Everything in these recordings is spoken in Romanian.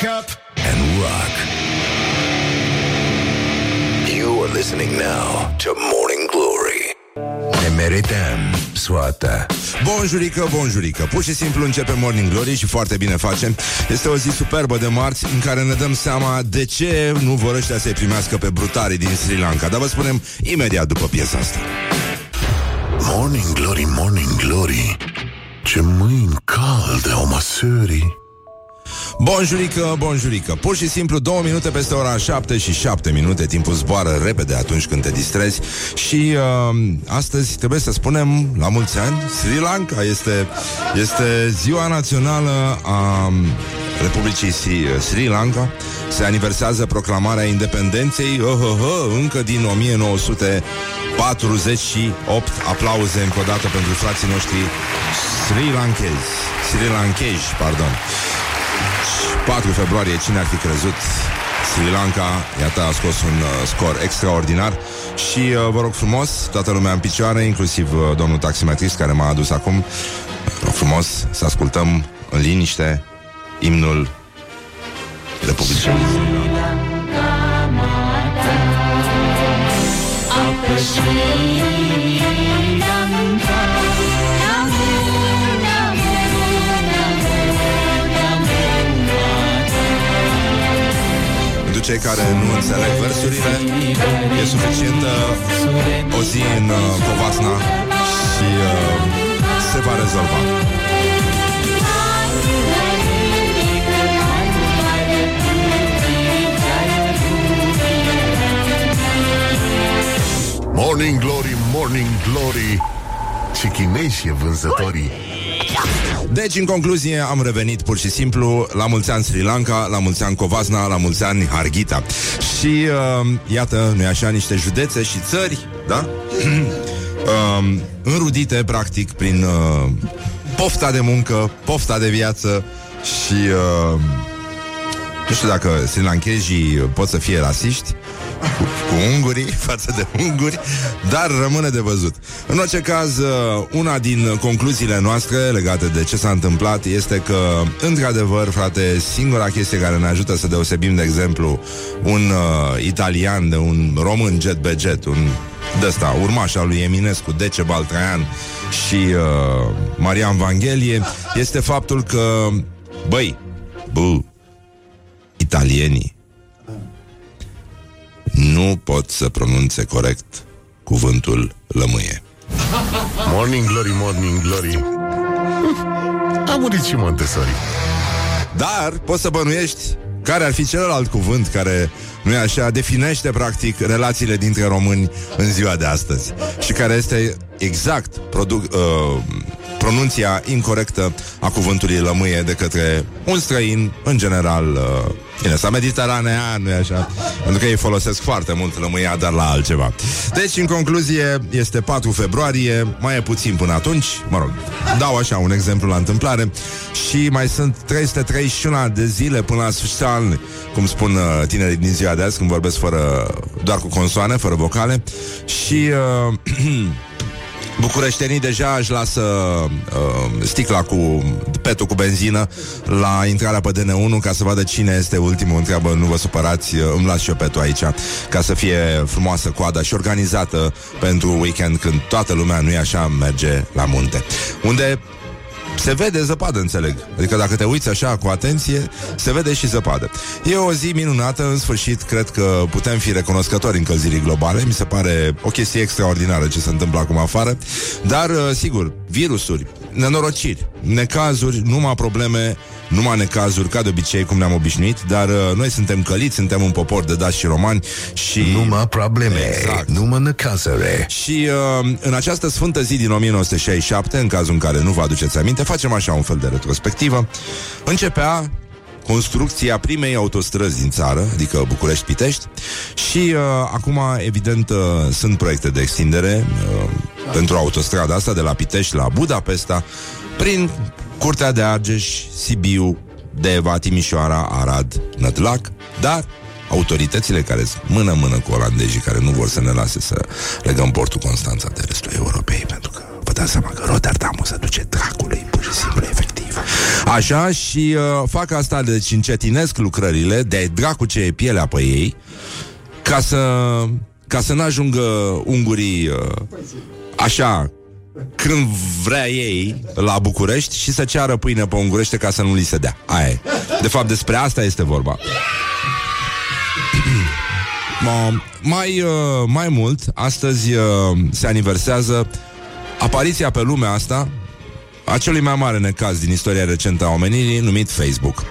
Wake up and rock. You are listening now to Morning Glory. Ne merităm soată. Bonjurică, bonjurică Pur și simplu începe Morning Glory și foarte bine facem Este o zi superbă de marți În care ne dăm seama de ce nu vor ăștia să-i primească pe brutarii din Sri Lanka Dar vă spunem imediat după piesa asta Morning Glory, Morning Glory. Ce mâini calde au măsării. Bonjurică, bonjurică. Pur și simplu două minute peste ora 7 și 7 minute. Timpul zboară repede atunci când te distrezi. Și uh, astăzi trebuie să spunem la mulți ani Sri Lanka este, este ziua națională a Republicii Sri Lanka. Se aniversează proclamarea independenței. Oh, oh, oh, Încă din 1948 Aplauze încă o dată pentru frații noștri Sri Lankezi. Sri Lankezi, pardon 4 februarie, cine ar fi crezut? Sri Lanka, iată, a scos un uh, scor extraordinar. Și uh, vă rog frumos, toată lumea în picioare Inclusiv uh, domnul taximetrist care m-a adus acum. Vă rog frumos să ascultăm în liniște Imnul Republicii. Sri Lanka Pentru cei care nu înțeleg versurile E suficientă o zi în uh, Covasna Și uh, se va rezolva Morning Glory, Morning Glory. Ce chinezi e vânzătorii. Deci, în concluzie, am revenit pur și simplu La mulți ani Sri Lanka, la mulți ani Covasna La mulți ani Harghita Și uh, iată, nu așa, niște județe și țări Da? uh, înrudite, practic, prin uh, pofta de muncă Pofta de viață Și uh, nu știu dacă sri lankezii pot să fie rasiști cu, cu ungurii față de unguri, dar rămâne de văzut. În orice caz, uh, una din concluziile noastre legate de ce s-a întâmplat este că, într-adevăr, frate, singura chestie care ne ajută să deosebim, de exemplu, un uh, italian de un român jet be jet, un de ăsta, urmaș al lui Eminescu, Decebal Traian și uh, Marian Vanghelie, este faptul că, băi, bă, italienii nu pot să pronunțe corect cuvântul lămâie. Morning Glory, Morning Glory. A murit și Montessori. Dar poți să bănuiești care ar fi celălalt cuvânt care, nu e așa, definește practic relațiile dintre români în ziua de astăzi și care este exact produc, uh, pronunția incorrectă a cuvântului lămâie de către un străin, în general, uh, bine, sa mediteranean, nu așa? Pentru că ei folosesc foarte mult lămâia, dar la altceva. Deci, în concluzie, este 4 februarie, mai e puțin până atunci, mă rog, dau așa un exemplu la întâmplare, și mai sunt 331 de zile până la sfârșitul anului, cum spun uh, tinerii din ziua de azi, când vorbesc fără, doar cu consoane, fără vocale, și... Uh, Bucureștenii deja își lasă uh, sticla cu petul cu benzină la intrarea pe DN1 ca să vadă cine este ultimul. Întreabă, nu vă supărați, uh, îmi las și eu petul aici ca să fie frumoasă coada și organizată pentru weekend când toată lumea, nu e așa, merge la munte. Unde se vede zăpadă, înțeleg. Adică dacă te uiți așa cu atenție, se vede și zăpadă. E o zi minunată, în sfârșit, cred că putem fi recunoscători încălzirii globale. Mi se pare o chestie extraordinară ce se întâmplă acum afară. Dar, uh, sigur, virusuri, nenorociri, necazuri, numai probleme, numai necazuri, ca de obicei, cum ne-am obișnuit, dar uh, noi suntem căliți, suntem un popor de dați și romani și... Numai probleme, Exact. numai necazare. Și uh, în această sfântă zi din 1967, în cazul în care nu vă aduceți aminte, facem așa un fel de retrospectivă. Începea construcția primei autostrăzi din țară, adică București-Pitești, și uh, acum, evident, uh, sunt proiecte de extindere uh, pentru autostrada asta de la Pitești la Budapesta, prin Curtea de Argeș, Sibiu, Deva, Timișoara, Arad, Nădlac, dar autoritățile care sunt mână-mână cu olandezii care nu vor să ne lase să legăm portul Constanța de restul Europei, pentru că vă dați seama că Rotterdamul se duce dracului, pur și simplu, efectiv. Așa și uh, fac asta, deci încetinesc lucrările, de dracu ce e pielea pe ei, ca să, ca să n-ajungă ungurii uh, așa, când vrea ei la București și să ceară pâine pe ungurește ca să nu li se dea. Aia e. De fapt, despre asta este vorba. mai, uh, mai mult, astăzi uh, se aniversează apariția pe lumea asta a celui mai mare necaz din istoria recentă a omenirii, numit Facebook.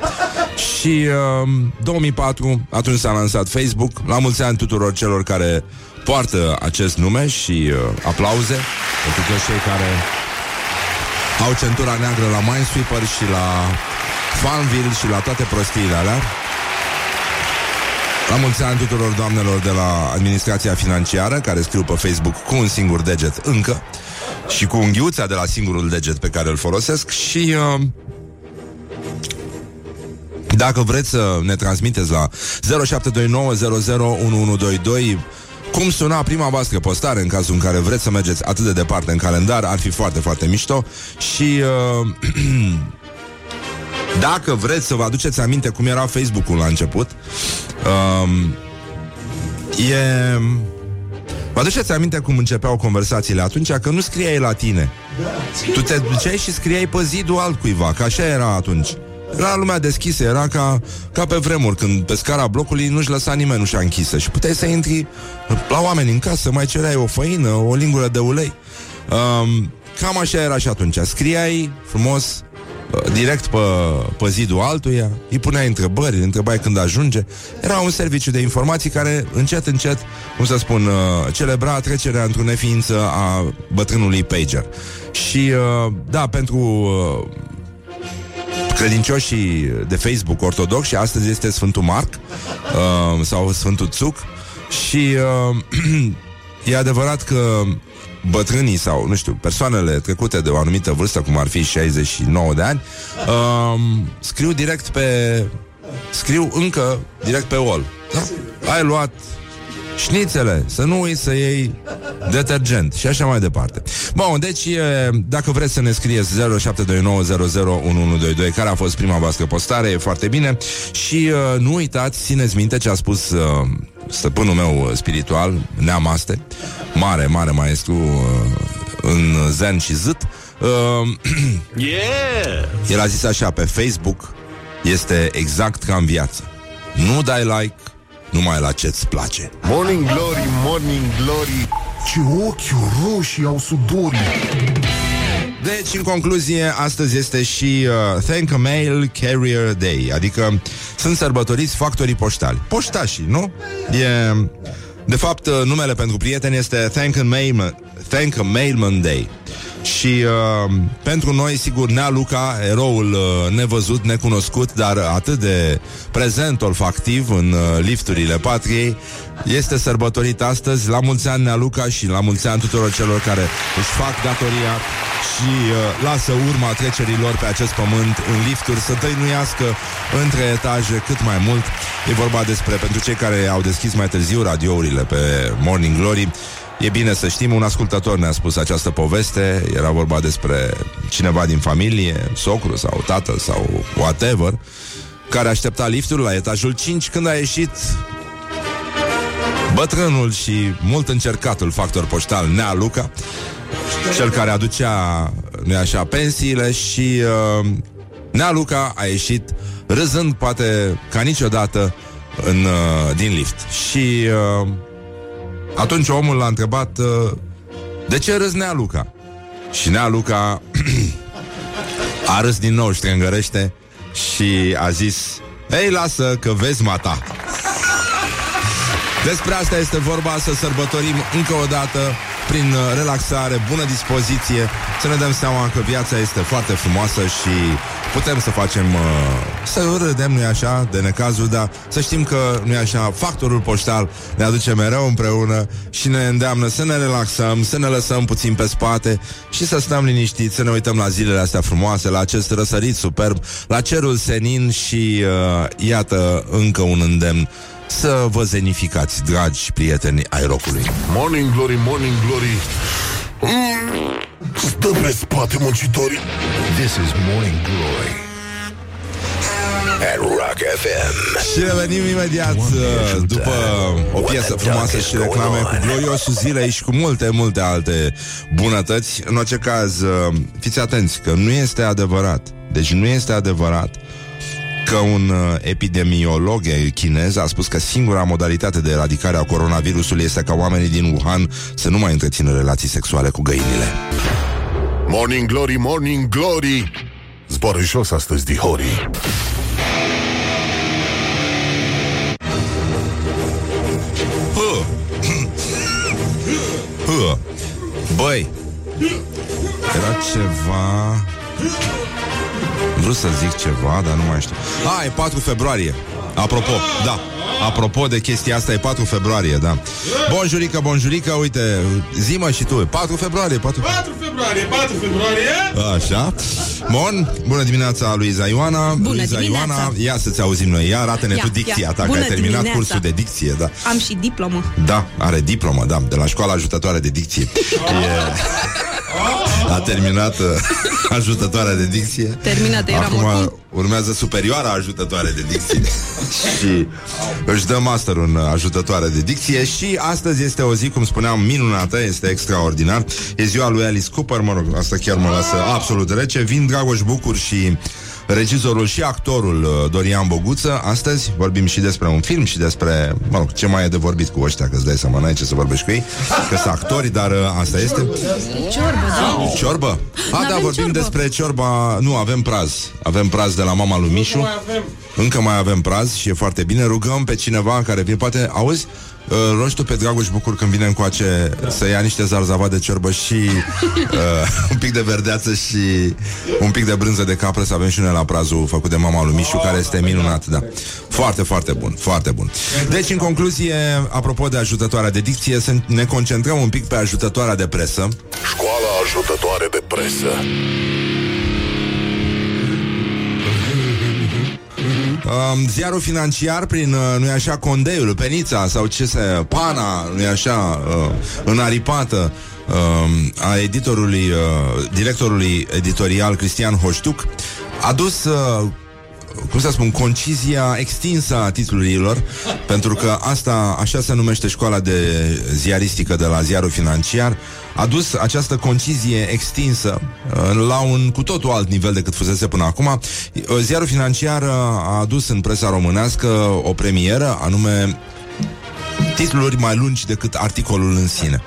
Și uh, 2004, atunci s-a lansat Facebook, la mulți ani tuturor celor care poartă acest nume și uh, aplauze pentru toți cei care au centura neagră la Minesweeper și la Fanville și la toate prostiile alea. La mulți ani tuturor doamnelor de la administrația financiară care scriu pe Facebook cu un singur deget încă și cu unghiuța de la singurul deget pe care îl folosesc și uh, dacă vreți să ne transmiteți la 0729001122 cum suna prima voastră postare în cazul în care vreți să mergeți atât de departe în calendar, ar fi foarte, foarte mișto și uh, dacă vreți să vă aduceți aminte cum era Facebook-ul la început, uh, e Vă aduceți aminte cum începeau conversațiile atunci? Că nu scriai la tine. Tu te duceai și scriai pe zidul altcuiva, că așa era atunci. Era lumea deschisă, era ca, ca pe vremuri, când pe scara blocului nu-și lăsa nimeni ușa închisă și puteai să intri la oameni în casă, mai cereai o făină, o lingură de ulei. Um, cam așa era și atunci. Scriai frumos Uh, direct pe, pe zidul altuia, îi puneai întrebări, îi întrebai când ajunge. Era un serviciu de informații care, încet, încet, cum să spun, uh, celebra trecerea într-o neființă a bătrânului pager. Și, uh, da, pentru credincioșii de Facebook ortodox și astăzi este Sfântul Marc sau Sfântul Țuc și e adevărat că bătrânii sau, nu știu, persoanele trecute de o anumită vârstă, cum ar fi 69 de ani, um, scriu direct pe... scriu încă direct pe wall. Da? Ai luat șnițele, să nu uiți să iei detergent și așa mai departe. Bun, deci dacă vreți să ne scrieți 0729001122 care a fost prima voastră postare, e foarte bine și uh, nu uitați, țineți minte ce a spus uh, stăpânul meu spiritual, Neamaste, mare, mare maestru uh, în zen și zât. Uh, yeah! El a zis așa, pe Facebook este exact ca în viață. Nu dai like, numai la ce-ți place. Morning Glory, Morning Glory, ce ochi roșii au sudorii. Deci, în concluzie, astăzi este și uh, Thank a Mail Carrier Day, adică sunt sărbătoriți factorii poștali. Poștașii, nu? E, de fapt, uh, numele pentru prieteni este Thank a Mailman, Thank a Mailman Day. Și uh, pentru noi, sigur, Nea Luca, eroul uh, nevăzut, necunoscut, dar atât de prezent olfactiv în uh, lifturile patriei, este sărbătorit astăzi. La mulți ani, Nea Luca, și la mulți ani tuturor celor care își fac datoria și uh, lasă urma trecerilor pe acest pământ în lifturi să tăinuiască între etaje cât mai mult. E vorba despre, pentru cei care au deschis mai târziu radiourile pe Morning Glory, E bine să știm, un ascultător ne-a spus această poveste, era vorba despre cineva din familie, socru sau tată sau whatever, care aștepta liftul la etajul 5 când a ieșit bătrânul și mult încercatul factor poștal Nea Luca, cel care aducea, nu așa, pensiile și uh, Nea Luca a ieșit râzând poate ca niciodată în, uh, din lift. Și uh, atunci omul l-a întrebat uh, De ce râzi Nea Luca? Și Nea Luca a râs din nou, ștrengărește Și a zis Ei, lasă că vezi mata Despre asta este vorba Să sărbătorim încă o dată Prin uh, relaxare, bună dispoziție Să ne dăm seama că viața este foarte frumoasă Și putem să facem uh, Să râdem, nu-i așa, de necazul Dar să știm că, nu-i așa Factorul poștal ne aduce mereu împreună Și ne îndeamnă să ne relaxăm Să ne lăsăm puțin pe spate Și să stăm liniștiți, să ne uităm la zilele astea frumoase La acest răsărit superb La cerul senin și uh, Iată încă un îndemn să vă zenificați, dragi prieteni ai rocului. Morning Glory, Morning Glory. Mm. Stă pe spate muncitorii This is Morning Glory at Rock FM. Și revenim imediat uh, după o piesă frumoasă și reclame cu gloriosul zilei și cu multe, multe alte bunătăți. În orice caz, uh, fiți atenți că nu este adevărat. Deci nu este adevărat că un uh, epidemiolog chinez a spus că singura modalitate de eradicare a coronavirusului este ca oamenii din Wuhan să nu mai întrețină relații sexuale cu găinile. Morning Glory, Morning Glory Zboară jos astăzi, dihorii Hă. Hă. Băi Era ceva Vreau să zic ceva, dar nu mai știu. A, e 4 februarie. Apropo, da. Apropo de chestia asta, e 4 februarie, da. Bonjurică, bonjurică, uite Zimă și tu, 4 februarie 4, 4 februarie, 4 februarie. Așa. Bun, bună dimineața, Luiza Ioana. Bună Luiza dimineața. Ioana, ia să-ți auzim noi. Ia, arată-ne Ia, tu dicția ia. ta Bună Că ai terminat dimineața. cursul de dicție, da. Am și diplomă. Da, are diplomă, da, de la școala ajutătoare de dicție. E... A terminat uh, ajutătoarea de dicție. Terminată eram Acum oricum. urmează superioara ajutătoare de dicție. și își dă master în ajutătoare de dicție și astăzi este o zi, cum spuneam, minunată, este extraordinar. E ziua lui Alice Cooper, mă rog, asta chiar mă lasă absolut rece. Vin Dragoș Bucur și regizorul și actorul uh, Dorian Boguță. Astăzi vorbim și despre un film și despre, mă rog, ce mai e de vorbit cu ăștia, că-ți dai seama, n-ai ce să vorbești cu ei, că sunt actori, dar uh, asta este. Ciorbă, da. Ciorbă? A, da, N-avem vorbim ciorbă. despre ciorba... Nu, avem praz. Avem praz de la mama lui Mișu. mai avem. Încă mai avem praz și e foarte bine. Rugăm pe cineva care vine, poate, auzi, uh, rogi tu pe Dragoș Bucur când vine încoace să ia niște zarzava de ciorbă și uh, un pic de verdeață și un pic de brânză de capră să avem și noi la prazul făcut de mama lui Mișu, care este minunat, da. Foarte, foarte bun, foarte bun. Deci, în concluzie, apropo de ajutătoarea de dicție, să ne concentrăm un pic pe ajutătoarea de presă. Școala ajutătoare de presă Um, ziarul financiar prin, uh, nu-i așa, Condeiul, Penița sau ce se, Pana, nu-i așa, uh, înaripată um, a editorului, uh, directorului editorial Cristian Hoștuc, a dus uh, cum să spun, concizia extinsă a titlurilor, pentru că asta, așa se numește școala de ziaristică de la ziarul financiar, a dus această concizie extinsă uh, la un cu totul alt nivel decât fusese până acum. Uh, Ziarul financiar uh, a adus în presa românească o premieră, anume titluri mai lungi decât articolul în sine.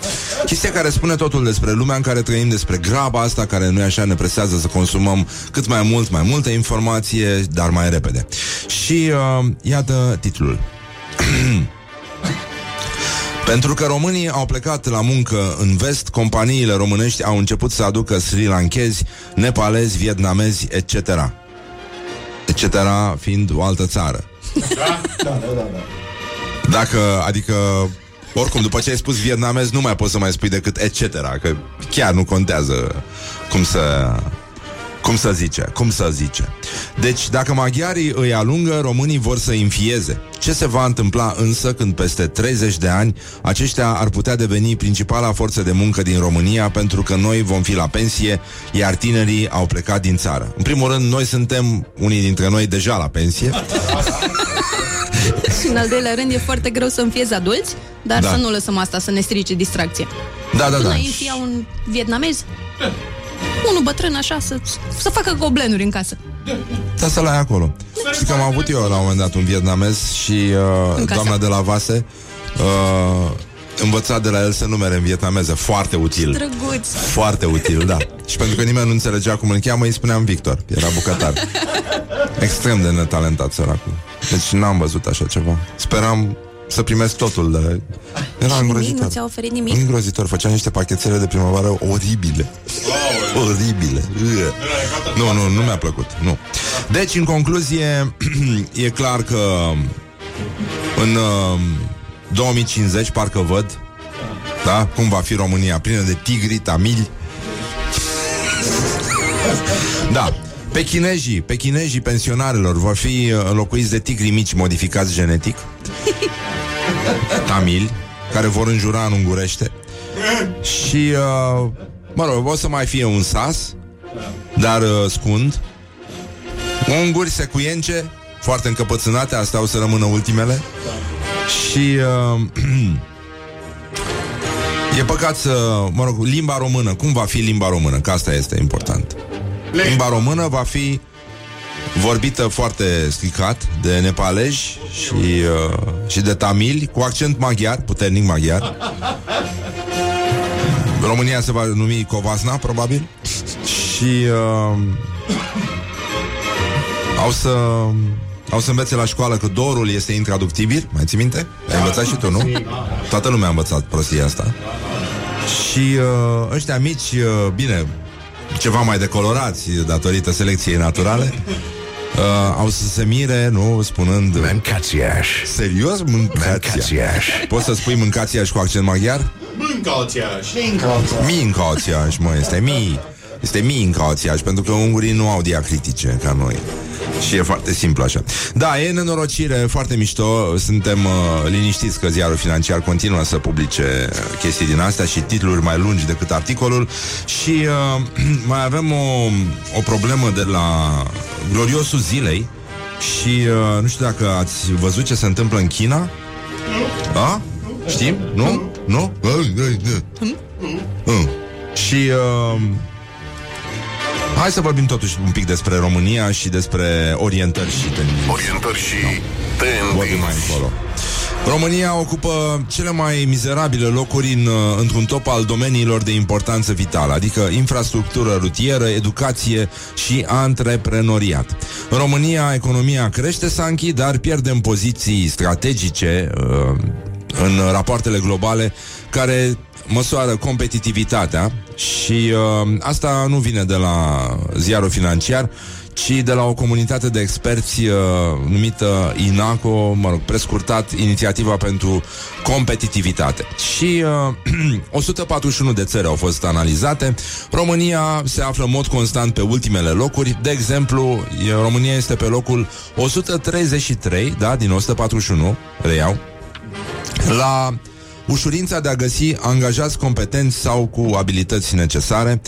Chestia care spune totul despre lumea în care trăim, despre graba asta care nu așa ne presează să consumăm cât mai mult, mai multă informație, dar mai repede. Și uh, iată titlul. Pentru că românii au plecat la muncă în vest, companiile românești au început să aducă sri lankezi, nepalezi, vietnamezi, etc. Etc. fiind o altă țară. Dacă, adică oricum, după ce ai spus vietnamez, nu mai poți să mai spui decât etc. Că chiar nu contează cum să cum să zice, cum să zice. Deci, dacă maghiarii îi alungă, românii vor să înfieze. Ce se va întâmpla însă când peste 30 de ani aceștia ar putea deveni principala forță de muncă din România pentru că noi vom fi la pensie, iar tinerii au plecat din țară. În primul rând, noi suntem unii dintre noi deja la pensie. Și în al doilea rând e foarte greu să înfiezi adulți, dar Da. să nu lăsăm asta să ne strice distracția. Da, da, Până da. îi înfia un vietnamez, unul bătrân așa, să, să facă goblenuri în casă. Da, să-l ai acolo. Știi că am avut eu la un moment dat un vietnamez și uh, În casă. doamna de la Vase uh, învăța de la el să numere în vietnameză. Foarte util. Drăguț! Foarte util, da. Și pentru că nimeni nu înțelegea cum îl cheamă, îi spuneam Victor. Era bucătar. Extrem de netalentat, săracul. Deci n-am văzut așa ceva. Speram să primesc totul de... Era Nimic, îngrozitor. nu ți-a oferit nimic? Îngrozitor. Făcea niște pachetele de primăvară oribile. Oribile. Ugh. Nu, nu, nu mi-a plăcut. Nu. Deci, în concluzie, e clar că în uh, 2050, parcă văd, da, cum va fi România, plină de tigri, tamili. Da. Pe chinezii, pe chinezii pensionarilor vor fi uh, înlocuiți de tigri mici modificați genetic. Tamili, care vor înjura în ungurește. Și uh, mă rog, o să mai fie un sas, dar uh, scund. Unguri, secuience, foarte încăpățânate, astea o să rămână ultimele. Și uh, e păcat să, mă rog, limba română, cum va fi limba română? Că asta este important. Limba română va fi vorbită foarte stricat de nepaleji și, uh, și de tamili, cu accent maghiar, puternic maghiar. România se va numi Covasna, probabil. Și uh, au să au să învețe la școală că dorul este intraductibil Mai ții minte? Ai învățat și tu, nu? Toată lumea a învățat prostia asta Și uh, ăștia mici, uh, bine Ceva mai decolorați Datorită selecției naturale uh, Au să se mire, nu? Spunând Mâncațiaș Serios? Mâncația Mâncațiaș Poți să spui mâncațiaș cu accent maghiar? Mâncațiaș. Mincațiaș, mă, este mi Este mincațiaș, pentru că ungurii nu au diacritice ca noi și e foarte simplu așa. Da, e nenorocire, foarte mișto. Suntem uh, liniștiți că ziarul financiar continuă să publice chestii din astea și titluri mai lungi decât articolul. Și uh, mai avem o, o problemă de la gloriosul zilei. Și uh, nu știu dacă ați văzut ce se întâmplă în China. Da? Știm? Nu? Nu? Mm. Și uh, hai să vorbim totuși un pic despre România și despre orientări și tendințe. Orientări și Vorbim mai tendinți. încolo. România ocupă cele mai mizerabile locuri în, uh, într-un top al domeniilor de importanță vitală, adică infrastructură rutieră, educație și antreprenoriat. În România, economia crește, Sanchi, dar pierdem poziții strategice uh, în rapoartele globale care măsoară competitivitatea și uh, asta nu vine de la ziarul financiar, ci de la o comunitate de experți uh, numită INACO, mă rog, prescurtat Inițiativa pentru Competitivitate. Și uh, 141 de țări au fost analizate. România se află în mod constant pe ultimele locuri. De exemplu, e- România este pe locul 133, da, din 141, reiau, la ușurința de a găsi angajați competenți sau cu abilități necesare,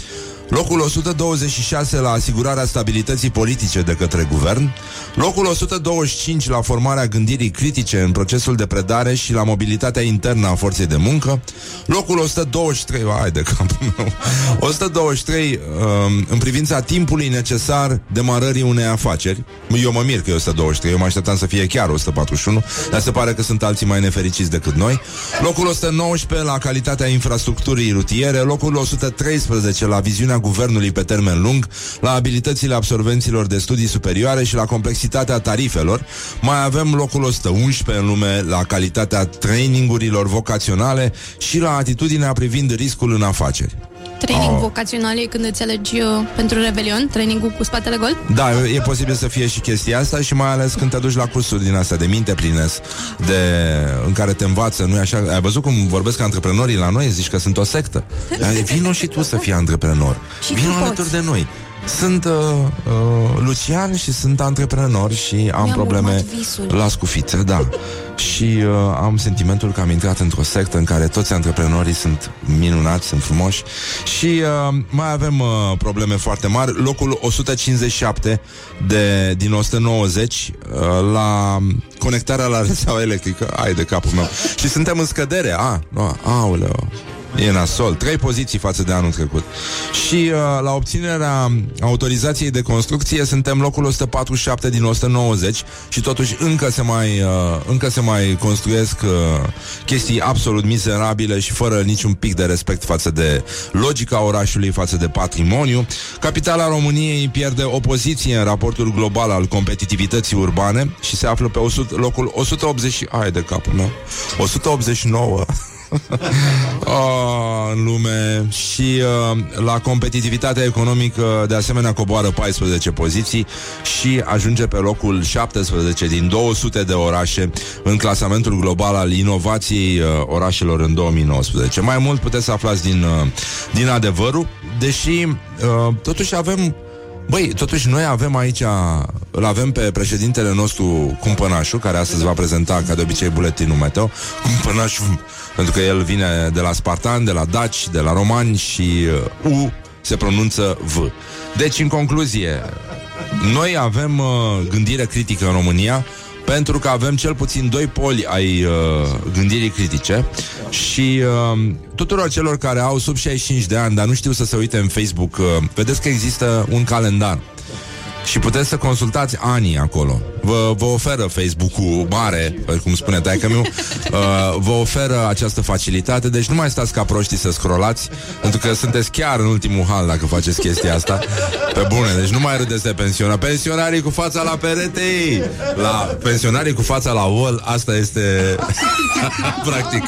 locul 126 la asigurarea stabilității politice de către guvern, locul 125 la formarea gândirii critice în procesul de predare și la mobilitatea internă a forței de muncă, locul 123, ai de capul meu, 123 um, în privința timpului necesar demarării unei afaceri. Eu mă mir că e 123, eu mă așteptam să fie chiar 141, dar se pare că sunt alții mai nefericiți decât noi. Locul 119 la calitatea infrastructurii rutiere, locul 113 la viziunea guvernului pe termen lung, la abilitățile absolvenților de studii superioare și la complexitatea tarifelor. Mai avem locul 111 în lume la calitatea trainingurilor vocaționale și la atitudinea privind riscul în afaceri. Training Oh. vocațional e când îți alegi uh, pentru Revelion, trainingul cu spatele gol. Da, e posibil să fie și chestia asta și mai ales când te duci la cursuri din astea de minte plines, de, în care te învață, nu așa? Ai văzut cum vorbesc antreprenorii la noi? Zici că sunt o sectă. Dar Vino și tu să fii antreprenor. Și tu Vino poți. alături de noi. Sunt uh, uh, Lucian și sunt antreprenor și am Mi-am probleme urmat visul. la scufițe, da. și uh, am sentimentul că am intrat într-o sectă în care toți antreprenorii sunt minunați, sunt frumoși și uh, mai avem uh, probleme foarte mari. Locul 157 de, din 190 uh, la conectarea la rețeaua electrică. Ai de capul meu. și suntem în scădere. A, nu, aoleo. E nasol, trei poziții față de anul trecut. Și uh, la obținerea autorizației de construcție suntem locul 147 din 190 și totuși încă se mai, uh, încă se mai construiesc uh, chestii absolut miserabile și fără niciun pic de respect față de logica orașului, față de patrimoniu. Capitala României pierde o poziție în raportul global al competitivității urbane și se află pe 100, locul 180... Ai de capul meu. 189 oh, în lume și uh, la competitivitatea economică de asemenea coboară 14 poziții și ajunge pe locul 17 din 200 de orașe în clasamentul global al inovației uh, orașelor în 2019. Mai mult puteți să aflați din, uh, din adevărul, deși uh, totuși avem Băi, totuși noi avem aici îl avem pe președintele nostru Cumpănașu, care astăzi va prezenta, ca de obicei, buletinul meteo. Cumpănașu, pentru că el vine de la Spartan, de la Daci, de la Romani și uh, U se pronunță V. Deci, în concluzie, noi avem uh, gândire critică în România, pentru că avem cel puțin doi poli ai uh, gândirii critice și uh, tuturor celor care au sub 65 de ani, dar nu știu să se uite în Facebook, uh, vedeți că există un calendar și puteți să consultați anii acolo. Vă, vă oferă Facebook-ul mare, cum spune taică meu, uh, vă oferă această facilitate, deci nu mai stați ca proștii să scrollați, pentru că sunteți chiar în ultimul hal dacă faceți chestia asta. Pe bune, deci nu mai râdeți de pensionar. Pensionarii cu fața la perete, la pensionarii cu fața la wall, asta este practic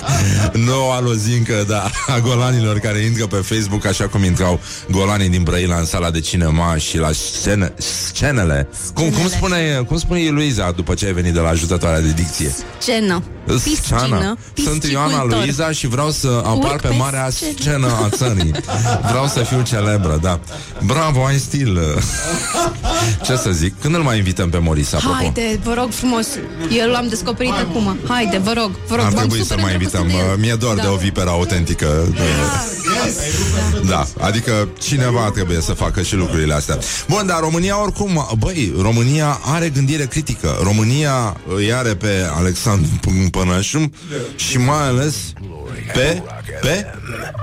noua lozincă, da, a golanilor care intră pe Facebook așa cum intrau golanii din Brăila în sala de cinema și la scenă, scenele. Cum, cum, spune, cum spune Luiza după ce ai venit de la ajutătoarea de dicție? Scenă. Piscină. Sunt Ioana Luiza și vreau să apar Urc pe marea scenă. scenă a țării. Vreau să fiu celebră, da. Bravo, ai stil. Ce să zic? Când îl mai invităm pe Moris, apropo? Haide, vă rog frumos. Eu l-am descoperit Hai. acum. Haide, vă rog, vă rog. Ar trebui să mai invităm. Mie doar da. de o viperă autentică. Da, adică cineva trebuie să facă și lucrurile astea. Bun, dar România oricum, băi, România are gândire critică. România îi are pe Alexandru Pănășum și mai ales pe, pe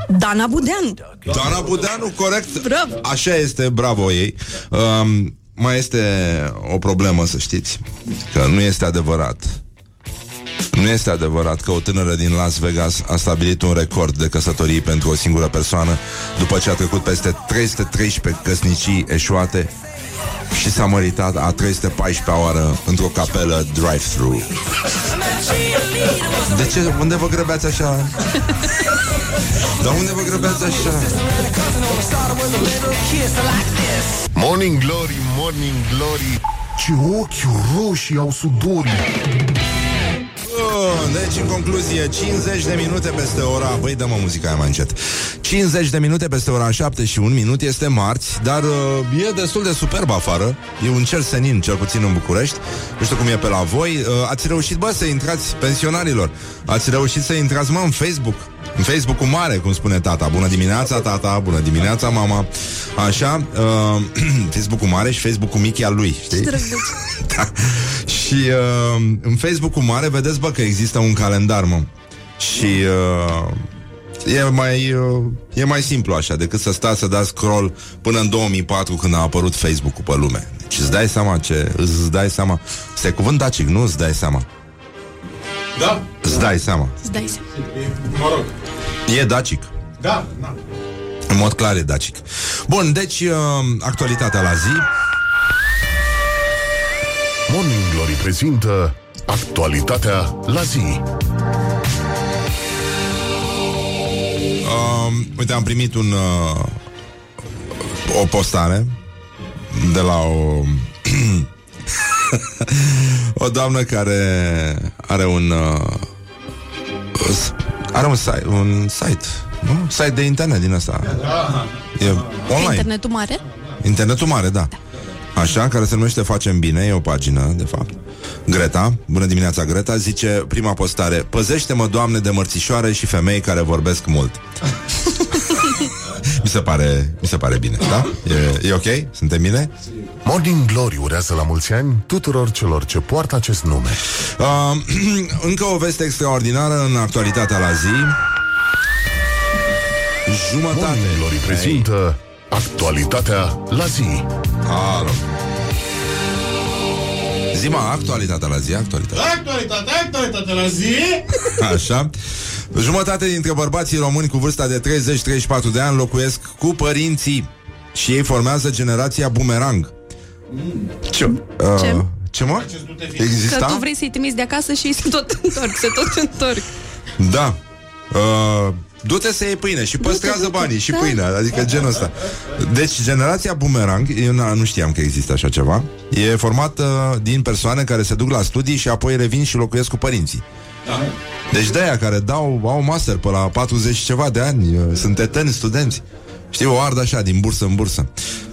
Dana Budeanu. Dana Budeanu, corect. Bravo. Așa este, bravo ei. Um, mai este o problemă, să știți, că nu este adevărat. Nu este adevărat că o tânără din Las Vegas a stabilit un record de căsătorii pentru o singură persoană după ce a trecut peste 313 căsnicii eșuate și s-a măritat a 314 oară într-o capelă drive-thru. De ce? Unde vă grăbeați așa? Dar unde vă grăbeați așa? Morning Glory, Morning Glory Ce ochi roșii au sudorii deci, în concluzie, 50 de minute peste ora... Băi, dă-mă muzica aia mai încet. 50 de minute peste ora 7 și un minut este marți, dar uh, e destul de superb afară. E un cer senin, cel puțin în București. Nu știu cum e pe la voi. Uh, ați reușit, bă, să intrați pensionarilor. Ați reușit să intrați, mă, în Facebook. În Facebook-ul mare, cum spune tata. Bună dimineața, tata, bună dimineața, mama. Așa, uh, Facebook-ul mare și Facebook-ul mic al lui, știi? da. Și uh, în Facebook-ul mare vedeți, bă, că există un calendar, mă. Și uh, e mai uh, e mai simplu așa decât să stați să dați scroll până în 2004 când a apărut Facebook-ul pe lume. Deci îți dai seama ce, îți dai seama. Este cuvânt dacic, nu îți dai seama. Da? Îți dai seama. Îți dai seama. Mă rog. E dacic. Da, da. În mod clar e dacic. Bun, deci uh, actualitatea la zi. Morning Glory prezintă actualitatea la zi. Uh, uite, am primit un uh, o postare de la o o doamnă care are un uh, are un site, un site, nu? Site de internet din asta. E online. Internetul mare? Internetul mare, da. Așa, care se numește Facem Bine, e o pagină, de fapt. Greta, bună dimineața Greta, zice prima postare Păzește-mă, Doamne, de mărțișoare și femei care vorbesc mult Mi se pare, mi se pare bine, da? E, e ok? Suntem bine? Morning Glory urează la mulți ani tuturor celor ce poartă acest nume. Uh, încă o veste extraordinară în actualitatea la zi. Jumătate. Morning Glory prezintă actualitatea la zi. Alo. Zima, actualitatea la zi, actualitatea. Actualitatea, actualitatea la zi. Așa. Jumătate dintre bărbații români cu vârsta de 30-34 de ani locuiesc cu părinții și ei formează generația bumerang. Ce? Uh, Ce? ce mă? Exista? Că tu vrei să-i trimiți de acasă și ei se tot întorc, se tot întorc. Da. Uh, du-te să iei pâine și păstrează banii și Da. pâinea, adică genul ăsta. Deci, generația bumerang, eu n- nu știam că există așa ceva, e formată din persoane care se duc la studii și apoi revin și locuiesc cu părinții. Deci de aia care dau, au master pe la 40 și ceva de ani, uh, sunt eteni studenți. Știi, o ard așa, din bursă în bursă.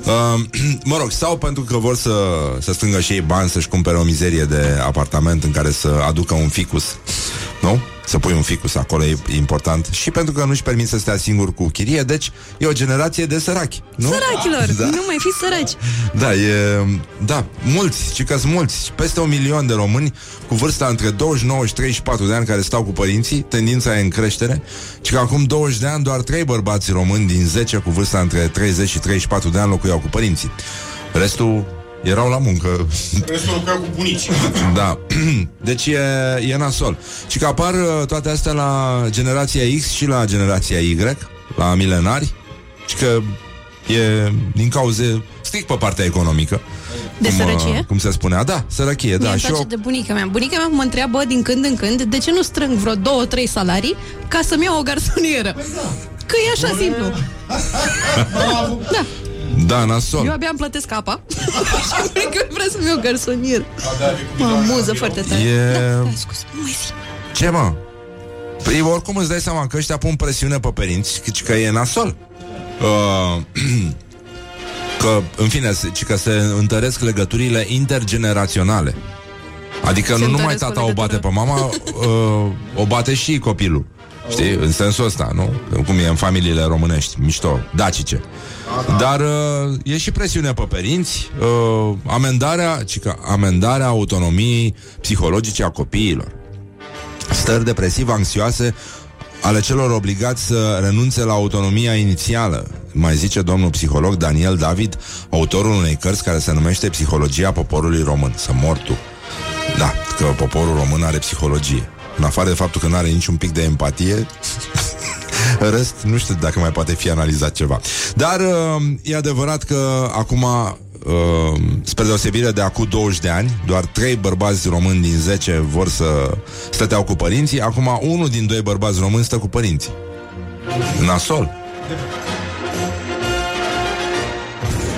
Uh, mă rog, sau pentru că vor să, să strângă și ei bani să-și cumpere o mizerie de apartament în care să aducă un ficus, nu? Să pui un ficus acolo e important Și pentru că nu-și permit să stea singur cu chirie Deci e o generație de sărachi nu? Sărachilor, Da. nu mai fi săraci. Da, e, da, mulți, ci că sunt mulți Peste un milion de români Cu vârsta între 29 și 34 de ani Care stau cu părinții, tendința e în creștere Și că acum 20 de ani Doar 3 bărbați români din 10 Cu vârsta între 30 și 34 de ani Locuiau cu părinții Restul erau la muncă Restul locuiau cu bunici. da. Deci e, e nasol. Și că apar uh, toate astea la generația X și la generația Y, la milenari, și că e din cauze strict pe partea economică. De cum, uh, sărăcie? Cum se spunea. Da, sărăchie, Mie da. îmi Și place eu, de bunica mea. Bunica mea mă întreabă din când în când de ce nu strâng vreo două, trei salarii ca să-mi iau o garsonieră. Că e așa simplu. Da, da, nasol. eu abia îmi plătesc apa și bunica mea vrea să-mi iau o garsonieră. Mă amuză foarte tare. E- Da, da, scuze, nu mai zi. Ce, mă? Păi oricum îți dai seama că ăștia pun presiune pe părinți Că, că e nasol uh, Că, în fine, se- ci că se întăresc legăturile intergeneraționale Adică Se nu numai întăresc o tata o bate pe legătură. mama uh, O bate și copilul Știi? În sensul ăsta, nu? Cum e în familiile românești, mișto, dacice Dar uh, e și presiune pe părinți uh, Amendarea, ci că amendarea autonomiei psihologice a copiilor stări depresiv-anxioase ale celor obligați să renunțe la autonomia inițială, mai zice domnul psiholog Daniel David, autorul unei cărți care se numește Psihologia poporului român. Să mor tu. Da, că poporul român are psihologie. În afară de faptul că nu are niciun pic de empatie, în rest, nu știu dacă mai poate fi analizat ceva. Dar uh, e adevărat că acum, uh, spre deosebire de acum 20 de ani, doar 3 bărbați români din 10 vor să stăteau cu părinții, acum unul din doi bărbați români stă cu părinții. Nasol.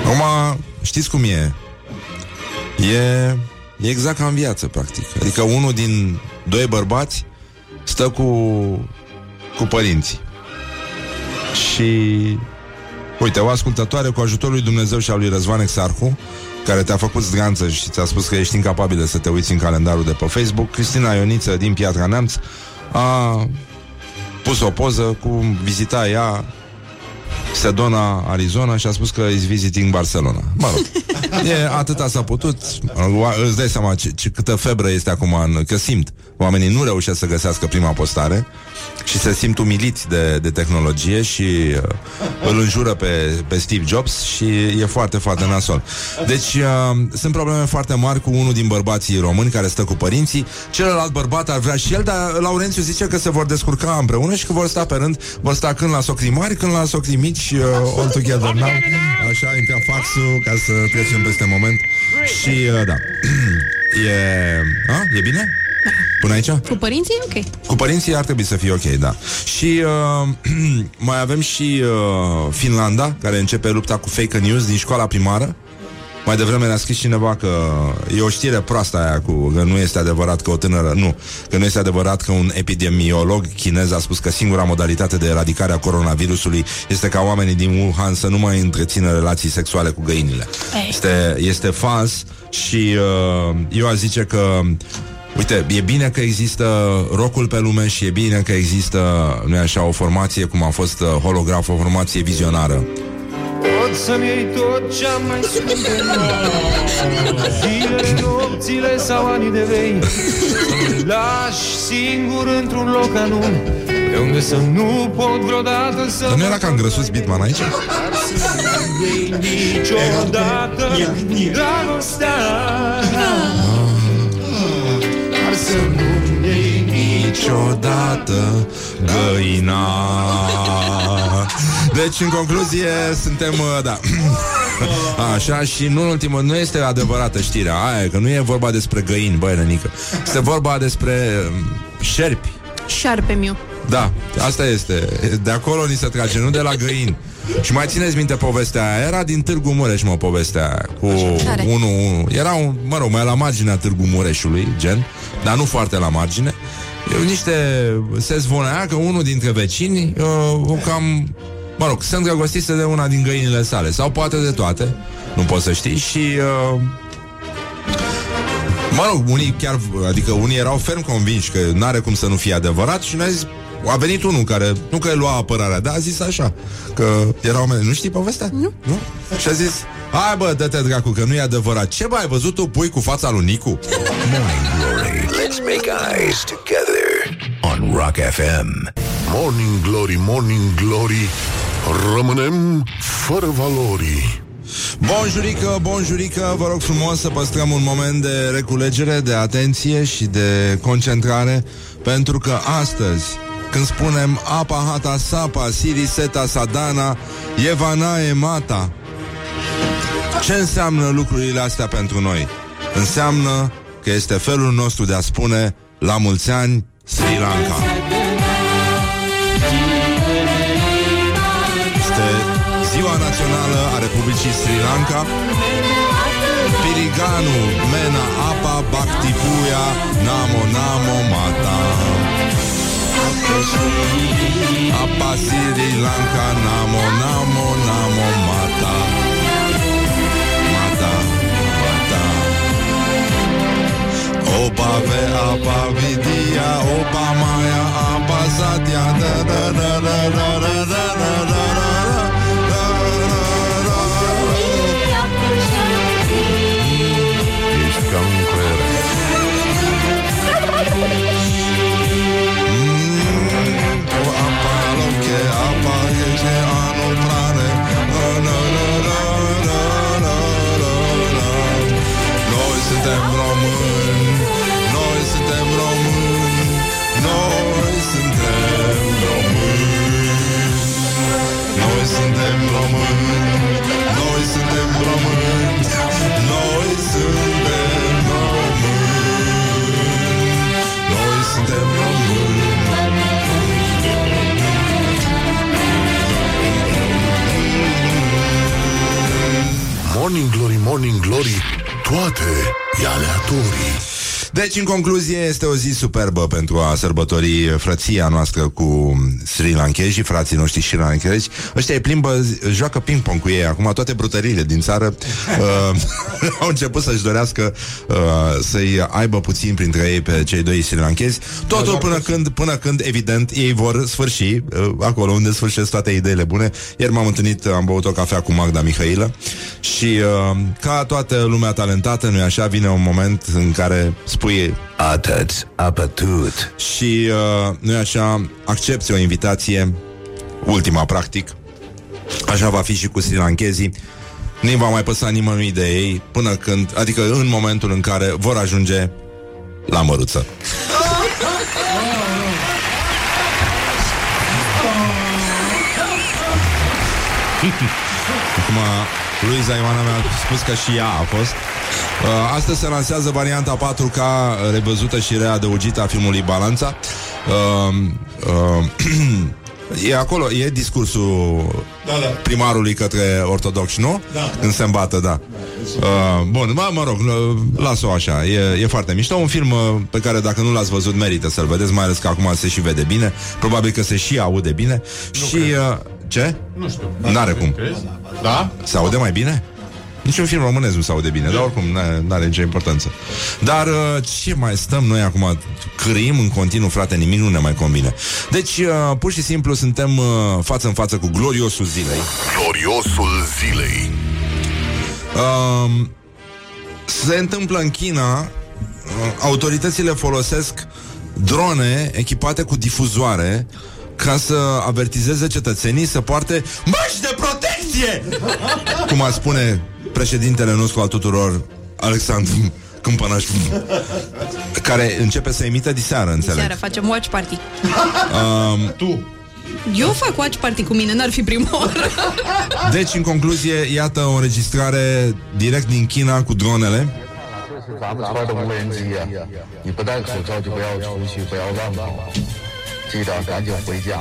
Acum, știți cum e? E, e exact ca în viață, practic. Adică unul din doi bărbați stă cu, cu părinții. Și Uite, o ascultătoare cu ajutorul lui Dumnezeu și al lui Răzvan Exarhu care te-a făcut zganță și ți-a spus că ești incapabil să te uiți în calendarul de pe Facebook, Cristina Ioniță din Piatra Neamț a pus o poză cu vizita ea Sedona, Arizona și a spus că is visiting Barcelona. Mă rog, e, atâta s-a putut. O- Îți dai seama ce, ce, câtă febră este acum, în, că simt. Oamenii nu reușesc să găsească prima postare și se simt umiliți de, de tehnologie și uh, îl înjură pe, pe Steve Jobs și e foarte, foarte nasol. Deci uh, sunt probleme foarte mari cu unul din bărbații români care stă cu părinții. Celălalt bărbat ar vrea și el, dar Laurențiu zice că se vor descurca împreună și că vor sta pe rând, vor sta când la socrii mari, când la socrii mici, uh, all together now. Așa, intra faxul ca să trecem peste moment. Și, uh, da. e... A? E bine? Până aici? Cu părinții, ok. Cu părinții ar trebui să fie ok, da. Și uh, mai avem și uh, Finlanda, care începe lupta cu fake news din școala primară. Mai devreme ne-a scris cineva că e o știre proastă aia cu că nu este adevărat că o tânără, nu, că nu este adevărat că un epidemiolog chinez a spus că singura modalitate de eradicare a coronavirusului este ca oamenii din Wuhan să nu mai întrețină relații sexuale cu găinile. Ei. Este, este fals și uh, eu aș zice că Uite, e bine că există rocul pe lume și e bine că există, nu așa, o formație cum a fost uh, holograf, o formație vizionară. Pot să-mi iei tot ce-am mai scump de Zilele, nopțile sau anii de vei. Să mă lași singur într-un loc anume De unde să nu pot vreodată să Dar nu era ca îngrăsuț Bitman aici? iei niciodată Dragostea. Dar să nu iei Niciodată găina Deci, în concluzie, suntem, uh, da Așa, și nu în ultimul Nu este adevărată știrea aia Că nu e vorba despre găini, băi, nenică Este vorba despre um, șerpi Șarpe miu. Da, asta este. De acolo ni se trage, nu de la găini. Și mai țineți minte povestea aia? Era din Târgu Mureș, mă, povestea aia. Cu Care? 1 Era un, mă rog, mai la marginea Târgu Mureșului, gen, dar nu foarte la margine. Eu, niște, se zvonea că unul dintre vecini uh, o cam Mă rog, se îndrăgostise de una din găinile sale Sau poate de toate Nu poți să știi Și uh, Mă rog, unii chiar, adică unii erau ferm convinși că n-are cum să nu fie adevărat și ne-a zis, a venit unul care, nu că lua apărarea, dar a zis așa, că erau oameni, nu știi povestea? Nu. nu? Și a zis, hai bă, dă-te dracu, că nu e adevărat. Ce mai ai văzut tu pui cu fața lui Nicu? Morning Glory. Let's make eyes together on Rock FM. Morning Glory, Morning Glory Rămânem fără valori Bonjurică, bonjurică, vă rog frumos să păstrăm un moment de reculegere, de atenție și de concentrare, pentru că astăzi, când spunem apa hata sapa, siri seta sadana, evana emata, ce înseamnă lucrurile astea pentru noi? Înseamnă că este felul nostru de a spune la mulți ani Sri Lanka. Este ziua națională a Republicii Sri Lanka. Piriganu, Mena, Apa, Bhaktipuya, Namo, Namo, Mata. Απα Σιρι Λάνκα να μο να μο να μο μάτα. Μάτα μάτα. Ο Παβέ Απα Βιδία Ο Παμάια Απα Σατιά Δε δε δε δε δε δε δε δε δε. Suntem români Noi suntem români Noi suntem români. Noi suntem români Noi suntem români Noi suntem români. Noi suntem români. Morning Glory, Morning Glory Toate e aleatorii Deci, în concluzie, este o zi superbă pentru a sărbători frăția noastră cu Sri Lankezi, frații noștri Sri Lankezi. Ăștia îi plimbă, joacă ping-pong cu ei. Acum toate brutăriile din țară uh, au început să-și dorească uh, să-i aibă puțin printre ei pe cei doi Sri Lankezi. Totul până când, până când, evident, ei vor sfârși uh, acolo unde sfârșesc toate ideile bune. Ieri m-am întâlnit, am băut o cafea cu Magda Mihailă și uh, ca toată lumea talentată, nu așa, vine un moment în care spui Atât, apătut. și, uh, nu așa, accepti o invitație, ultima practic, așa va fi și cu Sri Lankezii, nu va mai păsa nimănui de ei până când, adică în momentul în care vor ajunge la măruță. Acum, Luiza Ioana mi-a spus că și ea a fost. Uh, astăzi se lansează varianta 4K revăzută și readăugită a filmului Balanța. Uh, uh, e acolo, e discursul Da, da. primarului către ortodoxi, nu? Da. Când se îmbată, da. Uh, bun, mă, mă rog, l- las-o așa. E, e foarte mișto. Un film uh, pe care dacă nu l-ați văzut merită să-l vedeți, mai ales că acum se și vede bine. Probabil că se și aude bine. și... Uh, ce? Nu știu. N-are cum. Crezi? Da? Se aude mai bine? Niciun film românesc nu se aude bine, dar oricum nu are nicio importanță. Dar uh, ce mai stăm noi acum? Cârim în continuu, frate, nimic nu ne mai convine. Deci, uh, pur și simplu, suntem uh, față în față cu gloriosul zilei. Gloriosul zilei Uh, se întâmplă în China, uh, autoritățile folosesc drone echipate cu difuzoare ca să avertizeze cetățenii să poarte măști de protecție! Cum ar spune președintele nostru al tuturor, Alexandru Câmpănaș, care începe să emită diseară, înțeleg. Seara facem watch party. Um, Tu. Eu fac watch party cu mine, n-ar fi prima oară. deci, în concluzie, iată o înregistrare direct din China cu dronele. 这是咱们村的无人机呀、你不戴口罩就不要出去，不要乱跑，记得赶紧回家。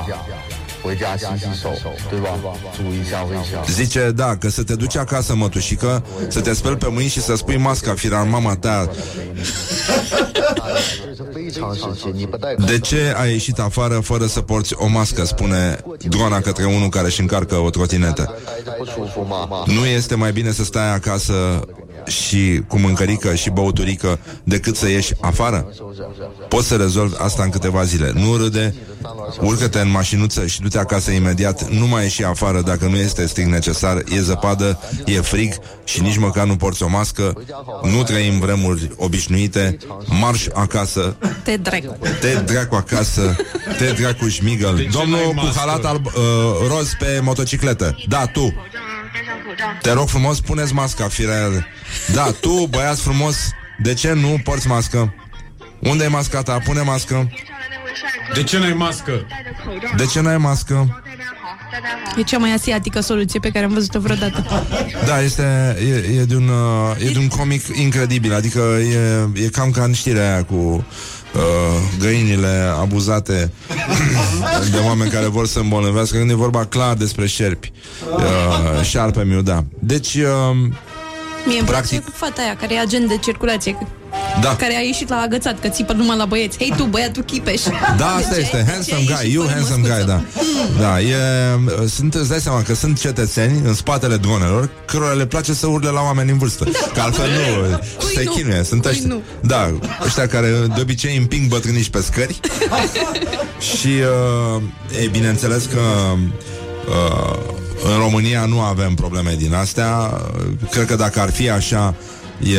回家洗洗手，对吧？注意一下卫生。 Zice, da, că să te duci acasă, mătușică, să te speli pe mâini și să spui masca, firar mama ta. 这是非常时期，你不戴 De ce ai ieșit afară fără să porți o mască, spune doamna către unul care își încarcă o trotinetă. 待着不舒服吗？ Nu este mai bine să stai acasă și cu mâncărică și băuturică decât să ieși afară? Poți să rezolvi asta în câteva zile. Nu râde, urcă-te în mașinuță și du-te acasă imediat. Nu mai ieși afară dacă nu este strict necesar. E zăpadă, e frig și nici măcar nu porți o mască. Nu trăim vremuri obișnuite. Marș acasă, Te dracu. te dracu acasă, te dracu șmigăl. ce Domnul n-ai cu mască? halat alb, uh, roz pe motocicletă. Da, tu. Te rog frumos, puneți masca, firea. Da, tu, băiat frumos, de ce nu porți mască? Unde e masca ta? Pune mască. De ce n-ai mască? De ce n-ai mască? E cea mai asiatică soluție pe care am văzut-o vreodată. Da, este, e, e, de un, uh, e de un comic incredibil Adică e, e cam ca în știrea aia cu uh, găinile abuzate de oameni care vor să îmbolnăvească. Când e vorba clar despre șerpi uh, Șarpe miu, da. Deci, uh, Mie îmi Practic. place fata aia care e agent de circulație, da care a ieșit la agățat, că țipă numai la băieți. Hei tu, băiatul Chipeș! Da, asta De ce? este, De ce handsome ai guy, ieșit you fără handsome guy, măscuță? da. Da, e, sunt, îți dai seama că sunt cetățeni în spatele dronelor cărora le place să urle la oameni în vârstă. Că altfel nu, se nu? chinuie, sunt Cui ăștia. nu? Da, ăștia care de obicei împing bătrânici pe scări. Și uh, e bineînțeles că uh, în România nu avem probleme din astea. Cred că dacă ar fi așa, e,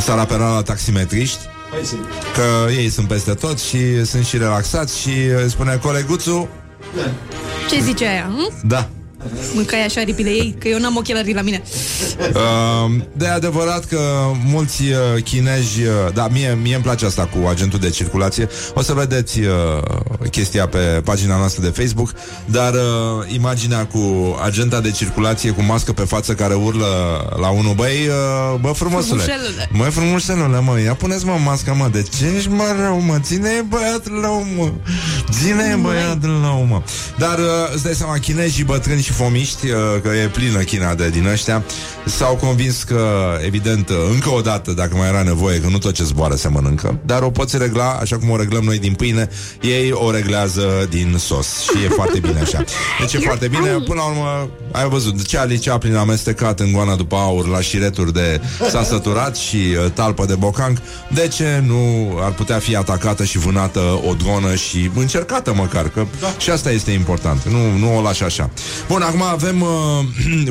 s-ar apela la taximetriști că ei sunt peste tot și sunt și relaxați și uh, spune coleguțul, Ce zice aia? Hm? da. Mâncai așa aripile ei, că eu n-am ochelarii la mine. Uh, de adevărat că mulți uh, chinezi, uh, da, mie, mie îmi place asta cu agentul de circulație. O să vedeți uh, chestia pe pagina noastră de Facebook, dar uh, imaginea cu agenta de circulație cu mască pe față care urlă la unul, băi, uh, bă frumosule. Frumușelule. Măi frumușelule, mă, ia puneți mă masca, mă, de ce ești mă rău, mă? Ține băiat rău, mă. Ține băiat rău, mă. Dar uh, îți dai seama, chinezii bătrâni și fomiști, uh, că e plină China de din ăștia, s-au convins că, evident, uh, încă o dată, dacă mai era nevoie, că nu tot ce zboară se mănâncă, dar o poți regla, așa cum o reglăm noi din pâine, ei o reglează din sos și e foarte bine așa. Deci e foarte bine, până la urmă, ai văzut, Charlie Chaplin a amestecat în goana după aur la șireturi de s-a săturat și uh, talpă de bocanc, de ce nu ar putea fi atacată și vânată o dronă și încercată măcar, că da. și asta este important, nu, nu o lași așa. Bun, acum avem uh,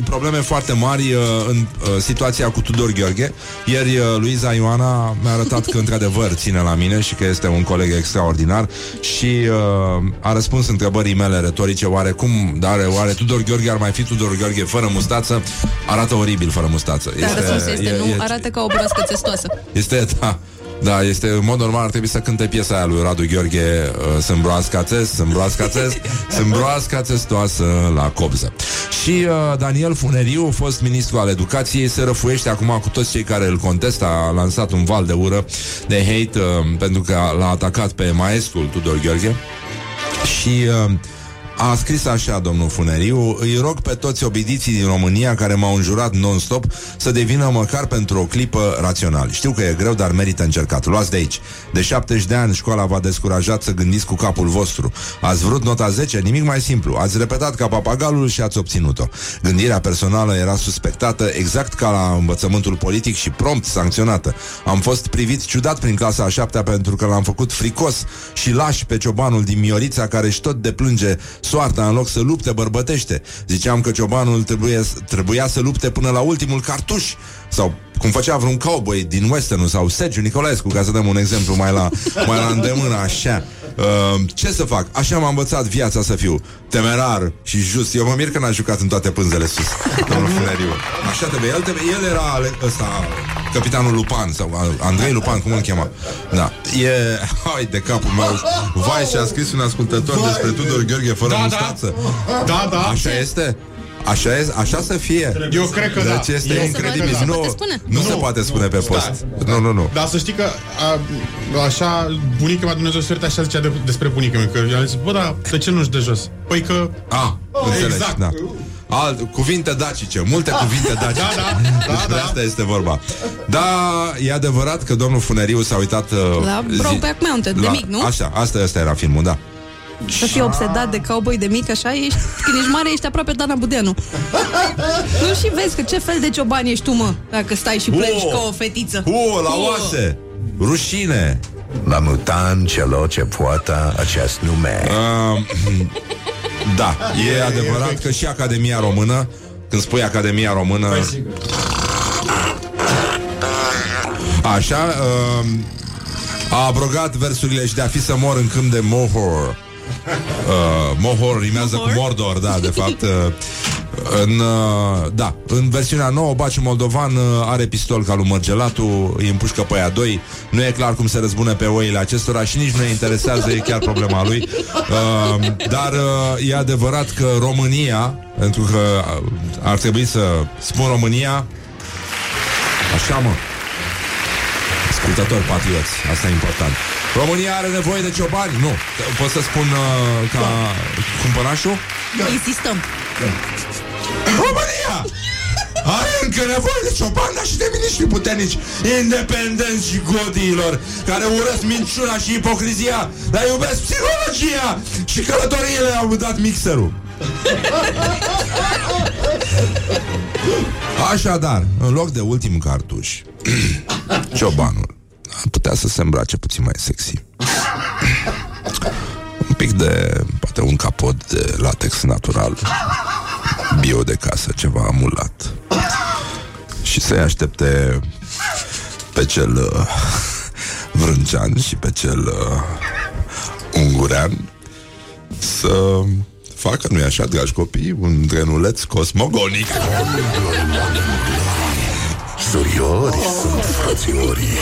probleme foarte mari uh, în uh, situația cu Tudor Gheorghe. Ieri uh, Luiza Ioana mi-a arătat că într-adevăr ține la mine și că este un coleg extraordinar și uh, a răspuns întrebării mele retorice, oare cum, dar oare Tudor Gheorghe ar mai fi Tudor Gheorghe fără mustață? Arată oribil fără mustață. Dar răspunsul este nu, arată ca o broască testoasă. Este, da, da, este, în mod normal ar trebui să cânte piesa aia lui Radu Gheorghe uh, Sunt broasca țes, sunt broasca țes Sunt broasca țestoasă la cobză Și uh, Daniel Funeriu, fost ministru al educației Se răfuiește acum cu toți cei care îl contestă A lansat un val de ură, de hate uh, Pentru că l-a atacat pe maestrul Tudor Gheorghe. Și... Uh, a scris așa, domnul Funeriu Îi rog pe toți obidiții din România Care m-au înjurat non-stop Să devină măcar pentru o clipă rațional. Știu că e greu, dar merită încercat. Luați de aici. De 70 de ani școala v-a descurajat Să gândiți cu capul vostru. Ați vrut nota 10? Nimic mai simplu. Ați repetat ca papagalul și ați obținut-o. Gândirea personală era suspectată Exact ca la învățământul politic Și prompt sancționată. Am fost privit ciudat prin clasa a șaptea Pentru că l-am făcut fricos și laș Pe ciobanul din Miorița Care își tot deplânge soarta în loc să lupte bărbătește. Ziceam că ciobanul trebuie, trebuia să lupte până la ultimul cartuș sau cum făcea vreun cowboy din western sau Sergiu Nicolaescu, ca să dăm un exemplu mai la, mai la îndemână, așa. Uh, ce să fac? Așa m-a învățat viața să fiu temerar și just. Eu mă mir că n-a jucat în toate pânzele sus, domnul Funeriu. Așa trebuie. El, trebuie. el era ale, ăsta, capitanul Lupan sau Andrei Lupan, cum îl chema. Da. E, hai de capul meu. Vai, și a scris un ascultător despre Tudor Gheorghe fără Da, da. mustață. Da, da. Așa este? Așa, e, așa să fie. Eu cred că deci da. este Eu incredibil. cred că da. Nu, Se poate spune? nu, se Nu, poate spune pe Stai. post. Nu, nu, nu. Dar să știi că a, așa, bunica mea Dumnezeu să ierte, așa zicea de, despre bunica mea, că i-a zis, bă, da, de ce nu-și de jos? Păi că... Ah, înțeleg, exact. da. Alt, cuvinte dacice, multe cuvinte dacice. Da, da, da, Despre da. asta este vorba. Da, e adevărat că domnul Funeriu s-a uitat... uh, La Brokeback Mountain, de mic, nu? Așa, asta, asta era filmul, da. Să fii obsedat de cowboy de mic, așa ești, când ești mare, ești aproape Dana Budeanu. nu și vezi că ce fel de cioban ești tu, mă, dacă stai și plângi Oh! ca o fetiță. U, la oase! Rușine! La mutan celor ce poartă acest nume. Uh, da, e adevărat că și Academia Română, când spui Academia Română... Așa, uh, a abrogat versurile și de a fi să mor în câmp de Mohor. Uh, Mohor rimează Mohor? cu Mordor, da, de fapt. Uh, în, uh, da, în versiunea nouă, Baciu Moldovan uh, are pistol ca lui Mărgelatu, îi împușcă pe aia doi. Nu e clar cum se răzbune pe oile acestora și nici nu ne interesează, e chiar problema lui. Uh, dar uh, e adevărat că România, pentru că uh, ar trebui să spun România, așa mă, ascultători patrioți, asta e important. România are nevoie de ciobani? Nu. Pot să spun uh, ca cumpărașul? Insistăm. România are încă nevoie de ciobani, dar și de miniștri puternici, independenți și godiilor, care urăsc minciuna și ipocrizia, dar iubesc psihologia și călătoriile au dat mixerul. Așadar, în loc de ultim cartuș, ciobanul ar putea să se îmbrace puțin mai sexy. Un pic de, poate un capot de latex natural, bio de casă, ceva amulat. Și să-i aștepte pe cel uh, vrâncean și pe cel uh, ungurean să facă, nu-i așa, dragi copii, un trenuleț cosmogonic. Suriori sunt frățiorii.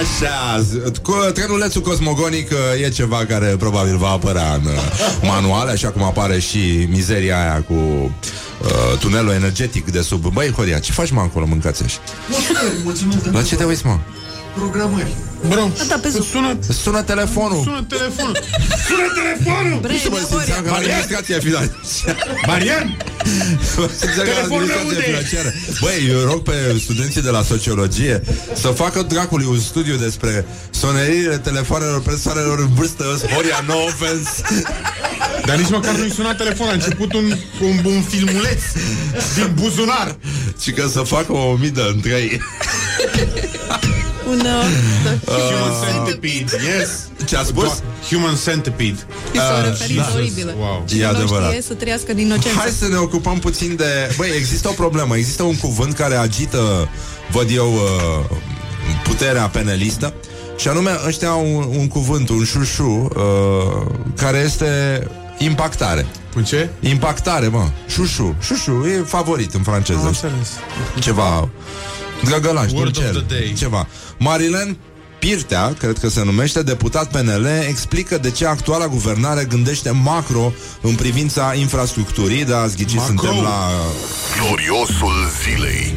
Așa, cu trenulețul cosmogonic uh, e ceva care probabil va apărea în uh, manuale, așa cum apare și mizeria aia cu uh, tunelul energetic de sub... Băi, Horia, ce faci, mă, acolo, mâncați așa? La ce te uiți, mă? Bro, Da, pe Zoom. sună, Sună telefonul. sună telefonul. Sună telefonul! Bre, Nu mă simțeam ca la administrația financiară. Marian! Mă simțeam ca la Telefonul administrația unde e? financiară. Băi, eu rog pe studenții de la sociologie să facă dracului un studiu despre soneriile telefoanelor persoanelor în vârstă. Horia, no offense. Dar nici măcar nu-i suna telefon, a început un, un, un filmuleț din buzunar. Și că să facă o midă în trei. Un, uh, Human centipede, yes. Ce a spus? Human centipede. uh, s-o referință oribilă. Wow. Cine E nu adevărat. știe să trăiască din inocență. Hai să ne ocupăm puțin de... Băi, există o problemă. Există un cuvânt care agită, văd eu, uh, puterea penelistă. Și anume, ăștia au un, un cuvânt, un șușu, uh, care este impactare. Cu ce? Impactare, mă. Șușu. Șușu e favorit în franceză. Am înțeles. Ceva drăgălaș, Word of dulcel, the day. ceva. Marilen Pirtea, cred că se numește, deputat PNL, explică de ce actuala guvernare gândește macro în privința infrastructurii, da, ați ghicit, Macro. suntem la... Gloriosul zilei.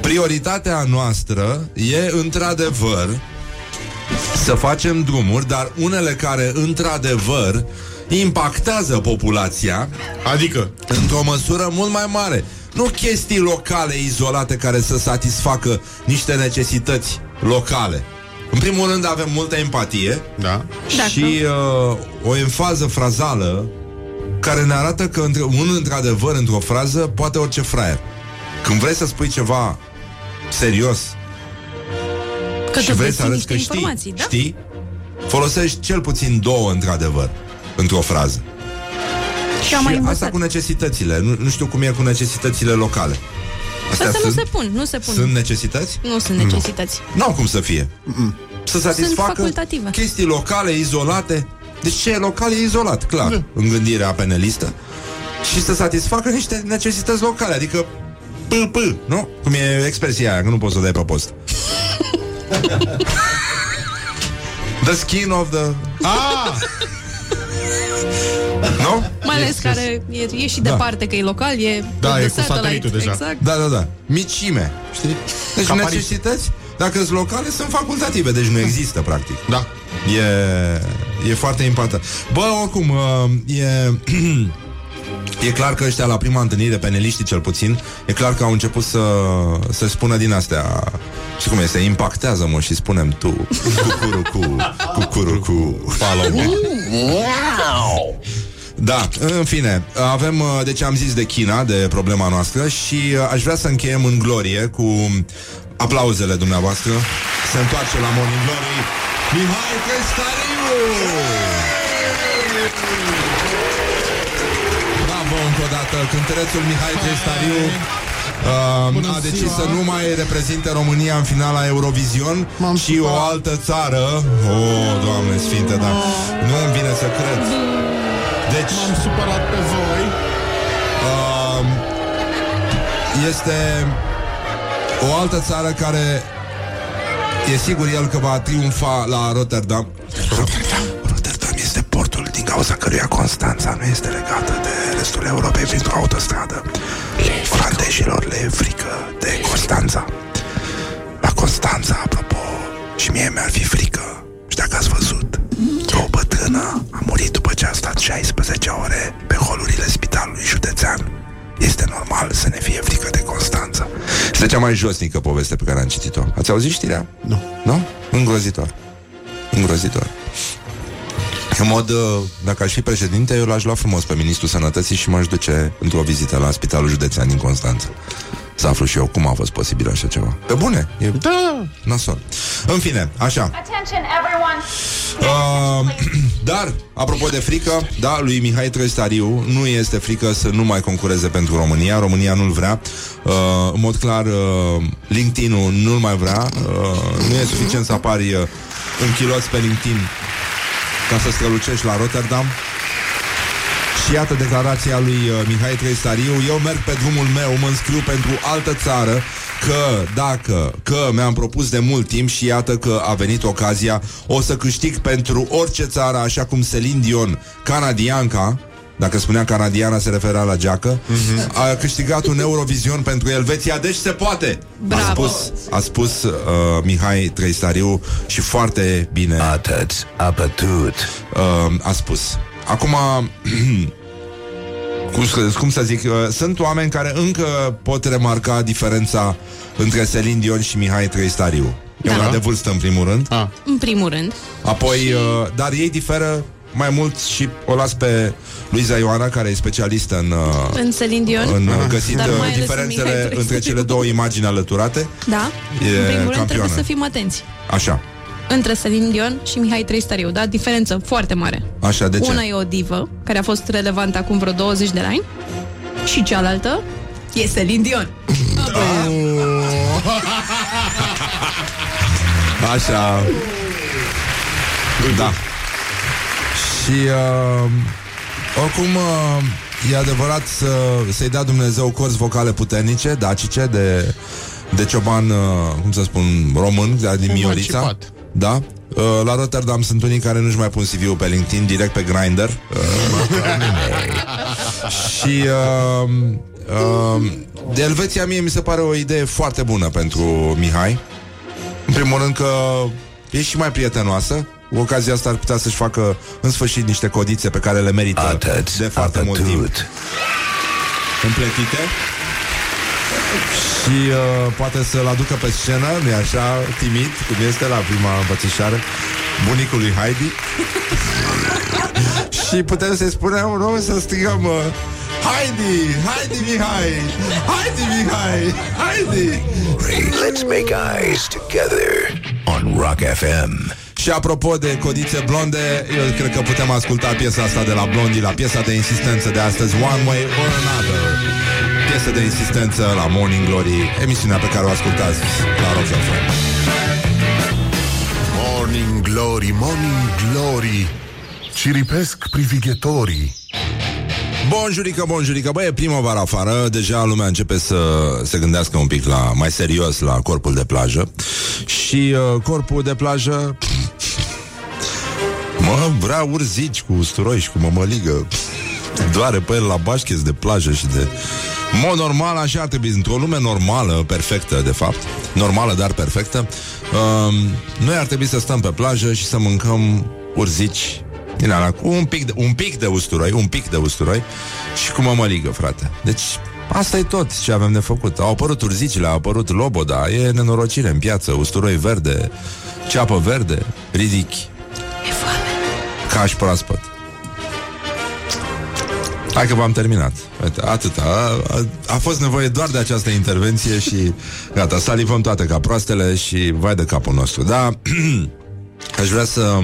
Prioritatea noastră e, într-adevăr, să facem drumuri, dar unele care, într-adevăr, impactează populația Adică, într-o măsură mult mai mare. Nu chestii locale izolate care să satisfacă niște necesități locale. În primul rând avem multă empatie da. Dacă. și uh, o enfază frazală care ne arată că între, un într-adevăr într-o frază poate orice fraier. Când vrei să spui ceva serios Că și tu vrei vrei să arăți niște că știi, informații, da? știi, folosești cel puțin două într-adevăr într-o frază. Și am mai Și asta învățat. cu necesitățile. Nu, nu știu cum e cu necesitățile locale. Astea Asta nu sunt, se pun, nu se pun. sunt necesități? Nu sunt necesități. N-au cum să fie. Să satisfacă facultative. chestii locale, izolate. Deci ce e local e izolat, clar, Da. în gândirea penelistă. Și să satisfacă niște necesități locale, adică p-p, nu? Cum e expresia aia, că nu poți să o dai pe post. the skin of the... Ah! Nu? Mai ales care e, e și Da. departe, că e local, e Da, de e cu satellite. satelitul deja. Exact. Da, da, da. Micime, știi? Deci Ca Paris. necesități, dacă sunt locale, sunt facultative, deci nu există, practic. Da. E, e foarte important. Bă, oricum, uh, e... E clar că ăștia la prima întâlnire, peneliștii cel puțin, e clar că au început să, să spună din astea. Și cum este, impactează-mă și spunem tu Cucurucu, cucurucu Follow Da, în fine Avem, uh, deci am zis de China De problema noastră Și uh, aș vrea să încheiem în glorie Cu aplauzele dumneavoastră. Se întoarce la Morning Glory. Mihai Crestariu Bravo încă o dată Cântărețul Mihai Crestariu Uh, a decis să nu mai reprezinte România în finala Eurovision M-am și o supărat. altă țară. Oh, Doamne Sfinte, da. Nu îmi vine să cred. Deci, M-am supărat pe voi. uh, este o altă țară care e sigur el că va triumfa la Rotterdam. Rotterdam. Rotterdam este portul din cauza căruia Constanța nu este legată de restul Europei printr-o autostradă. Olandezilor le e frică de Constanța. La Constanța, apropo, și mie mi-ar fi frică. Și dacă ați văzut că o bătrână a murit după ce a stat 16 ore pe holurile spitalului județean, este normal să ne fie frică de Constanța. Este cea mai josnică poveste pe care am citit-o. Ați auzit știrea? Nu. Nu? Îngrozitor. Îngrozitor. În mod, uh, dacă aș fi președinte, eu l-aș lua frumos pe Ministrul Sănătății și m-aș duce într-o vizită la Spitalul Județean din Constanța. Să aflu și eu cum a fost posibil așa ceva. Pe bune, e Da. nasol. În fine, așa. Attention, everyone. Uh, dar, apropo de frică, da, lui Mihai Trăstariu nu este frică să nu mai concureze pentru România. România nu-l vrea. Uh, în mod clar, uh, LinkedIn-ul nu-l mai vrea. Uh, nu e suficient să apari uh, în chiloți pe LinkedIn ca să strălucești la Rotterdam. Și iată declarația lui uh, Mihai Trăstariu Eu merg pe drumul meu, mă înscriu pentru altă țară Că, dacă, că mi-am propus de mult timp Și iată că a venit ocazia O să câștig pentru orice țară Așa cum Celine Dion, canadianca dacă spunea canadiana, se referea la geacă A câștigat un Eurovision pentru Elveția Deci se poate A Bravo. spus, a spus uh, Mihai Trăstariu Și foarte bine Atât a pătut. uh, a spus. Acum, cum, să- cum să zic, uh, sunt oameni care încă pot remarca diferența între Selin Dion și Mihai Trăistariu. E Da. una de vârstă, în primul rând. Ah. În primul rând. Apoi, uh, dar ei diferă mai mult și o las pe Luiza Ioana, care e specialistă în, uh, În Celine Dion. în uh, găsit Dar uh, mai ales în diferențele Mihai între Trăistariu. cele două imagini alăturate. Da. E în primul rând campioană. trebuie să fim atenți. Așa. Între Celine Dion și Mihai Trăistariu, da? Diferență foarte mare. Așa, de ce? Una e o divă, care a fost relevantă acum vreo 20 de ani, și cealaltă e Celine Dion. Așa. Da. Și uh, oricum uh, e adevărat să, să-i dea Dumnezeu corzi vocale puternice, dacice, de, de cioban, uh, cum să spun, român, de, din Miorița. Emancipat. Da. Uh, la Rotterdam sunt unii care nu-și mai pun CV-ul pe LinkedIn, direct pe Grindr. Uh, și uh, uh, de Elveția mie mi se pare o idee foarte bună pentru Mihai. În primul rând că e și mai prietenoasă. Cu ocazia asta ar putea să-și facă în sfârșit niște codițe pe care le merită Atât de a foarte mult timp pătut. împletite. Și uh, poate să-l aducă pe scenă, nu așa, timid, cum este la prima învățișare, bunicul lui Heidi. și putem să-i spunem, nu, să strigăm uh, Heidi, Heidi Mihai, Heidi Mihai, Heidi. Let's make eyes together on Rock FM. Și apropo de codițe blonde, eu cred că putem asculta piesa asta de la Blondie, la piesa de insistență de astăzi, One Way or Another. Piesă de insistență la Morning Glory, emisiunea pe care o ascultați la Rock FM. Morning Glory, Morning Glory Ciripesc privighetorii Bonjurică, bonjurică, băi, e primăvara afară. Deja lumea începe să se gândească un pic la mai serios la corpul de plajă. Și uh, corpul de plajă Mă, vrea urzici cu usturoi și cu mămăligă. Doare pe el la bașcheți de plajă și de... În mod normal, așa ar trebui, într-o lume normală, perfectă, de fapt, normală, dar perfectă, uh, noi ar trebui să stăm pe plajă și să mâncăm urzici din ala, cu un pic, de, un pic de usturoi, un pic de usturoi și cu mămăligă, frate. Deci, asta e tot ce avem de făcut. Au apărut urzicile, a apărut loboda, e nenorocire în piață, usturoi verde, ceapă verde, ridichi. E foame. Caș proaspăt. Hai că v-am terminat. Uite, atâta. A, a, a fost nevoie doar de această intervenție și gata, salivăm toate ca proastele și vai de capul nostru. Da, aș vrea să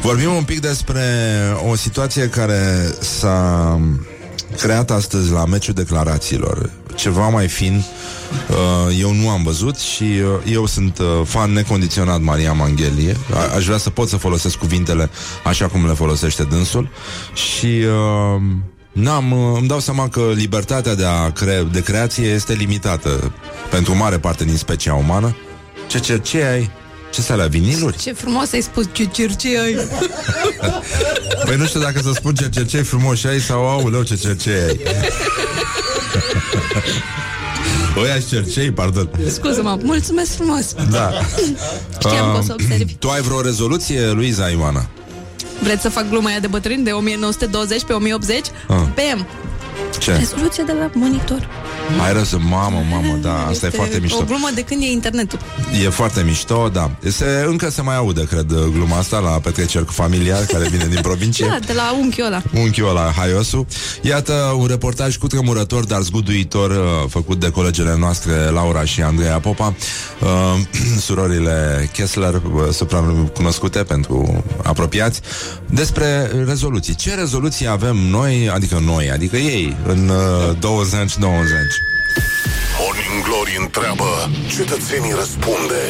vorbim un pic despre o situație care s-a creat astăzi la meciul declarațiilor. Ceva mai fin uh, eu nu am văzut și uh, eu sunt uh, fan necondiționat Maria Manghelie. A- aș vrea să pot să folosesc cuvintele așa cum le folosește dânsul și uh, n-am, uh, îmi dau seama că libertatea de, a cre- de creație este limitată pentru o mare parte din specia umană. Ce, ce, ce ai? Ce să alea, viniluri? Ce frumos ai spus, ce cercei ai. Păi nu știu dacă să spun ce cercei frumos ai sau auleu ce cercei ai. Oia cercei, pardon. Scuză-mă, mulțumesc frumos. Da. Știam că o să Um, observi. Tu ai vreo rezoluție, Luiza Ioana? Vreți să fac gluma aia de bătrâni de 1920 pe 1080? Ah. Bam! Ce? Rezoluție de la monitor. Ai răză, mamă, mamă, da, asta e foarte mișto. O glumă de când e internetul. E foarte mișto, da. Se, încă se mai aude, cred, gluma asta la petreceri cu familiar care vine din provincie. Da, de la unchiul ăla. unchiul ăla, haiosul. Iată un reportaj cu tremurător, dar zguduitor, uh, făcut de colegele noastre Laura și Andreea Popa, uh, surorile Kessler, uh, supracunoscute pentru apropiați, despre rezoluții. Ce rezoluții avem noi, adică noi, adică ei, în uh, 2020? Morning Glory întreabă, cetățenii răspunde.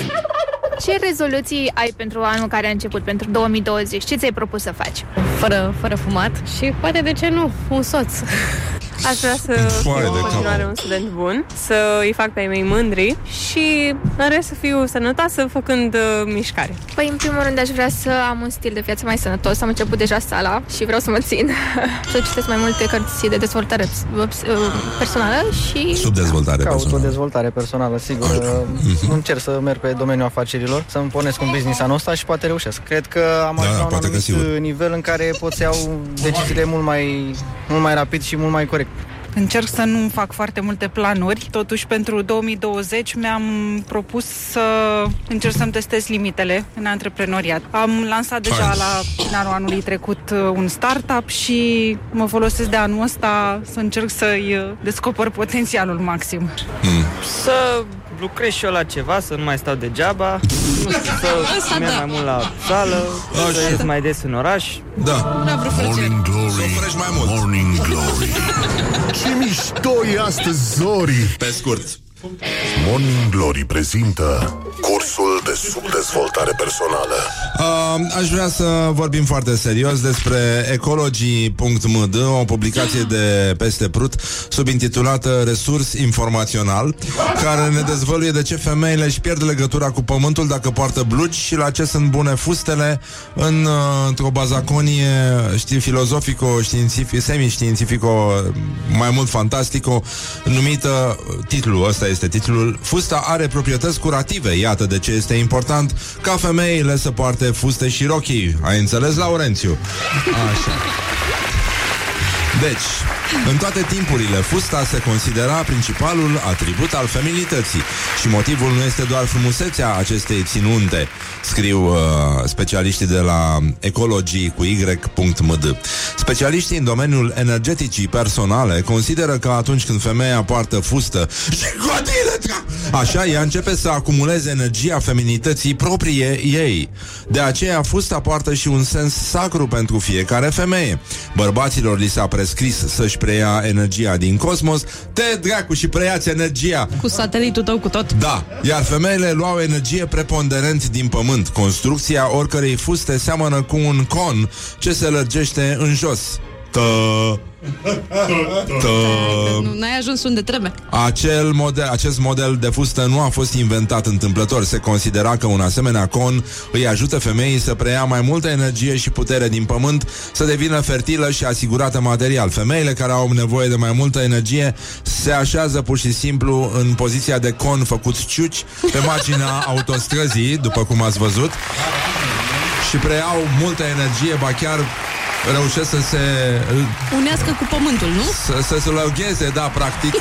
Ce rezoluții ai pentru anul care a început, pentru 2020? Ce ți-ai propus să faci? fără, fără fumat și poate de ce nu, un soț. Aș vrea să Foaie fiu de în continuare capul. un student bun, să îi fac pe ai mei mândri și în rest să fiu sănătoasă făcând uh, mișcare. Păi, în primul rând, aș vrea să am un stil de viață mai sănătos. Am început deja sala și vreau să mă țin. să citesc mai multe cărți de dezvoltare ps- ps- personală și... Subdezvoltare Caut o personală. dezvoltare personală, sigur. Uh, Încerc să merg pe domeniul afacerilor, să-mi pornesc un business anul ăsta și poate reușesc. Cred că am Da, ajuns la un poate că anumit sigur. nivel în care pot să iau deciziile mult mai, mult mai rapid și mult mai corect. Încerc să nu fac foarte multe planuri. Totuși, pentru 2020 mi-am propus să încerc să-mi testez limitele în antreprenoriat. Am lansat deja Fain. la finalul anului trecut uh, un startup și mă folosesc de anul ăsta să încerc să-i uh, descoper potențialul maxim. Să lucrez și eu la ceva, să nu mai stau degeaba, nu știu, să merg mai mult la sală, să ies mai des în oraș. Da. La vreo frăgere. Morning Glory, Să o freci mai mult. Morning Glory. Ce mișto e astăzi, Zori! Pe scurt. Morning Glory prezintă cursul de subdezvoltare personală. Uh, aș vrea să vorbim foarte serios despre ecology.md, o publicație de peste prut subintitulată Resurs informațional, care ne dezvăluie de ce femeile își pierd legătura cu pământul dacă poartă blugi și la ce sunt bune fustele în, uh, într-o bazaconie, știi, filozofico, științific, semi-științifico, mai mult fantastico, numită, titlul ăsta este titlul, Fusta are proprietăți curative, iată de ce este important ca femeile să poarte fuste și rochii. Ai înțeles, Laurențiu? Așa. Deci, în toate timpurile, fusta se considera principalul atribut al feminității și motivul nu este doar frumusețea acestei ținunte, scriu uh, specialiștii de la ecology cu y.md. Specialiștii în domeniul energeticii personale consideră că atunci când femeia poartă fustă și godile, așa ea începe să acumuleze energia feminității proprie ei. De aceea fusta poartă și un sens sacru pentru fiecare femeie. Bărbaților li s-a prescris să-și preia energia din cosmos, te dracu și preiați energia Cu satelitul tău cu tot. da, iar femeile luau energie preponderent din pământ. Construcția oricărei fuste seamănă cu un con ce se lărgește în jos. Tă, tă. Nu, n-ai ajuns unde trebuie. Acel model, acest model de fustă nu a fost inventat întâmplător. Se considera că un asemenea con îi ajută femeii să preia mai multă energie și putere din pământ, să devină fertilă și asigurată material. Femeile care au nevoie de mai multă energie se așează pur și simplu în poziția de con făcut ciuci pe marginea autostrăzii, după cum ați văzut, și preiau multă energie, ba chiar reușesc să se Unească cu pământul, nu? să, să se lăgheze, da, practic, uh,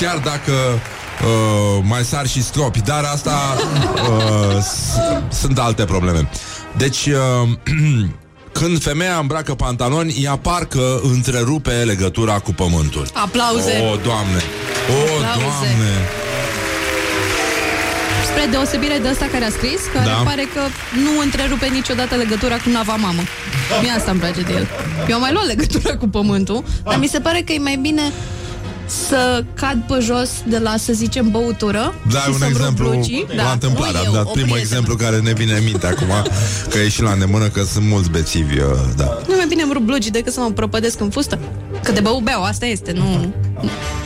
chiar dacă uh, mai sar și stropi, dar asta uh, s- sunt alte probleme. Deci, uh, când femeia îmbracă pantaloni, ea parcă întrerupe legătura cu pământul. Aplauze. O, Doamne! O, Aplauze. Doamne! Spre deosebire de ăsta care a scris, care Da. pare că nu întrerupe niciodată legătura cu nava mamă. Mie asta îmi place de el. Eu am mai luat legătura cu pământul, dar mi se pare că e mai bine să cad pe jos de la, să zicem, băutură Da, și un să-mi rup exemplu blugii. la întâmplare. Nu Am eu, dat o primul prietenă. exemplu care ne vine în minte acum, că e și la îndemână, că sunt mulți bețivi, uh, da. Nu mai bine îmi rup blugii decât să mă prăpădesc în fustă. Că de bău beau, asta este, nu...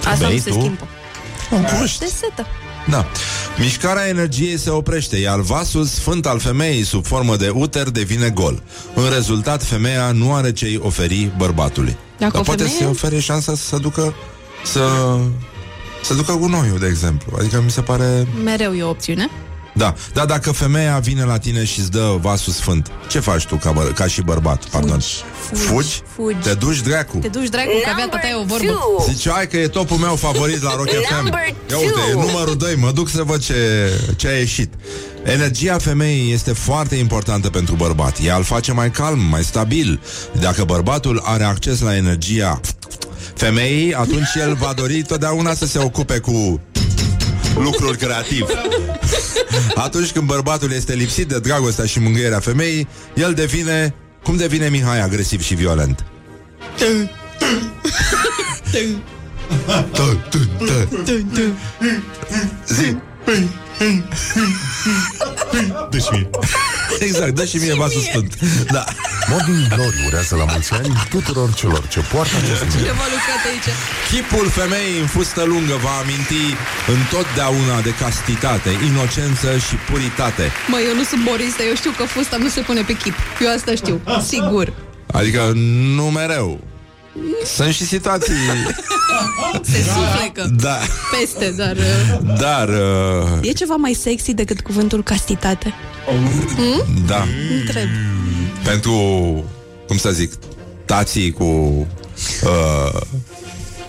Asta Bei nu se tu? schimbă. De setă. Da. Mișcarea energiei se oprește, iar vasul sfânt al femeii sub formă de uter devine gol. În rezultat, femeia nu are ce-i oferi bărbatului. Dacă Dar o poate femeie- să-i ofere șansa să se ducă să, să ducă gunoiul, de exemplu. Adică mi se pare... Mereu e o opțiune. Da, dar dacă femeia vine la tine și îți dă vasul sfânt, ce faci tu ca, bă- ca și bărbat? Pardon. fugi, Fugi? fugi. Te duci dracu. Te duci dracu, că avea tata e o vorbă. Zice, hai că e topul meu favorit la Rock FM. Number Ia uite, e two. numărul 2, mă duc să văd ce, ce a ieșit. Energia femeii este foarte importantă pentru bărbat. Ea îl face mai calm, mai stabil. Dacă bărbatul are acces la energia femeii, atunci el va dori totdeauna să se ocupe cu lucruri creativ. Atunci când bărbatul este lipsit de dragostea și mângâierea femeii, el devine, cum devine Mihai, agresiv și violent. Tă, tă, tă. Zi. Dă și mie. Exact, dă și mie vasul sfânt. Da. Morning Glory urează la mulți ani tuturor celor ce poartă acest nume. Cineva a lucrat aici. Chipul femeii în fustă lungă va aminti întotdeauna de castitate, inocență și puritate. Mă, eu nu sunt boriste, eu știu că fusta nu se pune pe chip. Eu asta știu, sigur. Adică nu mereu. Sunt și situații... Se suflecă Da. peste, dar... uh, Dar... Uh, E ceva mai sexy decât cuvântul castitate? Hmm? da. Întreb. Pentru, cum să zic, tații cu... Uh,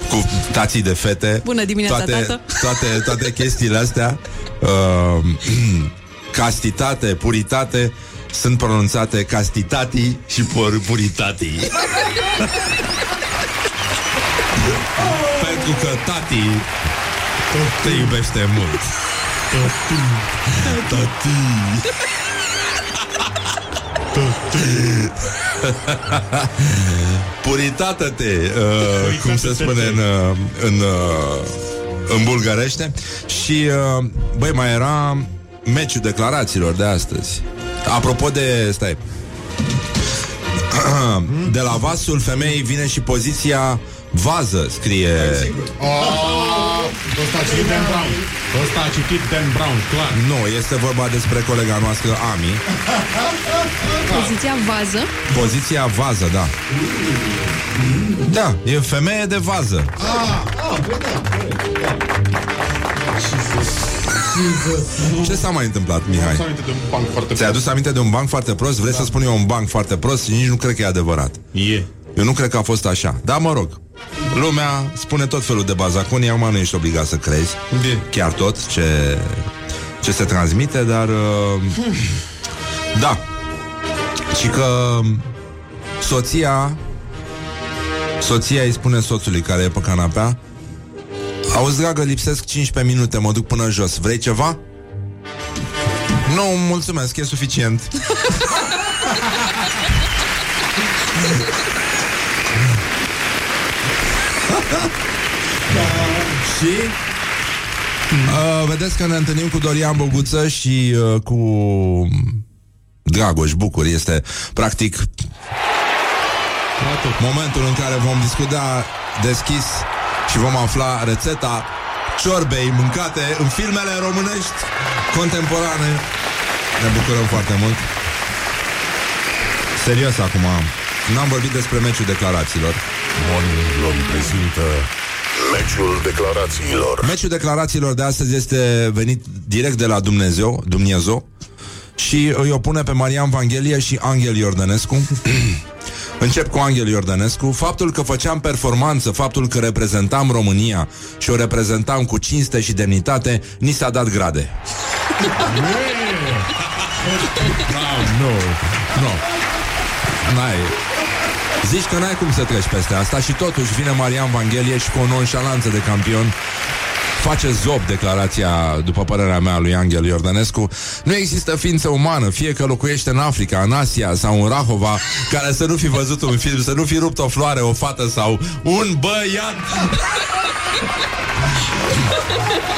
cu tații de fete Bună dimineața, toate, tată. toate, toate chestiile astea uh, Castitate, puritate Sunt pronunțate castitatii și pur- puritatii Pentru că tati Te iubește mult Tati. Puritate-te uh, Cum se spune în, uh, în, uh, în bulgărește Și uh, Băi, mai era Meciul declarațiilor de astăzi. Apropo de... Stai. De la vasul femeii vine și poziția Vază, scrie Oh, ăsta a citit Dan Brown. Ăsta a citit Dan Brown, clar. Nu, este vorba despre colega noastră Ami Poziția vază. Poziția vază, da Da, e femeie de vază Ce s-a mai întâmplat, Mihai? S-a aminte de un banc foarte Ți-ai adus aminte de un banc foarte prost? Vrei să spun eu un banc foarte prost și nici nu cred că e adevărat. E. Eu nu cred că a fost așa. Da, mă rog. Lumea spune tot felul de bazacuni, acum nu ești obligat să crezi. Chiar tot ce, ce se transmite, dar... Uh, da. Și că soția Soția îi spune soțului care e pe canapea Auzi, dragă, lipsesc 15 minute, mă duc până jos Vrei ceva? Nu, mulțumesc, e suficient Și uh, Vedeți că ne întâlnim cu Dorian Boguță Și uh, cu Dragoș Bucur Este practic Momentul în care vom discuta deschis și vom afla rețeta ciorbei mâncate în filmele românești contemporane. Ne bucurăm foarte mult. Serios acum, n-am vorbit despre meciul declarațiilor. Morning Glory prezintă Meciul declarațiilor Meciul declarațiilor de astăzi este venit direct de la Dumnezeu, Dumnezeu și îi opune pe Marian Vanghelie și Angel Iordănescu. Încep cu Angel Iordănescu. Faptul că făceam performanță, faptul că reprezentam România și o reprezentam cu cinste și demnitate, ni s-a dat grade. nu, nu. N-ai. Zici că n-ai cum să treci peste asta și totuși vine Marian Vanghelie și cu o nonșalanță de campion face zob declarația, după părerea mea, lui Angel Iordănescu. Nu există ființă umană, fie că locuiește în Africa, în Asia sau în Rahova, care să nu fi văzut un film, să nu fi rupt o floare, o fată sau un băiat.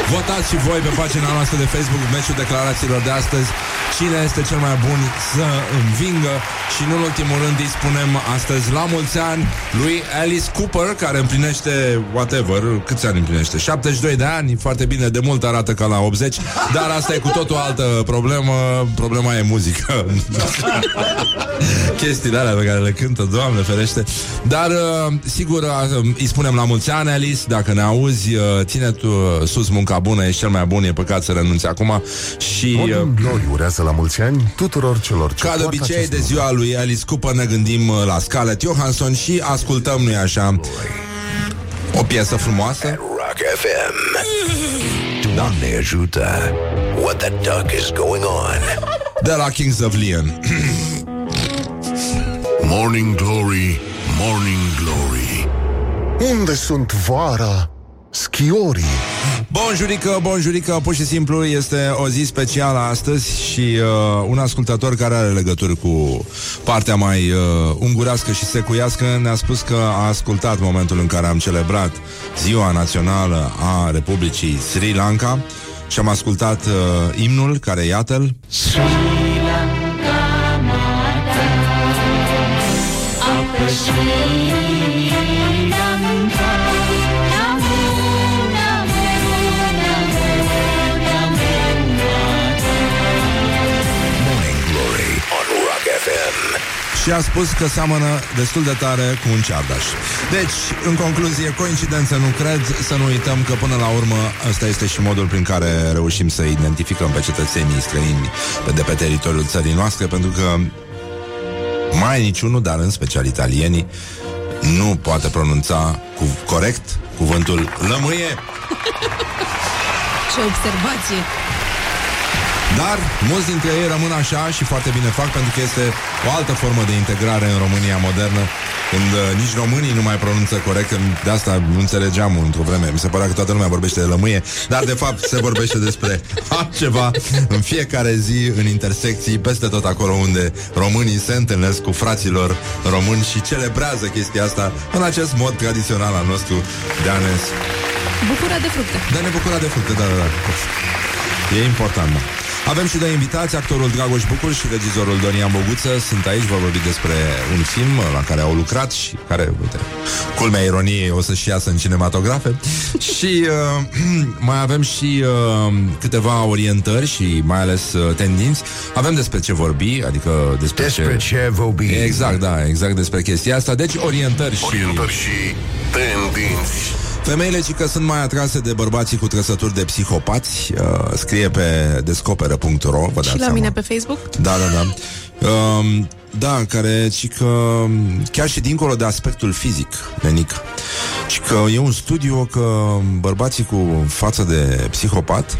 Votați și voi pe pagina noastră de Facebook meciul declarațiilor de astăzi. Cine este cel mai bun să învingă și nu în ultimul rând îi spunem astăzi la mulți ani lui Alice Cooper, care împlinește whatever, câți ani împlinește? 72 de ani, foarte bine, de mult arată ca la 80, dar asta e cu totul altă problemă, problema e muzică. Chestiile alea pe care le cântă, Doamne ferește. Dar, uh, sigur, uh, îi spunem la mulți ani, Alice, dacă ne auzi, uh, ține tu uh, sus munca bună, ești cel mai bun, e păcat să renunți acum și... Uh, Morning Glory urează la mulți ani tuturor celor ce ca de poartă obicei, acest de nume. ziua lui Alice Cooper ne gândim uh, la Scarlett Johansson și ascultăm, nu-i așa, o piesă frumoasă. Rock FM. Doamne ajută. What the duck is going on? De la Kings of Leon. Morning Glory, Morning Glory Unde sunt vara? Schiorii Bonjurică, bonjurică, pur și simplu este o zi specială astăzi și uh, un ascultător care are legături cu partea mai uh, ungurească și secuiască ne-a spus că a ascultat momentul în care am celebrat Ziua Națională a Republicii Sri Lanka și am ascultat uh, imnul care, iată-l, și a spus că seamănă destul de tare cu un ceardaș. Deci, în concluzie, coincidență nu cred, să nu uităm că până la urmă ăsta este și modul prin care reușim să identificăm pe cetățenii străini pe- de pe teritoriul țării noastre, pentru că mai niciunul, dar în special italienii, nu poate pronunța cu corect cuvântul lămâie. Ce observație! Dar mulți dintre ei rămân așa și foarte bine fac pentru că este o altă formă de integrare în România modernă când uh, nici românii nu mai pronunță corect, că de asta nu înțelegeam într-o vreme. Mi se părea că toată lumea vorbește de lămâie, dar de fapt se vorbește despre altceva în fiecare zi, în intersecții, peste tot acolo unde românii se întâlnesc cu fraților români și celebrează chestia asta în acest mod tradițional al nostru de a ne Bucura de fructe. de a ne bucura de fructe, da, da, da. E important, da. Avem și de invitați actorul Dragoș Bucur și regizorul Dorian Boguță. Sunt aici, vor vorbi despre un film la care au lucrat și care, uite, culmea ironiei o să-și iasă în cinematografe. și uh, mai avem și uh, câteva orientări și mai ales uh, tendinți. Avem despre ce vorbi, adică despre, Despre ce vorbi. Exact, da, exact despre chestia asta. Deci orientări și... Orientări și tendinți Femeile ci că sunt mai atrase de bărbații cu trăsături de psihopați uh, Scrie pe descoperă.ro vă dați Și la seama. mine pe Facebook? Da, da, da um, Da, care ci că um, Chiar și dincolo de aspectul fizic Nenica Ci că e un studiu că bărbații cu față de psihopat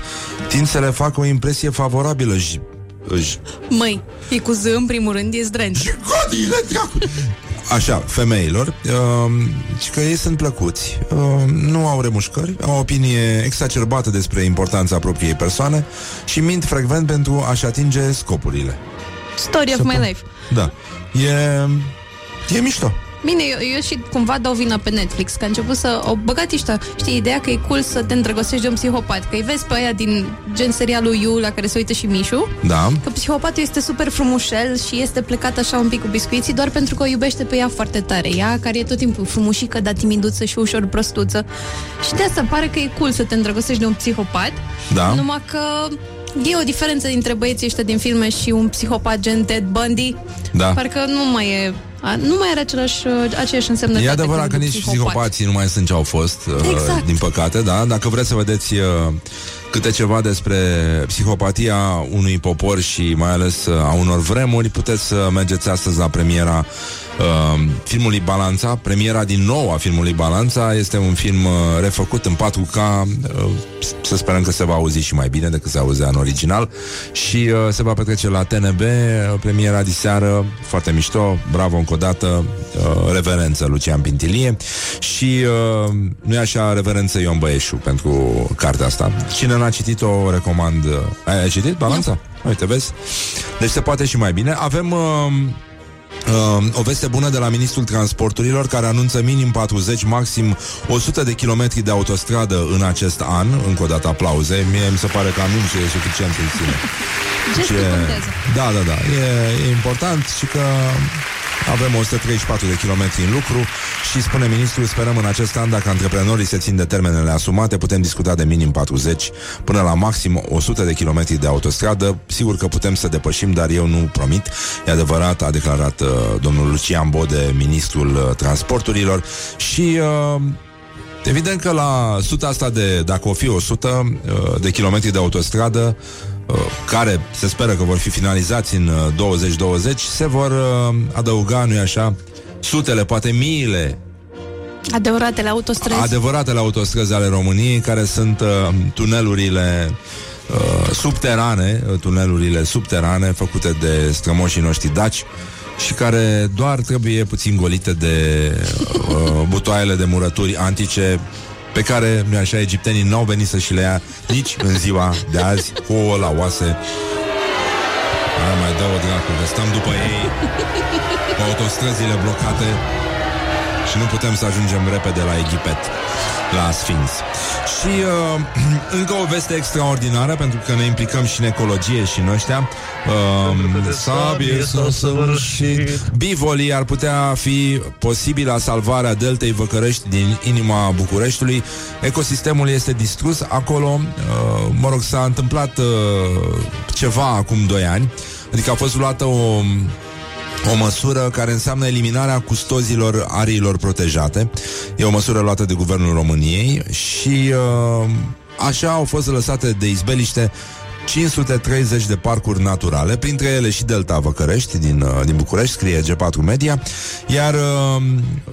Tind să le facă o impresie favorabilă și își Măi, e cu Z în primul rând, e zdrenț. Așa, femeilor uh, și că ei sunt plăcuți. Uh, Nu au remușcări Au o opinie exacerbată despre importanța propriei persoane Și mint frecvent pentru a-și atinge scopurile. Story of my life. Da. E, e mișto Bine, eu, eu și cumva dau vina pe Netflix, că a început să o băgat ăștia, știi, ideea că e cool să te îndrăgostești de un psihopat, că îi vezi pe aia din gen serialul You, la care se uită și Mișu, Da. că psihopatul este super frumușel și este plecat așa un pic cu biscuiții doar pentru că o iubește pe ea foarte tare. Ea, care e tot timpul frumușică, dar timiduță și ușor prostuță. Și de asta pare că e cool să te îndrăgostești de un psihopat, Da. numai că e o diferență dintre băieții ăștia din filme și un psihopat gen Ted Bundy. Da. Parcă nu mai e a, nu mai are același, aceeași însemnătate. E adevărat că când nici psihopat. psihopații nu mai sunt ce au fost, uh, Exact. din păcate, da? Dacă vreți să vedeți uh, câte ceva despre psihopatia unui popor și mai ales uh, a unor vremuri, puteți să mergeți astăzi la premiera uh, filmului Balanța. Premiera din nou a filmului Balanța este un film uh, refăcut în 4K. Uh, să sperăm că se va auzi și mai bine decât se auzea în original. Și uh, se va petrece la TNB. uh, Premiera de seară, foarte mișto. Bravo încă o dată. Uh, reverență Lucian Pintilie. Și uh, nu e așa reverență Ion Băieșu pentru cartea asta. Cine n-a citit-o, o recomand. Ai, ai citit Balanța? Uite, vezi? Deci se poate și mai bine. Avem... Uh, Uh, o veste bună de la Ministrul Transporturilor care anunță minim 40, maxim 100 de kilometri de autostradă în acest an. Încă o dată aplauze. Mie mi se pare că anunțul e suficient în sine. Gestul Ce- contează. Da, da, da. E, e important și că avem 134 de kilometri în lucru și spune ministrul, sperăm în acest an, dacă antreprenorii se țin de termenele asumate, putem discuta de minim 40 până la maxim 100 de kilometri de autostradă. Sigur că putem să depășim, dar eu nu promit. E adevărat, a declarat uh, domnul Lucian Bode, ministrul uh, transporturilor și... Uh, Evident că la suta asta de, dacă o fi 100 uh, de kilometri de autostradă, uh, care se speră că vor fi finalizați în uh, 2020, se vor uh, adăuga, nu-i așa, sutele, poate miile Adevăratele autostrăzi. adevăratele autostrăzi ale României, care sunt uh, tunelurile uh, subterane, uh, tunelurile subterane făcute de strămoșii noștri daci și care doar trebuie puțin golite de uh, butoaiele de murături antice pe care, nu așa, egiptenii n-au venit să și le ia nici în ziua de azi, cu ouă la oase. Hai, mai dă-o dracu, că stăm după ei cu autostrăzile blocate și nu putem să ajungem repede la Egipet, la Sfinx. Și uh, încă o veste extraordinară, pentru că ne implicăm și în ecologie și în ăștia. Uh, sabie s-a săvârșit. Bivolii ar putea fi posibilă salvarea deltei Văcărești din inima Bucureștiului. Ecosistemul este distrus acolo. Uh, mă rog, s-a întâmplat uh, ceva acum 2 ani. Adică a fost luată o o măsură care înseamnă eliminarea custozilor ariilor protejate. E o măsură luată de Guvernul României și uh, așa au fost lăsate de izbeliște 530 de parcuri naturale, printre ele și Delta Văcărești din, uh, din București, scrie G4 Media, iar uh,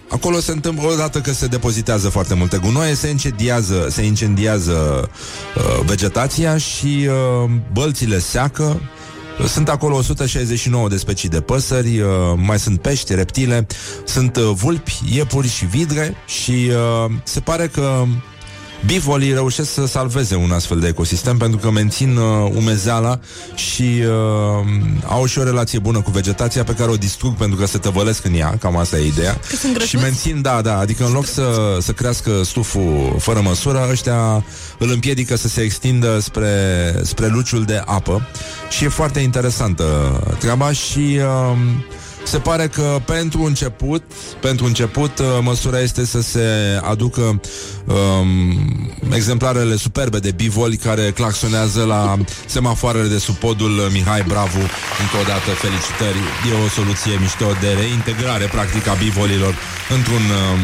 acolo se întâmplă, odată că se depozitează foarte multe gunoaie, se incendiază, se incendiază uh, vegetația și uh, bălțile seacă, sunt acolo 169 de specii de păsări, uh, mai sunt pești, reptile, sunt uh, vulpi, iepuri și vidre și uh, se pare că bivolii reușesc să salveze un astfel de ecosistem pentru că mențin uh, umezeala și uh, au și o relație bună cu vegetația pe care o distrug pentru că se tăvălesc în ea, cam asta e ideea. Că sunt grăsuți? și mențin, da, da, adică în loc să, să crească stuful fără măsură, ăștia îl împiedică să se extindă spre, spre luciul de apă și e foarte interesantă treaba și uh, se pare că pentru început, pentru început, uh, măsura este să se aducă um, exemplarele superbe de bivoli care claxonează la semafoarele de sub podul Mihai Bravu. Încă o dată felicitări. E o soluție mișto de reintegrare practic a bivolilor într-un um,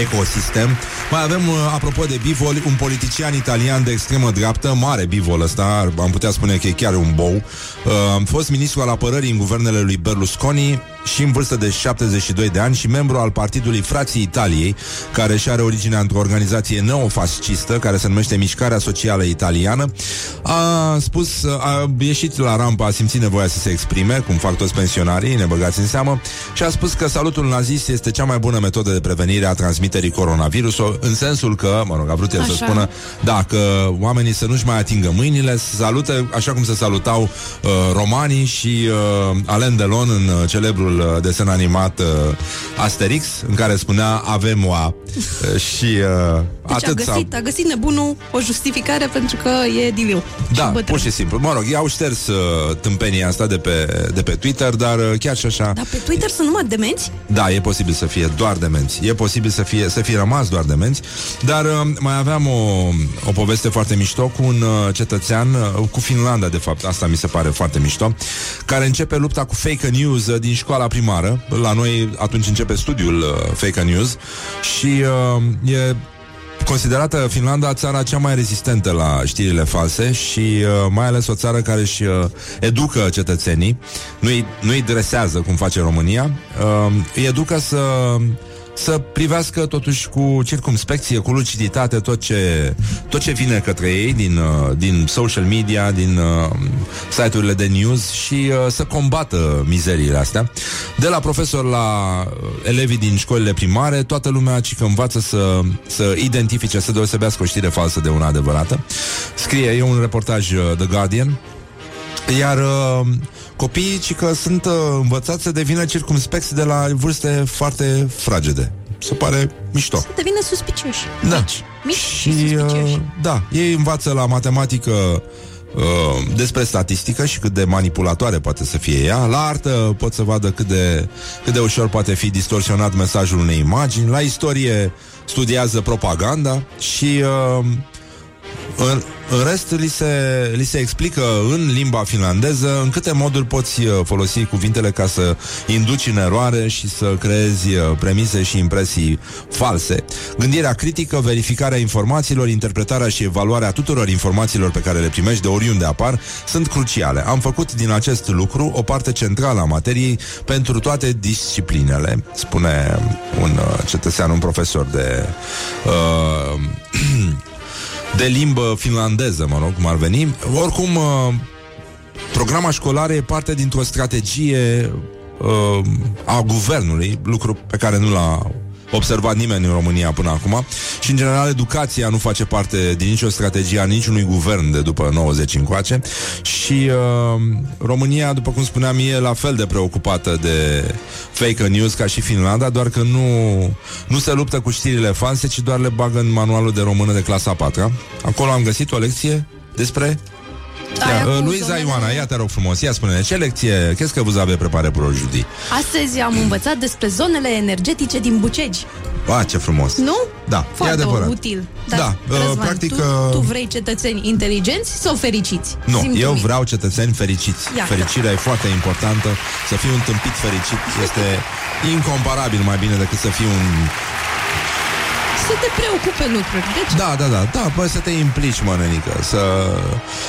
ecosistem. Mai avem, uh, apropo de bivoli, un politician italian de extremă dreaptă, mare bivol ăsta, am putea spune că e chiar un bou. Uh, Am fost ministru al apărării în guvernele lui Berlusconi și în vârstă de 72 de ani și membru al partidului Frații Italiei, care și are originea într-o organizație neofascistă care se numește Mișcarea Socială Italiană. A spus, a ieșit la rampă, a simțit nevoia să se exprime, cum fac toți pensionarii, ne băgați în seamă, și a spus că salutul nazist este cea mai bună metodă de prevenire a transmiterii coronavirusului, în sensul că, mă rog, a vrut el să Așa. spună, da, că oamenii să nu-și mai atingă mâinile, să salute așa cum se salutau uh, romanii și uh, Alain Delon în uh, celebrul celebrul uh, desen animat uh, Asterix, în care spunea avem oa uh, și uh, Deci atât a s-a- găsit, a găsit nebunul o justificare pentru că e diliu. Da, și bătrân. pur și simplu. Mă rog, i-au șters uh, tâmpenia asta de pe, de pe Twitter, dar uh, chiar și așa... Dar pe Twitter sunt numai demenți? Da, e posibil să fie doar demenți. E posibil să fie, să fie rămas doar demenți. Dar uh, mai aveam o, o poveste foarte mișto cu un uh, cetățean, uh, cu Finlanda, de fapt, asta mi se pare foarte mișto, care începe lupta cu fake news uh, din școala primară. La noi atunci începe studiul uh, fake news. Și uh, e considerată Finlanda țara cea mai rezistentă la știrile false și uh, mai ales o țară care își uh, educă cetățenii, nu-i, nu-i dresează cum face România, uh, îi educă să să privească totuși cu circumspecție, cu luciditate tot ce, tot ce vine către ei din, uh, din social media, din uh, site-urile de news și uh, să combată mizeriile astea. De la profesor la uh, elevii din școlile primare, toată lumea ci că învață să, să identifice, să deosebească o știre falsă de una adevărată. Scrie, e un reportaj uh, The Guardian, iar uh, copiii ci că sunt uh, învățați să devină circumspecți de la vârste foarte fragede. Se pare mișto. Devine suspicioși. Da. Mici, mici și, Și, suspicioși. uh, da, ei învață la matematică uh, despre statistică și cât de manipulatoare poate să fie ea. La artă pot să vadă cât de, cât de ușor poate fi distorsionat mesajul unei imagini. La istorie studiază propaganda și uh, în, în rest li se, li se explică în limba finlandeză în câte moduri poți uh, folosi cuvintele ca să induci în eroare și să creezi uh, premise și impresii false. Gândirea critică, verificarea informațiilor, interpretarea și evaluarea tuturor informațiilor pe care le primești de oriunde apar sunt cruciale. Am făcut din acest lucru o parte centrală a materiei pentru toate disciplinele, spune un uh, cetățean, un profesor de uh, de limbă finlandeză, mă rog, cum ar veni. Oricum, uh, programa școlară e parte dintr-o strategie uh, a guvernului, lucru pe care nu l-a observat nimeni în România până acum. Și, în general, educația nu face parte din nicio strategie a niciunui guvern de după 90 încoace. Și uh, România, după cum spuneam, e la fel de preocupată de fake news ca și Finlanda, doar că nu, nu se luptă cu știrile false, ci doar le bagă în manualul de română de clasa 4 Acolo am găsit o lecție despre Aia Ia, cu uh, Luiza zonele- Ioana, ia te rog frumos, ia spune ce lecție, qu'est-ce que vous avez préparé pour aujourd'hui? Astăzi am învățat despre zonele energetice din Bucegi. Ah, ce frumos! Nu? Da, Foarte e adevărat. util. Dar, Da, uh, Răzvan, practic, tu, uh, tu vrei cetățeni inteligenți sau fericiți? Nu, Zi-mi eu tu. vreau cetățeni fericiți. Iată. Fericirea e foarte importantă. Să fii un tâmpit fericit este incomparabil mai bine decât să fii un... Să te preocupe lucruri. Deci, Da, da, da, da, bă, să te implici, mă, nenică, să,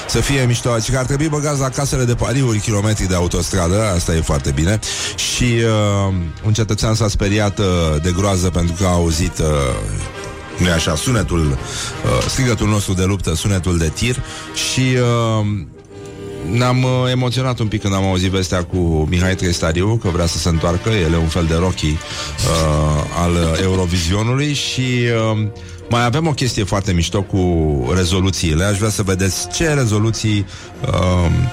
să fie mișto. Și că ar trebui băgați la casele de pariuri kilometri de autostradă, asta e foarte bine. Și uh, un cetățean s-a speriat uh, de groază pentru că a auzit... Uh, nu e așa, sunetul, uh, strigătul nostru de luptă, sunetul de tir și uh, ne-am uh, emoționat un pic când am auzit vestea cu Mihai Trestariu, că vrea să se întoarcă, el e un fel de Rocky uh, al Eurovizionului și uh, mai avem o chestie foarte mișto cu rezoluțiile. Aș vrea să vedeți ce rezoluții uh,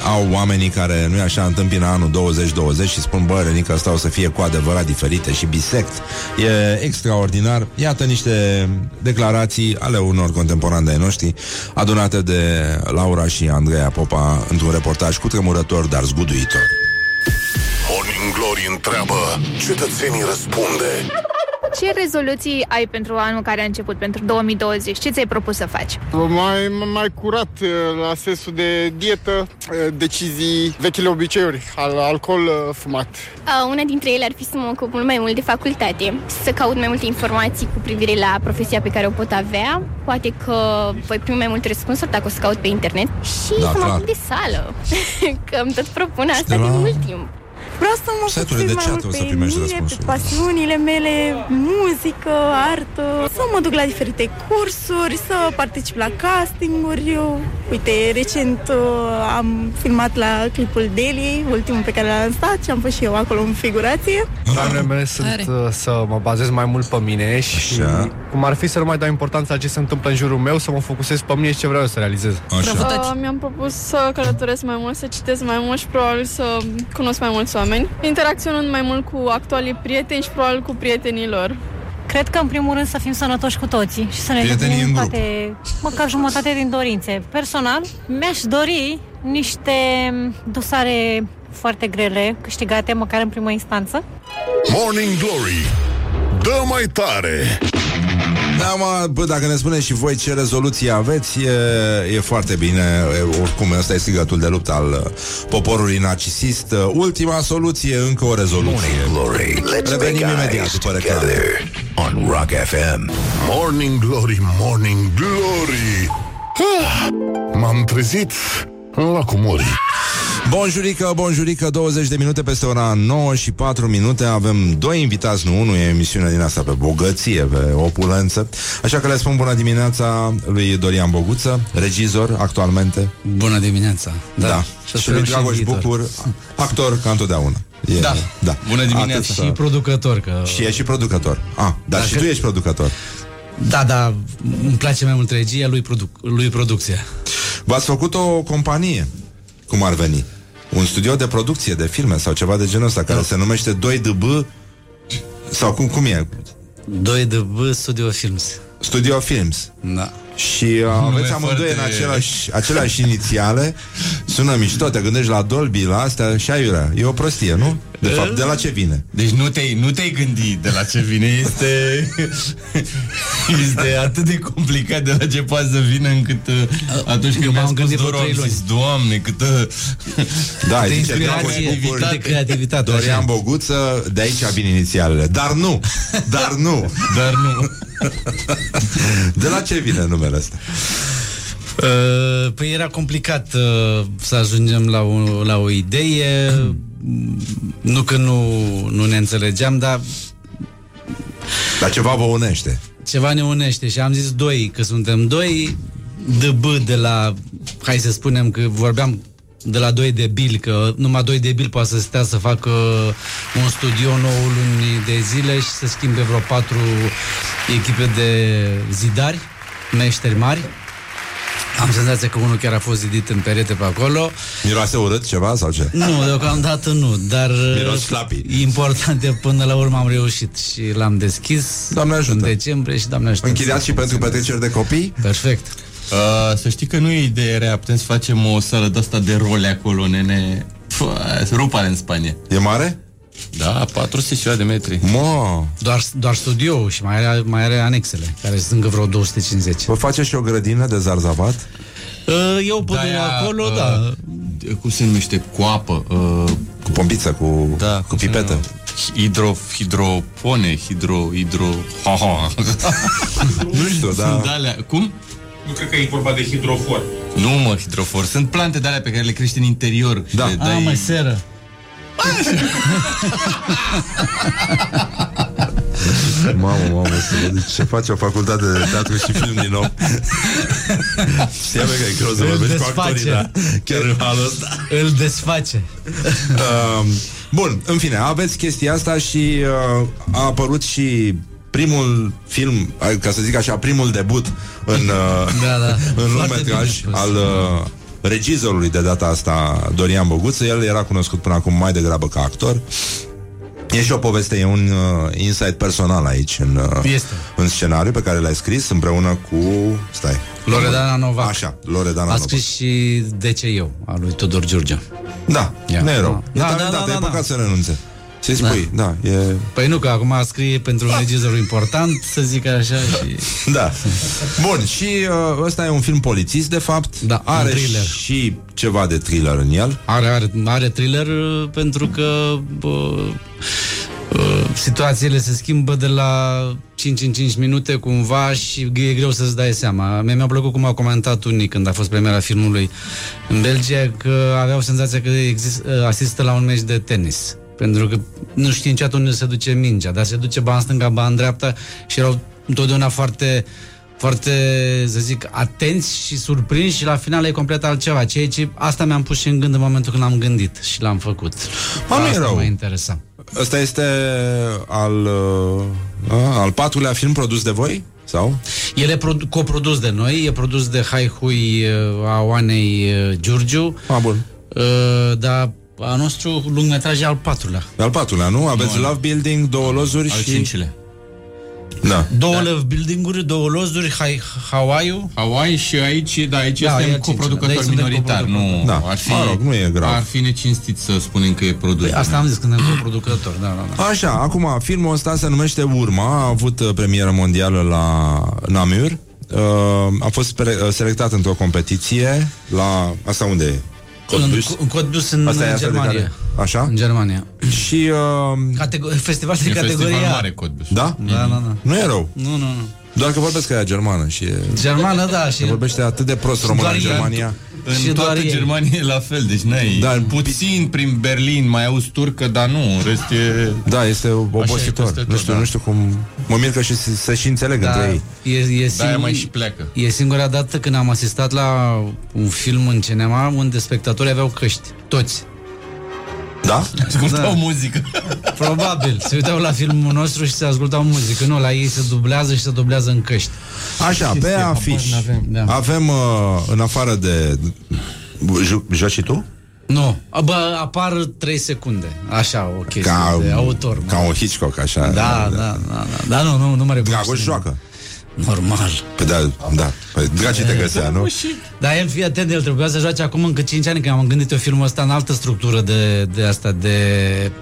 au oamenii care, nu e așa, întâmpină anul 2020 și spun, bă, Renica, asta o să fie cu adevărat diferite și bisect. E extraordinar. Iată niște declarații ale unor contemporani de ai noștri, adunate de Laura și Andreea Popa într-un reportaj cu tremurător, dar zguduitor. Morning Glory întreabă, cetățenii răspunde. Ce rezoluții ai pentru anul care a început, pentru 2020? Ce ți-ai propus să faci? Mai, mai curat uh, la sensul de dietă, uh, decizii, vechile obiceiuri, al, alcool uh, fumat. Uh, una dintre ele ar fi să mă ocup mult mai mult de facultate, să caut mai multe informații cu privire la profesia pe care o pot avea. Poate că voi primi mai multe răspunsuri dacă o să caut pe internet. Și Da, să mă clar. ocup de sală, că îmi tot propun asta de de la- mult timp. Vreau să mă Site-urile de concentrez mai chat mult o să pe primești mine, pe răspunsuri. pasiunile mele, muzică, artă, să mă duc la diferite cursuri, să particip la castinguri. Eu, uite, recent uh, am filmat la clipul Deli, ultimul pe care l-am lansat și am fost și eu acolo în figurație. Planurile mele sunt uh, să mă bazez mai mult pe mine și Așa. Cum ar fi să nu mai dau importanță la ce se întâmplă în jurul meu, să mă focusez pe mine și ce vreau eu să realizez. Așa. Uh, mi-am propus să călătoresc mai mult, să citesc mai mult și probabil să cunosc mai mulți oameni. interacționând mai mult cu actualii prieteni și probabil cu prietenii lor. Cred că, în primul rând, să fim sănătoși cu toții și să ne Prietenii în îndeplinim grup. toate, măcar jumătate din dorințe. Personal, mi-aș dori niște dosare foarte grele, câștigate măcar în primă instanță. Morning Glory Dă mai tare Da, mă, bă, dacă ne spuneți și voi ce rezoluție aveți, e, e foarte bine. E, oricum, ăsta e strigătul de luptă al uh, poporului narcisist. Uh, Ultima soluție, încă o rezoluție. Glory. Let's Revenim make imediat eyes după reclame. together on Rock FM. Morning Glory, Morning Glory Ah, M-am trezit la cumori Bonjurică, bonjurică, 20 de minute peste ora 9 și 4 minute Avem doi invitați, nu unul, e emisiune din asta pe bogăție, pe opulență Așa că le spun bună dimineața lui Dorian Boguță, regizor actualmente Bună dimineața. Da, da. Să și sperăm lui și Dragoș în viitor. Bucur, actor ca întotdeauna e, Da. da. Bună dimineața. Atât, Și producător. Că... Și e și producător ah, Dar și Dacă- tu ești producător Da, da, îmi place mai mult regia lui, produc- lui producția. V-ați făcut o companie, cum ar veni Un studio de producție de filme sau ceva de genul ăsta Care se numește 2DB Sau cum, cum e? 2DB Studio Films. Studio Films Da. Și uh, aveți amândoi foarte- în același, aceleași inițiale Sună mișto, te gândești la Dolby, la astea și aiurea E o prostie, nu? De fapt, de la ce vine? Deci nu te-ai, nu te-ai gândit de la ce vine Este Este atât de complicat de la ce poate să vină Încât uh, atunci când Eu mi-a m-am spus gândit vreo Doru Am trei zis, Doamne, câtă Da, de zice Dragoș inspirație, Bucur, de creativitate. Dorian așa. Boguță, de aici vin inițialele Dar nu, dar nu Dar nu De la ce vine numele ăsta? Uh, Păi era complicat uh, să ajungem la o, la o idee. Nu că nu, nu ne înțelegeam, dar Dar ceva vă unește ceva ne unește și am zis doi, că suntem doi, DB de la, hai să spunem că vorbeam de la doi debili, că numai doi debili poate să stea să facă un studio nouă luni de zile și să schimbe vreo patru echipe de zidari, meșteri mari. Am senzația că unul chiar a fost zidit în perete pe acolo. Miroase urât ceva sau ce? Nu, deocamdată nu, dar Miros uh, flapii. important e până la urmă am reușit și l-am deschis Doamne ajută. în decembrie și Doamne ajută. Închiriați și pentru petreceri de copii? Perfect. uh, Să știi că nu e idee rea Putem să facem o sală de asta de role acolo, nene Pă, Rupare în Spania E mare? Da, 400 și ceva de metri Mă, Doar, doar studio și mai are, mai are anexele, care sunt încă vreo 250. vă faceți și o grădină de zarzavat? Uh, Eu pun De-aia, acolo, uh, da. Cum se numește? Cu apă uh, Cu pompiță, cu, Da, cu pipetă Hidro, hidropone, hidro, hidro... Ha, ha. Nu știu, Sunt dar alea. Cum? Nu cred că e vorba de hidrofor. Nu, mă, hidrofor. Sunt plante de alea pe care le crești în interior. Da. Le A, dai... mai seră. Mamă, mamă, să văd ce face o facultate de teatru și film din nou Știam că e greu să Îl vorbești cu desface. actorii, da Chiar în halul ăsta Îl desface. Um, Bun, în fine, aveți chestia asta și uh, a apărut și primul film, uh, ca să zic așa, primul debut în, uh, Da, da. în Foarte lungmetraj bine spus. al uh, regizorului de data asta, Dorian Boguță. El era cunoscut până acum mai degrabă ca actor. E și o poveste, e un uh, insight personal aici în, uh, Este. în scenariu pe care l-ai scris împreună cu... Stai. Loredana Novac. Așa, Loredana A Novac. scris și De ce eu, a lui Tudor Giurgea. Da, Ia. nu e rău. Da, e da, talentat, da, da, e da. păcat să renunțe. Să-i spui, da, e... Păi nu, că acum scrie pentru un regizor important, să zic așa și... Da. Bun, și uh, ăsta e un film polițist, de fapt. Da, un are thriller. și ceva de thriller în el. Are, are, are thriller uh, pentru că bă, uh, situațiile se schimbă de la 5 în 5 minute cumva și e greu să-ți dai seama. Mie mi-a plăcut cum au comentat unii când a fost premiera filmului în Belgia că aveau senzația că exist, uh, asistă la un meci de tenis. Pentru că nu știi niciodată unde se duce mingea, dar se duce ba în stânga, ba în dreapta și erau întotdeauna foarte foarte, să zic, atenți și surprinși și la final e complet altceva. Ceea ce asta mi-am pus și în gând în momentul când l-am gândit și l-am făcut. Mă, nu e asta rău. mă interesa. Ăsta este al, uh, a, al patrulea film produs de voi? Sau? El e produ- coprodus de noi, e produs de Hai Hui uh, a Oanei uh, Giurgiu. A, bun. Uh, dar A nostru lungmetraj e al patrulea. Al patrulea, nu? Aveți Nu, Love Building, două lozuri Al și... cincilea. Da. Două da. love building-uri, două lozuri, hai, Hawaii-ul. Hawaii și aici, da, aici Da, da, e suntem al cincilea. Da, coproducători aici suntem minoritari. Nu, coproducători. Da. ar fi, Mă rog, nu e grav. Ar fi necinstit să spunem că e produs. Păi asta am zis când am coproducător, da, da, da. Așa, acum, filmul ăsta se numește Urma, a avut uh, premieră mondială la Namur, uh, a fost pre- uh, selectat într-o competiție la... Asta unde e? Cottbus? În, în Cottbus, în, Asta e în asta de Germania. care- Așa? În Germania. Și... Uh, Catego- festival de E categoria. festival mare Cottbus. da? Da, da, da. Nu e rău. Nu, nu, nu. Doar că vorbesc că ea germană și e... Germană, da, și... Se vorbește atât de prost română doar în el- Germania. În Și toată doar ei. Germania e la fel, deci n-ai... Da, puțin prin Berlin mai auzi turcă, dar nu, în rest e... Da, este obositor. peste tot, Nu știu, da. nu știu cum... Mă mir că și se, se și înțeleg Da, între ei. e, e, De-aia singur, mai și pleacă. e singura dată când am asistat la un film în cinema unde spectatorii aveau căști. Toți. Da? Ascultau Da. muzică. Probabil. Se uitau la filmul nostru și se ascultau muzică. Nu, la ei se dublează și se dublează în căști. Așa, pe afiș Da. avem, uh, în afară de... Ju- Joci și tu? Nu. Bă, apar 3 secunde. Așa, o chestie Ca, de autor. mă. ca un Hitchcock, așa. Da, da, da, da. Dar nu, nu, nu mă recunoaște. Dragoș nimeni. Joacă. Normal. Păi da, da. Păi Dragi te găsea, nu? Dar el, fii atent, el trebuia să joace acum încă 5 ani, când am gândit eu filmul ăsta în altă structură de, de asta, de,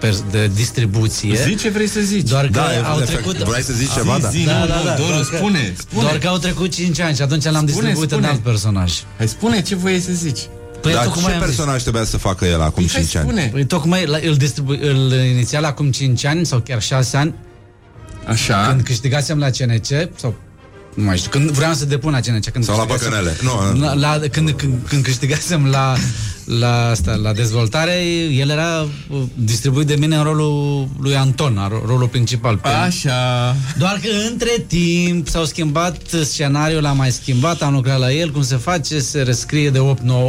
pers- de distribuție. Zici ce vrei să zici. Doar că Da, e au de trecut... fapt. Vrei să zici ceva, da? Zi, Da, nu, da, nu, da, Doru, doar că- spune, spune. Doar că au trecut 5 ani și atunci l-am Spune, distribuit spune. în alt personaj. Hai, spune ce voiai să zici. Păi Dar tocmai ce am zis. personaj trebuia să facă el acum Păi hai, 5 ani? spune. Păi tocmai la- îl, distribu- îl inițial acum 5 ani sau chiar 6 ani, Așa. când câștigasem la CNC, sau nu mai știu, când vreau să depun la CNC. Când Sau la câștigasem- păcănele. Nu, La, la, când, când, când câștigasem la, la, asta, la dezvoltare, el era uh, distribuit de mine în rolul lui Anton, ro- rolul principal. Pe Așa. Doar că între timp s-au schimbat scenariul, l-am mai schimbat, am lucrat la el, cum se face, se rescrie de 8-9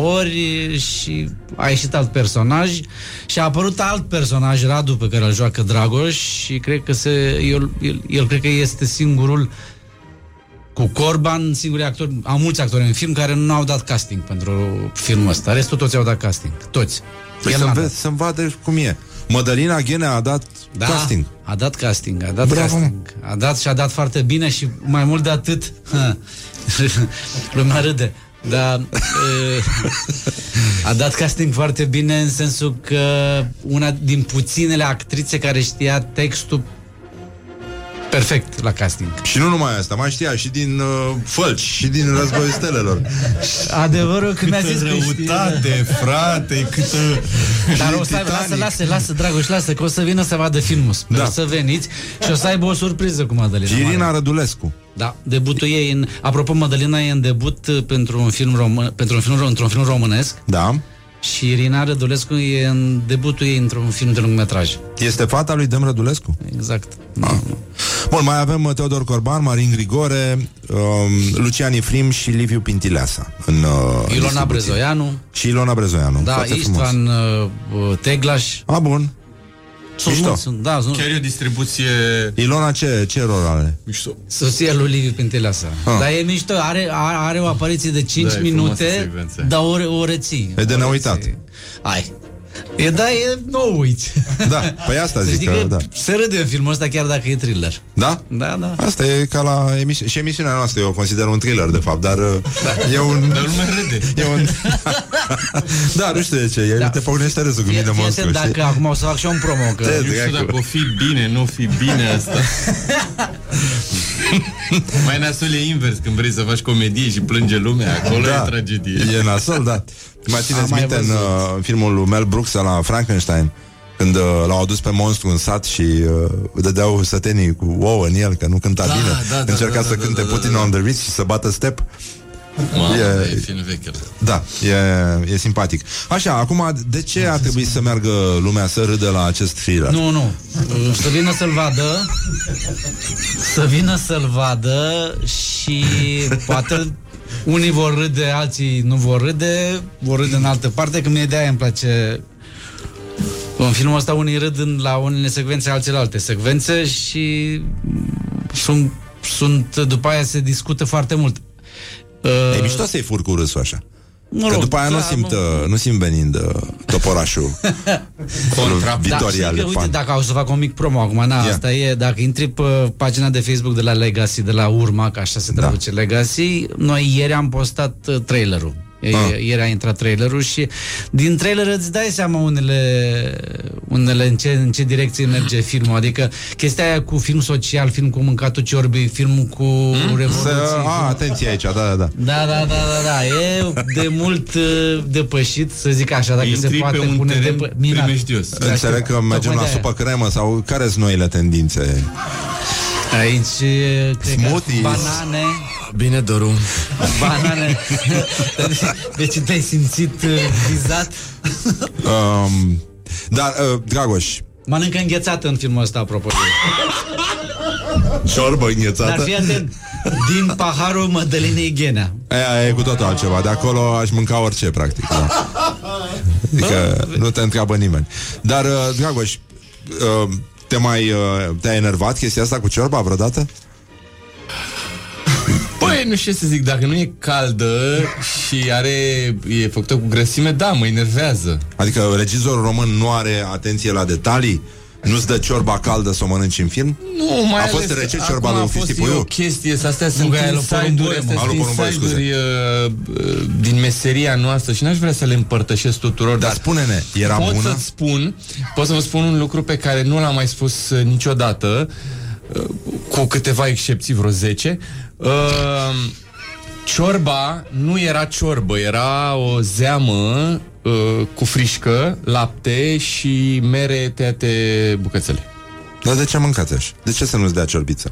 ori și a ieșit alt personaj și a apărut alt personaj, Radu, pe care îl joacă Dragoș și cred că se, el, el, el cred că este singurul cu Corban, singurii actori, am mulți actori în film care nu au dat casting pentru filmul ăsta. Restul toți au dat casting. Toți. Păi El să-mi, n-a vezi, dat. să-mi vadă cum e. Mădălina Ghenea a dat Da, casting. a dat casting, a dat Bravo, casting. A dat și a dat foarte bine și mai mult de atât, ha, lumea râde. Dar e, a dat casting foarte bine în sensul că una din puținele actrițe care știa textul perfect la casting. Și nu numai asta, mai știa și din uh, Fălci, și din Războiul Stelelor. Adevărul că mi-a zis că știe. răutate, frate, câtă... Dar o să aibă, lasă, lasă, lasă, Dragoș, lasă, că o să vină să vadă filmul. Sper Da. să veniți și o să aibă o surpriză cu Madalina. Și Irina Mare. Rădulescu. Da, debutul ei în... Apropo, Madalina e în debut uh, pentru un film, român, pentru un film, într-un film românesc Da. Și Irina Rădulescu e în debutul ei într-un film de lungmetraj. Este fata lui Dem Rădulescu? Exact. Ah. Bun, mai avem uh, Teodor Corban, Marin Grigore, um, Lucian Ifrim și Liviu Pintileasa. În, uh, Ilona distribuție. Brezoianu, Și Ilona Brezoianu. da, Foarte frumos. Istvan uh, uh, Teglaș. A, bun. Sunt, Mișto. mulți, sunt, da, sunt Chiar e o distribuție... Ilona ce, ce rol are? Mișto. soția lui Liviu Pintileasa. Ah. Dar e mișto, are, are, are o apariție de 5 Da, e frumoasă minute, secvență. dar o, o reții. E de O neuitat. reții. Hai. E, da, e, nu uiți. Da, păi asta Să zic știi că, că da. se râde în filmul ăsta chiar dacă e thriller. Da? Da, da. Asta e ca la emisiune. Și emisiunea noastră eu o consider un thriller, de fapt, dar da. e un... Dar lumea râde. E un... da, nu știu de ce, el Da. te pocnește râsul cu Fii, mine fii monstru, atent știi? dacă acum o să fac și eu un promo că... Te- Nu știu Dracu. dacă o fi bine, nu o fi bine asta. Mai nasol e invers când vrei să faci comedie și plânge lumea, acolo Da. e tragedie. E nasol, da. Mai țineți Am mai minte în văzut. uh, în filmul lui Mel Brooks la Frankenstein când uh, l-au adus pe monstru în sat și uh, dădeau sătenii cu ouă în el, că nu cânta Da, bine. da, da, Încerca da, să da, cânte da, da, Putin da. on the Ritz și să bată step. Mamă, E- e film vechi. ăla. Da, e, e simpatic. Așa, acum, de ce ar trebui să meargă lumea să râdă la acest thriller? Nu, nu. Să vină să-l vadă Să vină să-l vadă Și poate Unii vor râde, alții nu vor râde Vor râde în altă parte Că mie de-aia îmi place În filmul ăsta unii râd în, la unele secvențe Alții la alte secvențe Și sunt, sunt După aia se discută foarte mult E uh, mișto să-i fur cu râsul așa. Mă Că rog, după aia nu da, simt, mă- uh, nu simt venind uh, toporașul Da, Victoria știi că, uite, Lepant. dacă au să fac un mic promo acum, na, Ia. asta e, dacă intri pe pagina de Facebook de la Legacy, de la Urma, că așa se Da. traduce Legacy, noi ieri am postat uh, trailerul. E- Ah. Ieri a intrat trailerul și din trailer îți dai seama unele, unele în, ce, în ce direcție merge filmul. Adică chestia aia cu film social, film cu mâncatul ciorbii, film cu Hmm? revoluție. Să, a, atenție aici, da, da, da Da, da, da, da, da. E de mult uh, depășit, să zic așa, dacă Intri se poate pe un pune teren depă... Minat. primejdios. Da, Înțeleg știu. că mergem Tocmai la de-aia. supă cremă Sau care sunt noile tendințe? Aici, e, cred că Smoothies. banane, Bine, Doru. banane. deci te-ai simțit uh, vizat? Um, dar, uh, Dragoș Mănâncă înghețată în filmul ăsta, apropo. Ciorbă Dar înghețată fii atent, din paharul Mădălinei Ghenea. Aia e cu totul altceva De acolo aș mânca orice, practic da. Adică nu te întreabă nimeni Dar, uh, Dragoș uh, te mai, uh, te-a enervat chestia asta cu ciorba vreodată? Păi, nu știu ce să zic, dacă nu e caldă și are, e făcută cu grăsime, da, mă enervează. Adică regizorul român nu are atenție la detalii? Nu-ți dă ciorba caldă să o rănânci în film? Nu, mai A ales fost că rece ciorba acum lui a fost Fisti e o Puiu? chestie, să astea sunt că aia lui inside-uri, Porumboi, astea mă. sunt A, lui Porumboi, inside-uri uh, uh, din meseria noastră și n-aș vrea să le împărtășesc tuturor. Dar spune-ne, era pot bună? să-ți spun, pot să vă spun un lucru pe care nu l-am mai spus uh, niciodată, uh, cu câteva excepții, vreo 10. Uh, ciorba nu era ciorbă, era o zeamă uh, cu frișcă, lapte și mere tăiate bucățele. Dar de ce mâncați așa? De ce să nu-ți dea ciorbiță?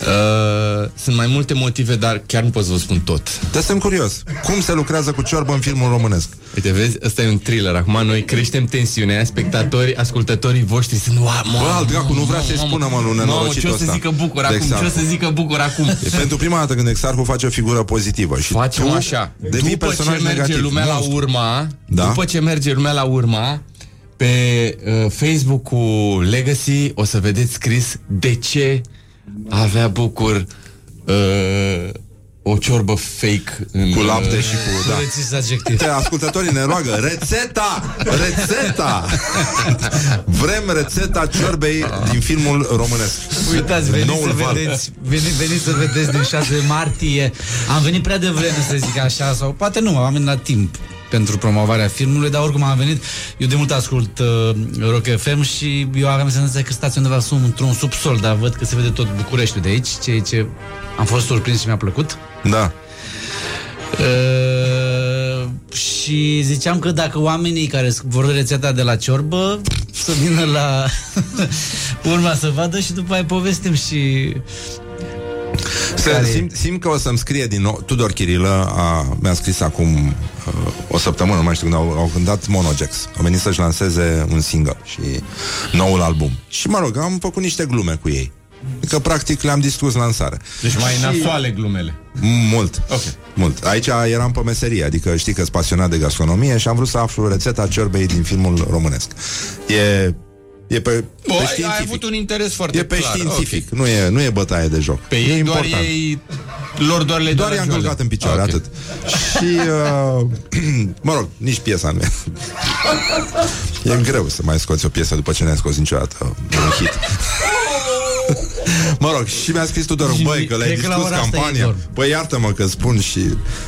Uh, sunt mai multe motive, dar chiar nu pot să vă spun tot. Dar sunt curios. Cum se lucrează cu ciorbă în filmul românesc? Uite, vezi, ăsta e un thriller. Acum noi creștem tensiunea, spectatorii, ascultătorii voștri sunt Ua, Bă, alt dracu, nu vrea să-i spună, mă, lui Mamă, nenorocitul ce o să ăsta. zică Bucur De acum, ce o Exarhu. să zică Bucur acum. E pentru prima dată când Exarhu face o figură pozitivă și Facem tu așa. devii După personaj ce merge negativ. lumea la monstru. urma, Da? după ce merge lumea la urma, pe uh, Facebook-ul Legacy o să vedeți scris de ce avea Bucur uh, o ciorbă fake în, Cu lapte și cu... Da. Rețis adjectiv. Te, ascultătorii ne roagă Rețeta! Rețeta! Vrem rețeta ciorbei din filmul românesc Uitați, veniți Noul să val. vedeți veni, veniți să vedeți din 6 martie Am venit prea devreme să zic așa Sau poate nu, am venit la timp pentru promovarea filmului, dar oricum am venit. Eu de mult ascult uh, Rock FM și eu aveam senzația că stați undeva sub, într-un subsol Dar văd că se vede tot Bucureștiul de aici Ceea ce am fost surprins și mi-a plăcut. Da. Uh, și ziceam că dacă oamenii care vor rețeta de la ciorbă să vină la urma să vadă și după aia povestim și Se, Care e? simt, simt că o să-mi scrie din nou Tudor Chirilă a, mi-a scris acum uh, o săptămână, nu mai știu când au, au cântat Monogex Au venit să-și lanseze un single și noul album Și mă rog, am făcut niște glume cu ei Că practic le-am distrus lansarea Deci mai Și- nasoale glumele. Mult, Ok. mult. Aici eram pe meserie, adică știi că sunt pasionat de gastronomie și am vrut să aflu rețeta ciorbei din filmul românesc. E, e pe, Bă, pe ai, ai științific. avut un interes foarte E pe clar. științific, nu, e, nu e bătaie de joc. Pe e ei doar important. ei lor doar le Doar i-am călcat în picioare, Ok. atât. Și, uh, mă rog, nici piesa nu e. E greu să mai scoți o piesă după ce ne-ai scos niciodată un hit. Mă rog, și mi-a scris Tudor, Și băi, că le-ai cred că la distrus ora asta e campania. dor. Băi, iartă-mă că spun și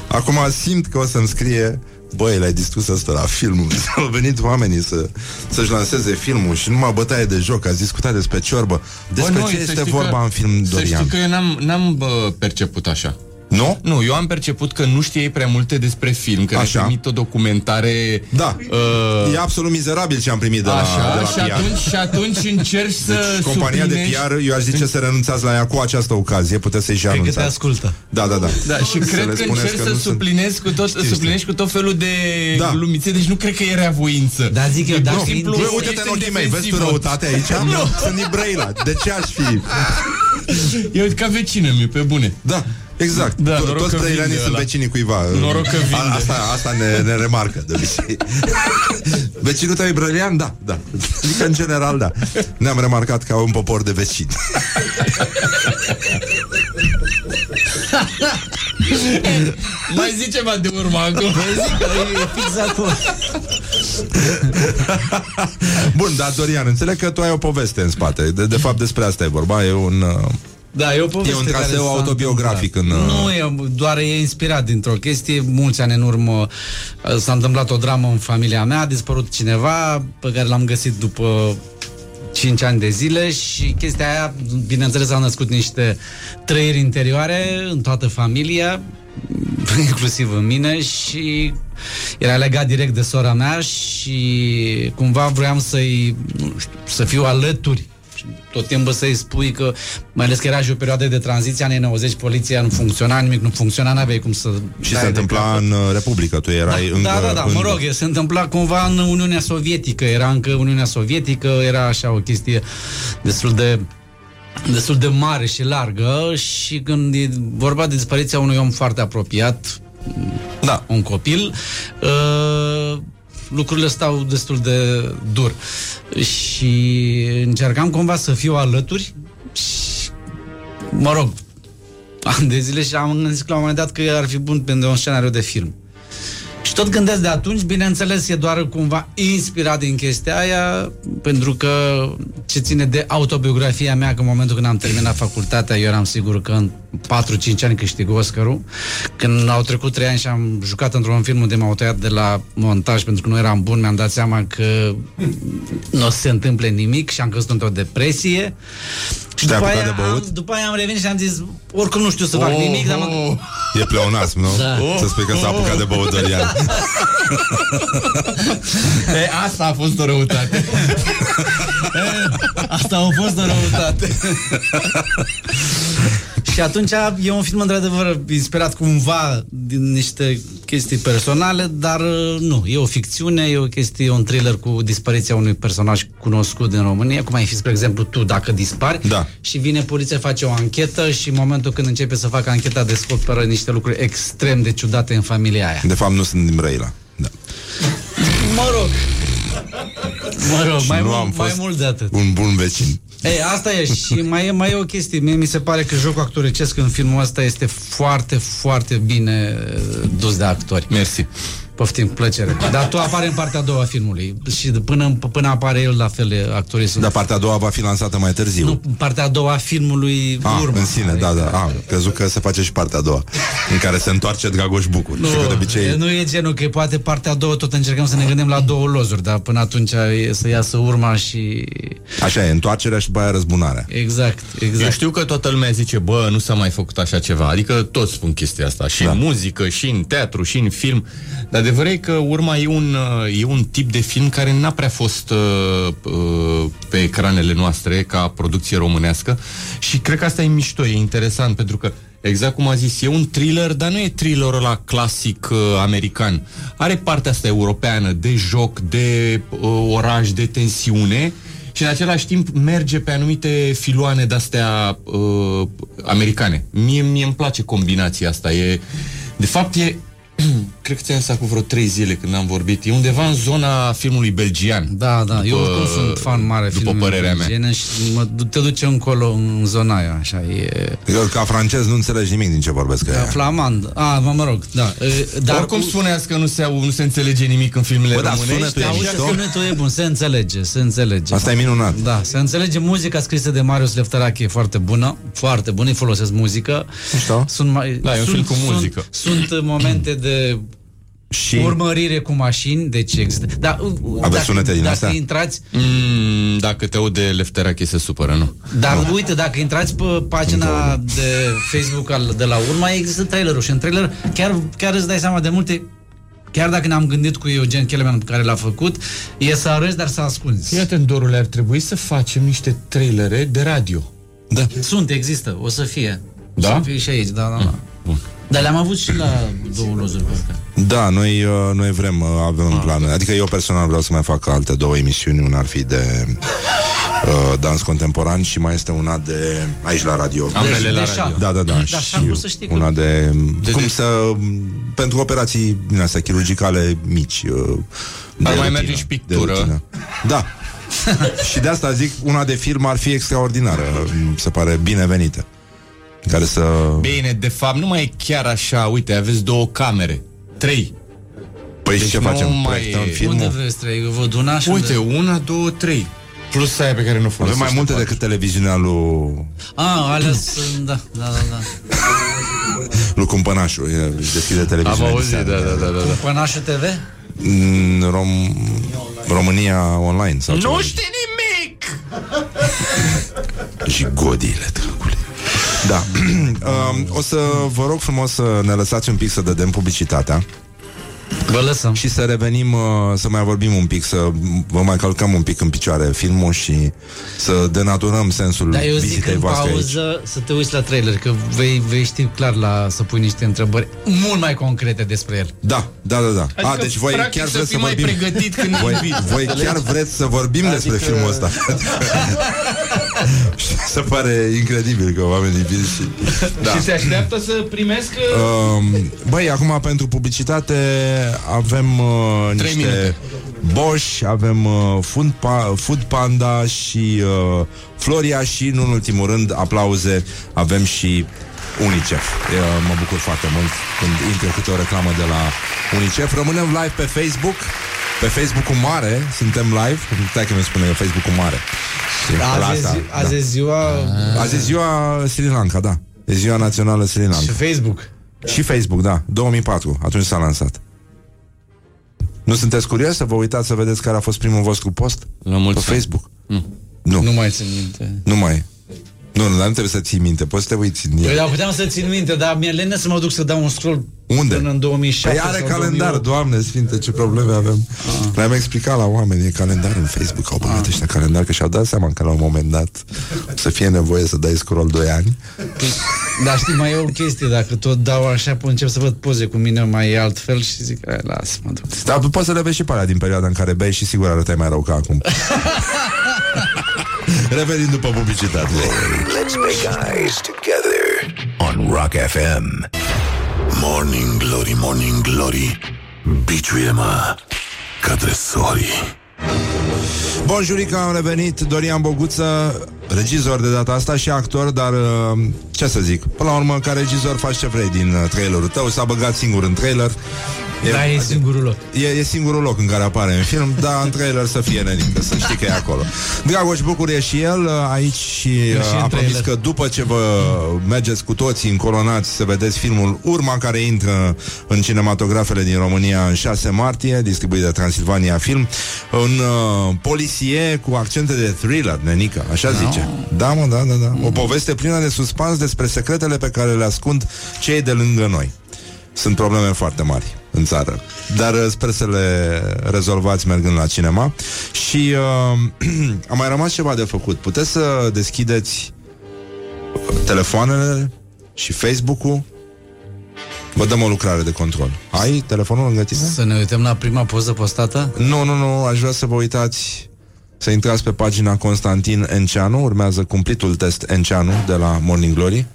acum simt că o să-mi scrie Băi, l-ai distrus asta la filmul. Au venit oamenii să, să-și lanseze filmul Și numai bătaie de joc. Ați discutat despre ciorbă. Despre Bă, ce să este știi vorba că, în film Să Dorian? știi că eu n-am, n-am bă, perceput așa. Nu? Nu, eu am perceput că nu știai prea multe despre film, că Așa. ne-ai primit o documentare... Da. Uh, E absolut mizerabil ce am primit de la, așa, de la și, PR. atunci, și atunci încerci să Deci, compania de suplinești- PR, eu aș zice să renunțați la ea cu această ocazie, puteți să-i și cred că te anunțați. ascultă. Da, da, da. Da, și Să cred le că spuneți încerci că să nu sunt- suplinești cu tot, Știu, suplinești cu tot felul de Da. glumițe, deci nu cred că era voință. Dar zic eu, E dar pur și fiind- simplu Băi, o uite-te în chestie ochii mei, vezi tu defensivă. răutate aici? Nu. Sunt din Brăila. De ce aș fi? E uite ca vecină mi pe bune. Da, exact. Da, To- noroc Toți că brăilanii vinde sunt ăla. vecinii cuiva. Noroc că vinde. A- Asta, asta ne, ne remarcă de obicei. Vecinul tău e brăilean? Da, da. Adică în general, da. Ne-am remarcat ca un popor de vecini. Mai zi ceva de urmă acum. Păi zic că e fix acolo. Bun, dar Dorian, înțeleg că tu ai o poveste în spate. De, de fapt, despre asta e vorba. E un... uh, Da, e o poveste E un care traseu s-a autobiografic întâmplat. în, uh, Nu, e, doar e inspirat dintr-o chestie. Mulți ani în urmă uh, s-a întâmplat o dramă în familia mea, a dispărut cineva pe care l-am găsit după 5 ani de zile și chestia aia, bineînțeles, au născut niște trăiri interioare în toată familia, inclusiv în mine și era legat direct de sora mea și cumva vroiam să-i, nu știu, să fiu alături și tot timpul să-i spui că, mai ales că era și o perioadă de tranziție, anii 90, poliția nu funcționa, nimic nu funcționa, n-aveai cum să... Și dai se de întâmpla capăt. în uh, Republică. Tu erai Da, încă... da, da, da, în... mă rog, se întâmpla cumva în Uniunea Sovietică, era încă Uniunea Sovietică, era așa o chestie destul de destul de mare și largă și când e vorba de dispariția unui om foarte apropiat, da. un copil, uh, lucrurile stau destul de dur. Și încercam cumva să fiu alături și, mă rog, ani de zile și am gândit la un moment dat că ar fi bun pentru un scenariu de film. Și tot gândesc de atunci, bineînțeles, e doar cumva inspirat din chestia aia, pentru că ce ține de autobiografia mea, că în momentul când am terminat facultatea, eu eram sigur că în 4-5 ani câștig Oscarul. Când au trecut 3 ani și am jucat într-un film unde m-au tăiat de la montaj pentru că nu eram bun, mi-am dat seama că nu o să se întâmple nimic și am căzut într-o depresie. Și Te-ai după apucat aia, de băut? am, după aia am revenit și am zis, oricum nu știu să fac Oh, nimic, dar mă... oh. E pleonasm, nu? Da. Să spui că s-a apucat de băut Dorian. E, asta a fost o răutate. Asta a fost o răutate. și atunci e un film într-adevăr inspirat cumva din niște chestii personale, dar uh, nu, e o ficțiune, e o chestie, e un thriller cu dispariția unui personaj cunoscut din România, cum ai fi, spre exemplu, tu, dacă dispari da. și vine poliția, face o anchetă și în momentul când începe să facă ancheta descoperă niște lucruri extrem de ciudate în familia aia. De fapt, nu sunt din Brăila. Da. Mă rog, mă rog, Și mai, nu mult, am mai fost mult de atât. Un bun vecin. Ei, asta e și mai e, mai e o chestie. Mie mi se pare că jocul actorecesc în filmul ăsta este foarte, foarte bine uh, dus de actori. Mersi. Poftim, cu plăcere. Dar tu apare în partea a doua a filmului și de- până, până apare el la fel actorii sunt. Dar partea a doua va fi lansată mai târziu. Nu, în partea a doua a filmului Ah, urmă. în sine, da, da. Ah, crezut că se face și partea a doua, în care se întoarce Dragoș Bucur. Nu, și că de obicei... nu e genul că poate partea a doua tot încercăm să ne gândim la două lozuri, dar până atunci e să iasă urma și... Așa e, întoarcerea și după aia răzbunarea. Exact, exact. Eu știu că toată lumea zice, bă, nu s-a mai făcut așa ceva. Adică toți spun chestia asta. Și da. în muzică, și în teatru, și în film. Dar adevărul e că urma e un, uh, e un tip de film care n-a prea fost uh, uh, pe ecranele noastre ca producție românească. Și cred că asta e mișto, e interesant, pentru că Exact cum a zis, e un thriller, dar nu e thrillerul ăla clasic uh, american. Are partea asta europeană, de joc, de uh, oraș, de tensiune și în același timp merge pe anumite filoane de-astea uh, americane. Mie, mie îmi place combinația asta. E, de fapt, e cred că ți-am zis cu vreo trei zile când am vorbit. E undeva în zona filmului belgian. Da, da, eu oricum sunt fan mare după filmelor părerea mea. belgiene Și mă, du- te duce încolo în zona aia, așa, e... Eu, ca francez, nu înțelegi nimic din ce vorbesc Ca ăia. flamand. A, mă, mă rog, da. E, Dar oricum spuneați că nu se, au, nu se înțelege nimic în filmele Bă, da, românești. sunetul e Auzi, mișto. Sunetul e bun, se înțelege, se înțelege. Asta e minunat. Da, se înțelege muzica scrisă de Marius Lefterache, e foarte bună, foarte bună, îi folosesc muzică. Mișto. Sunt mai, Da, e un sunt, film cu sunt- muzică. Sunt, momente de Și urmărire cu mașini, deci există. Da, Aveți sunete din dacă astea? intrați, Mm, dacă te aud de Lefterache se supără, nu? Dar uite, dacă intrați pe pagina de Facebook al, de la urma, există trailerul și în trailer chiar, chiar îți dai seama de multe Chiar dacă ne-am gândit cu Eugen Kelemen pe care l-a făcut, e să arăți, dar să ascunzi. Iată, Dorule, ar trebui să facem niște trailere de radio. Da. Sunt, există, o să fie. Da? O să fie și aici, da, da, da. Bun. Dar le-am avut și la două lozuri pe astea. Da, noi, uh, noi vrem, uh, avem în plan. Adică eu personal vreau să mai fac alte două emisiuni. Una ar fi de uh, dans contemporan și mai este una de aici la radio. Ambele la de radio. șah. Da, da, da. Da, și șahul să știi că- una de, De- cum de- să pentru operații din astea chirurgicale mici. uh, de Ar mai rutină, merge și de pictură. rutină. Da. și de asta zic, una de film ar fi extraordinară. Mi Se pare binevenită. Care să... Bine, de fapt, nu mai e chiar așa. Uite, aveți două camere. Trei. Păi Deci ce nu facem? mai Proiectăm e- filmul? Unde vreți trei? Văd una și Uite, unde... una, două, trei. Plus aia pe care nu o Avem folosește. mai multe decât televiziunea lui, A, alea sunt... Da, da, da, da. lui Cumpănașul. El își deschide Am televiziunea. auzit, da, da, da, da. da. Pănașul TV? În Rom... România Online sau ceva. Nu știi nimic! Și godiile, dragule. Da. um, o să vă rog frumos să ne lăsați un pic să dădem publicitatea. Vă lăsăm. Și să revenim, uh, să mai vorbim un pic, să vă mai călcăm un pic în picioare filmul și să denaturăm sensul Dar eu zic vizitei în voastre aici. pauză să te uiți la trailer, că vei, vei ști clar la să pui niște întrebări mult mai concrete despre el. Da, da, da, da. Adică, A, deci voi practic, chiar să vreți fii să mai vorbim pregătit când voi, inviți, voi înțelegi? chiar vreți să vorbim Adică- despre filmul ăsta Se pare incredibil că oamenii vin și... Da. Și se așteaptă să primesc... Um, băi, acum pentru publicitate avem uh, Trei niște minute. Bosch, avem uh, Food, pa- Food Panda și uh, Floria și, nu în ultimul rând, aplauze, avem și UNICEF. Uh, mă bucur foarte mult când intră câte o reclamă de la UNICEF. Rămânem live pe Facebook. Pe Facebook-ul mare suntem live. Stai că mi spune că Facebook-ul mare. Știi? La Azi, e asta, zi, azi e ziua... Azi e ziua Sri Lanka, da. E ziua națională Sri Lanka. Și Facebook. Și Facebook, da. 2004, atunci s-a lansat. Nu sunteți curios să vă uitați să vedeți care a fost primul vostru post? La mulți Pe ani. Facebook? Mm. Nu. Nu mai țin minte. Nu mai. Nu, nu, dar nu trebuie să ții minte, poți să te uiți în Păi, el. dar puteam să țin minte, dar mi-e lene să mă duc să dau un scroll Unde? până în 2007 Păi are sau calendar, 2008. doamne sfinte, ce probleme avem. Ah. Le-am explicat la oameni, e calendar în Facebook, au băgat ăștia calendar, că și-au dat seama că la un moment dat o să fie nevoie să dai scroll 2 ani. Dar știi, mai e o chestie, dacă tot dau așa, până încep să văd poze cu mine mai e altfel și zic, "Hai, lasă, mă duc. Dar poți să le vezi și pe alea din perioada în care bei și sigur arătai mai rău ca acum. Revenim după publicitate. Let's make eyes together on Rock FM. Morning Glory, Morning Glory Biciuie-mă ca tresorii Bonjurica, am revenit, Dorian Boguță, regizor de data asta și actor, dar uh, ce să zic, până la urmă, ca regizor faci ce vrei din uh, trailerul tău, s-a băgat singur în trailer. Da, e singurul loc. E, e singurul loc în care apare în film, dar în trailer să fie nenică, să știi că e acolo. Dragoș Bucur e și el uh, aici și, uh, și în a promis trailer. că după ce vă mergeți cu toții încoronați să vedeți filmul Urma care intră în cinematografele din România în 6 martie, distribuit de Transilvania Film, un uh, poliție cu accente de thriller, nenică, așa zice. Da, mă, da, da, da. O poveste plină de suspans despre secretele pe care le ascund cei de lângă noi. Sunt probleme foarte mari în țară. Dar uh, sper să le rezolvați mergând la cinema. Și uh, a mai rămas ceva de făcut. Puteți să deschideți uh, telefoanele și Facebook-ul. Vă dăm o lucrare de control. Ai telefonul lângă tine? Să ne uităm la prima poză postată? Nu, nu, nu, aș vrea să vă uitați să intrați pe pagina Constantin Enceanu. Urmează cumplitul test Enceanu De la Morning Glory.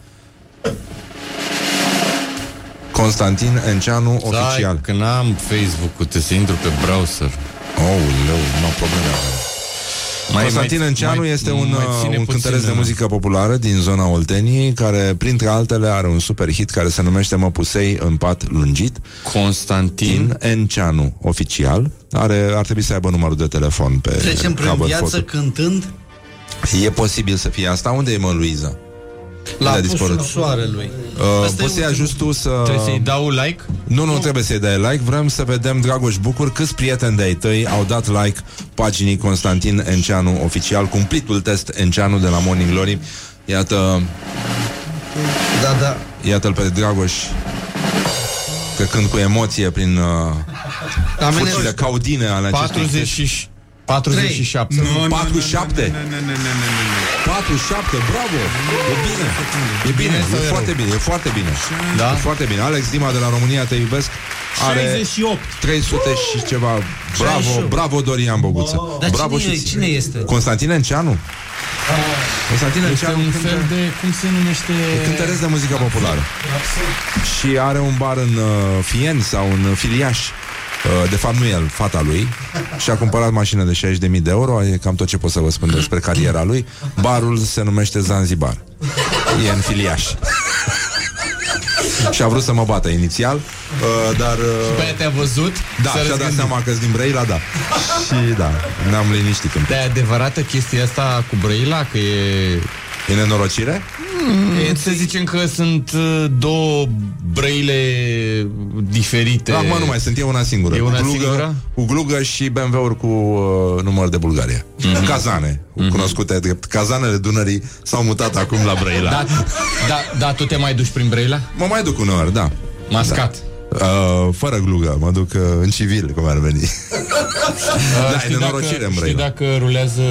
Constantin Enceanu Oficial. Stai, că n-am Facebook-ul, trebuie să intru pe browser. Oh, leu, nu au probleme Mai- Constantin mai- Enceanu mai- este un, mai uh, ține un puțin, cântăresc de uh, muzică populară din zona Olteniei, care, printre altele, are un super hit care se numește Măpusei în pat lungit. Constantin Enceanu, oficial. Are, ar trebui să aibă numărul de telefon pe Trecem prin cover viață photo. cântând E posibil să fie asta. Unde e mă, Luiza? La Unde a dispărut? pusul soarelui. Uh, Asta e poți să-i ultimul. ajut tu să... Trebuie să-i dau like? Nu, nu, trebuie să-i dai like Vrem să vedem, Dragoș Bucur, câți prieteni de-ai tăi Au dat like paginii Constantin Enceanu Oficial, cumplitul test Enceanu De la Morning Glory Iată, Da, da. iată-l pe Dragoș Trecând cu emoție prin uh, La mine- furcile caudine ale acestui 40 și 47. Nu, 47 47, bravo. E bine, e bine, sau e e foarte rău? bine, e foarte bine. Da? E foarte bine, Alex Dima de la România Te iubesc. Are 68. 300 și ceva. Bravo, 68. bravo Dorian Boguță. Dar Bravo cine, și e, cine este? Constantin Enceanu. Constantin Este Enceanu un cântă- fel de, cum se numește... cântăresc de muzică populară. Și are un bar în uh, Fien sau în uh, Filiaș. Uh, de fapt nu el, fata lui Și a cumpărat mașină de 60.000 de euro E cam tot ce pot să vă spun despre cariera lui Barul se numește Zanzibar E în filiaș. și a vrut să mă bată inițial, uh, dar... Uh, Pe aia te-a văzut? da, S-a și-a dat răzgândit. seama că din Brăila, da. și da, ne-am liniștit un pic. Dar e adevărată chestia asta cu Brăila? Că e... E nenorocire? E, să zicem că sunt uh, două brăile diferite. Acum nu mai sunt, e una singură. E una cu glugă, singură? Cu glugă și BMW-uri cu uh, număr de Bulgaria. Mhm. Cazane, cunoscute drept. Cazanele Dunării s-au mutat acum la Brăila. Da, da, da, tu te mai duci prin Brăila? Mă mai duc uneori, da. Mascat. Da. Uh, fără glugă, mă duc uh, în civil, cum ar veni. da, e știi nenorocire dacă, în știi Brăila. dacă rulează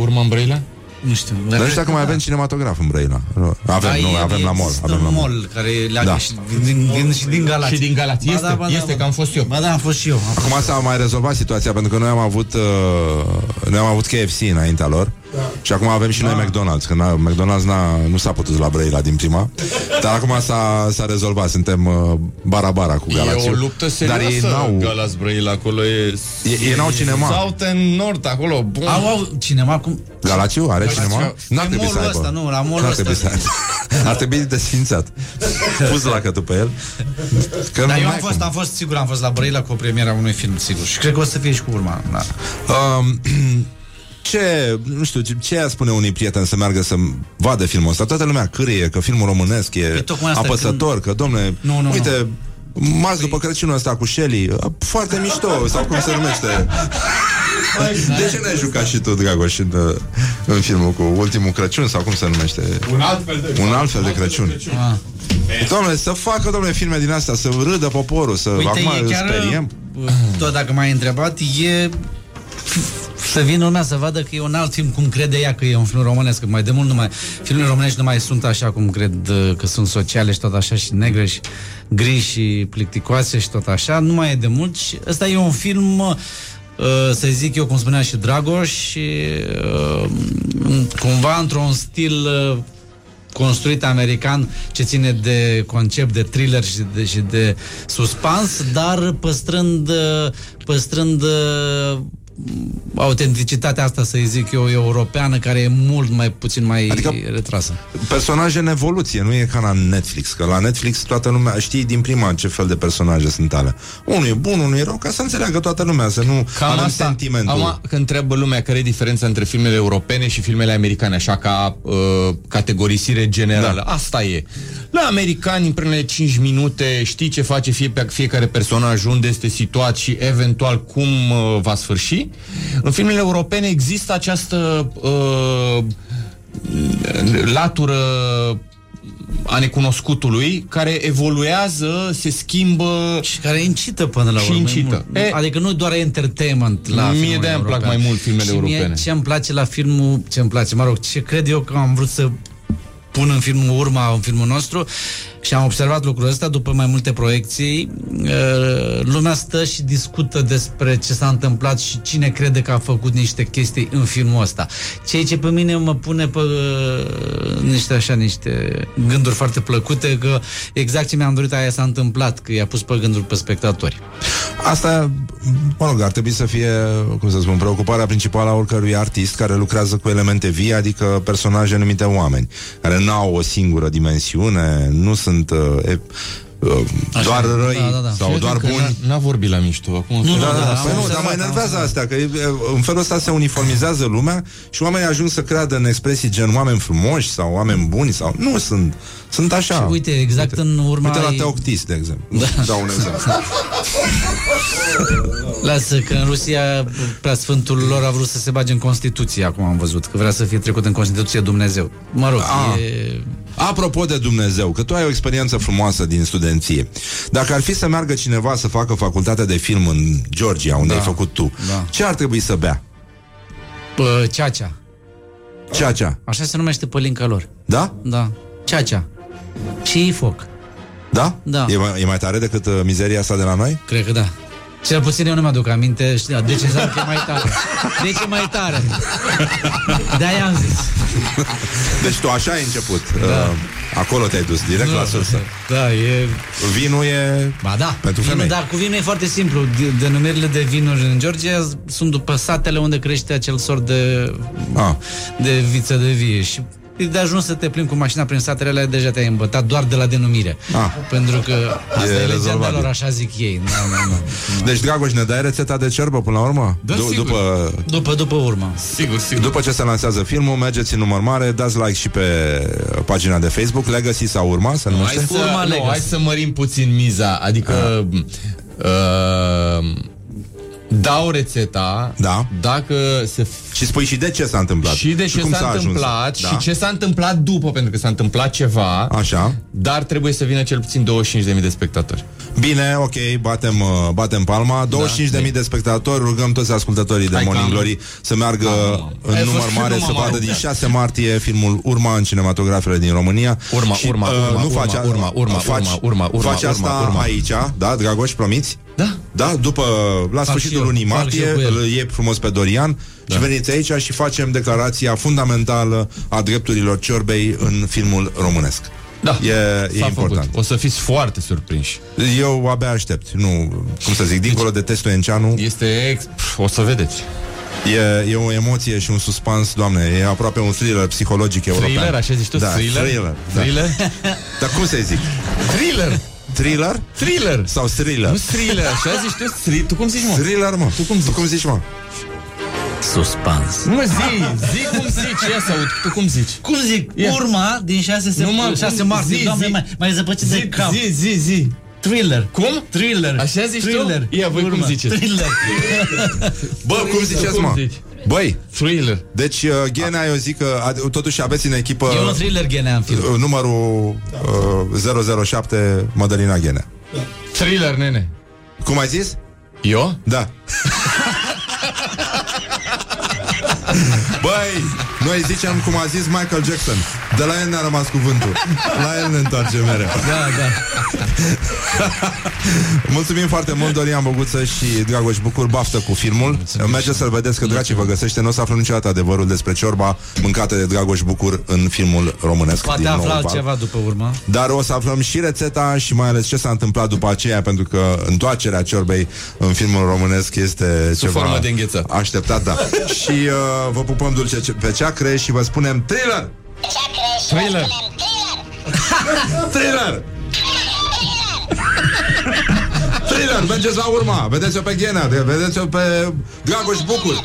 urma în Brăila? Nu știu. Dar nu știu dacă mai avem cinematograf în Brăila. Nu, Avem, Da, nu, e- avem la mall. există Avem la un mall. mall care leagă Da. și din, din, și din Galați. Și din Galați. Ba Este, da, ba da, este, ba că am fost eu. Ba da, am fost și eu. Am fost Acum s-a mai rezolvat situația pentru că noi am avut uh, noi am avut KFC înaintea lor da. și acum avem și noi McDonald's, că n-a, McDonald's n-a, nu s-a putut la Brăila din prima, dar acum s-a, s-a rezolvat, suntem uh, bara-bara cu Galațiu. E o luptă serioasă. Dar ei n-au, Galați Brăila acolo e... Ei- ei n-au cinema. South and Nord acolo. Bun. Au, au cinema cum... Galațiu are Galațiu. cinema? N-ar Pe trebui să mall-ul aibă. ăsta, nu, la mall-ul N-ar ăsta. trebui să aibă. Ar trebui desfințat. Pus la cătul pe el. Că Dar nu eu mai am fost, am fost, sigur, am fost la Brăila cu o premiera unui film, sigur. Și cred că o să fie și cu urma. Da. Um, ce, nu știu, ce- ce a spune unui prieten să meargă să vadă filmul ăsta? Toată lumea cârie că filmul românesc e Păi tocmai asta, apăsător, că, domne, Nu, nu, uite, Marți după Crăciunul ăsta cu Shelly Foarte mișto, sau cum se numește. De ce n-ai jucat și tu, Dragoș în, uh, în filmul cu Ultimul Crăciun Sau cum se numește? Un alt fel de, Un alt fel de Crăciun. Ah. Domnule, să facă, domnule, filme din astea Să râdă poporul, să Uite, acum e îl chiar, speriem. uh, tot dacă m-ai întrebat, e să vină lumea să vadă că e un alt film cum crede ea că e un film românesc. Că mai de mult nu mai, filmele românești nu mai sunt așa cum cred uh, că sunt sociale și tot așa și negre și gri și plicticoase și tot așa. Nu mai e de mult și ăsta e un film uh, să zic eu, cum spunea și Dragoș, și, uh, cumva într-un stil uh, construit american ce ține de concept de thriller și de, și de suspans, dar păstrând, uh, păstrând uh, autenticitatea asta, să zic eu, europeană, care e mult mai puțin mai adică, retrasă. Personaje în evoluție, nu e ca la Netflix Că la Netflix toată lumea știe din prima ce fel de personaje sunt ale Unul e bun, unul e rău, ca să înțeleagă toată lumea Să nu Cam avem asta. sentimentul Acum, când întreabă lumea care e diferența între filmele europene și filmele americane, așa ca uh, categorisire generală, da. asta e. La americani, în primele 5 minute, știi ce face fie, fiecare personaj, unde este situat și eventual cum uh, va sfârși. În filmele europene există această uh, latură a necunoscutului, care evoluează, se schimbă și care incită până la și urmă. incită. E, mult. adică nu doar entertainment la Mie filmul de-aia îmi plac european. mai mult filmele și europene. Mie ce îmi place la filmul, ce îmi place, mă rog, ce cred eu că am vrut să pun în filmul urma, în filmul nostru și am observat lucrul ăsta după mai multe proiecții. uh, Lumea stă și discută despre ce s-a întâmplat și cine crede că a făcut niște chestii în filmul ăsta. Ceea ce pe mine mă pune pe uh, niște așa, niște gânduri foarte plăcute că exact ce mi-am dorit aia s-a întâmplat, că i-a pus pe gânduri pe spectatori. Asta, mă rog, ar trebui să fie, cum să spun, preocuparea principală a oricărui artist care lucrează cu elemente vii, adică personaje numite oameni, care n-au o singură dimensiune, nu sunt uh, e, uh, doar răi da, da, da. sau Cred doar că buni. n-a- N-a vorbit la mișto. Acum Nu, că- da, da, da, păi nu, dar mă enervează astea, că e, în felul ăsta se uniformizează lumea și oamenii ajung să creadă în expresii gen oameni frumoși sau oameni buni sau... Nu sunt. Sunt așa. Și uite, exact în urma Uite la ai- Teoctis, de exemplu. Da. Dau un exemplu. Lasă că în Rusia preasfântul lor a vrut să se bage în Constituție, acum am văzut, că vrea să fie trecut în Constituție Dumnezeu. Mă rog, A. e... Apropo de Dumnezeu, că tu ai o experiență frumoasă din studenție. Dacă ar fi să meargă cineva să facă facultatea de film în Georgia, unde Da. ai făcut tu, Da. ce ar trebui să bea? Pă, ceacea. Ceacea. Așa se numește pălinca lor. Da? Da. Ceacea. Și foc. Da? Da. E mai, e mai tare decât uh, mizeria asta de la noi? Cred că da. Cel puțin eu nu mi-aduc aminte știi, De ce înseamnă că e mai tare De ce e mai tare De-aia am zis Deci tu așa ai început. Da. Uh, acolo te-ai dus, direct la sursă. Da, e... Vinul e Ba da, pentru vinul, femei. dar cu vinul e foarte simplu. De- Denumirile de vinuri în Georgia sunt după satele unde crește acel sort de, Ah. de viță de vie. Și e de ajuns să te plimbi cu mașina prin satele alea, deja te-ai îmbătat doar de la denumire. Ah. Pentru că asta E e, legenda rezolvabil. lor, așa zic ei. Da, da, da. Deci, Dragoș, ne dai rețeta de cerbă până la urmă? Da, sigur. după, După, după urmă. Sigur, sigur. după ce se lansează filmul, mergeți în număr mare, dați like și pe pagina de Facebook, Legacy sau Urma, se Nu, numește? hai, să, nu, hai să mărim puțin miza Adică uh, Dau rețeta Da. Dacă se Și spui și de ce s-a întâmplat. Și de ce cum s-a, s-a ajuns. întâmplat Da. Și ce s-a întâmplat după Pentru că s-a întâmplat ceva Așa. Dar trebuie să vină cel puțin 25.000 de spectatori Bine, ok, batem, uh, batem palma 25.000 de spectatori Rugăm toți ascultătorii de Da, Hai Morning că am- Glory Să meargă în Ai număr fost și mare numai Să mare. vadă din 6 martie Filmul Urma în cinematografele din România Urma, Și, urma, uh, urma, nu urma, faci, urma, urma, faci, urma, urma, urma, faci asta urma, urma. aici Da, Dragoș, promiți? Da Da, după, la și sfârșitul eu, lunii fac martie și eu cu el. Îl iei frumos pe Dorian Da. Și veniți aici și facem declarația fundamentală A drepturilor ciorbei în filmul românesc Da, E, e s-a important făcut. O să fiți foarte surprinși Eu abia aștept, nu, cum să zic, dincolo de testul Enceanu Este ex... Pf, O să vedeți E, e o emoție și un suspans, doamne, e aproape un thriller psihologic european. Thriller, așa zici tu? Da, Thriller? thriller. Da. Thriller? Dar cum să zic? Thriller Thriller? Thriller Sau thriller? Nu thriller, așa zici tu thriller. Tu cum zici, mă? Thriller, mă. Tu cum zici? Tu cum zici, mă? Suspans. Nu, zi, zi cum zici, ia să aud, tu cum zici? Cum zic? Ia. Urma din 6, Nu, mă, se- 6 cum- martie. zi, Doamne, zi. mai, mai zăpăcit de Zi, cap. zi, zi, zi Thriller. Cum? Thriller. Așa zici tu? Thriller. Ia, voi cum Urma. ziceți? Thriller. Bă, cum ziceți, Cum mă? zici? Băi, Thriller deci uh, Ghena, eu zic că ad- totuși aveți în echipă E un thriller ghenea în film. uh, numărul uh, 007 Madalina Ghenea. Thriller, nene Cum ai zis? Eu? Da. Băi, noi zicem cum a zis Michael Jackson De la el ne-a rămas cuvântul La el ne întoarce mereu Da, da. Mulțumim foarte mult, Dorian Băguță și Dragoș Bucur Baftă cu filmul Mergeți să-l vedeți că dracii vă găsește Nu o să aflăm niciodată adevărul despre ciorba Mâncată de Dragoș Bucur în filmul românesc Poate din afla nou val. altceva după urmă. Dar o să aflăm și rețeta și mai ales ce s-a întâmplat după aceea Pentru că întoarcerea ciorbei în filmul românesc este Sub ceva formă de înghețat. Așteptat, da Și uh, vă pupăm dulce ce- pe ceacre și vă spunem thriller! Thriller. Thriller! Thriller, mergeți la urma Vedeți-o pe Ghena, de- vedeți-o pe Dragoș Bucur.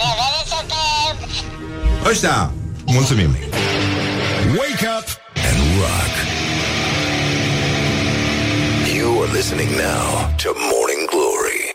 Ăștia, mulțumim. Wake up and rock. You are listening now to Morning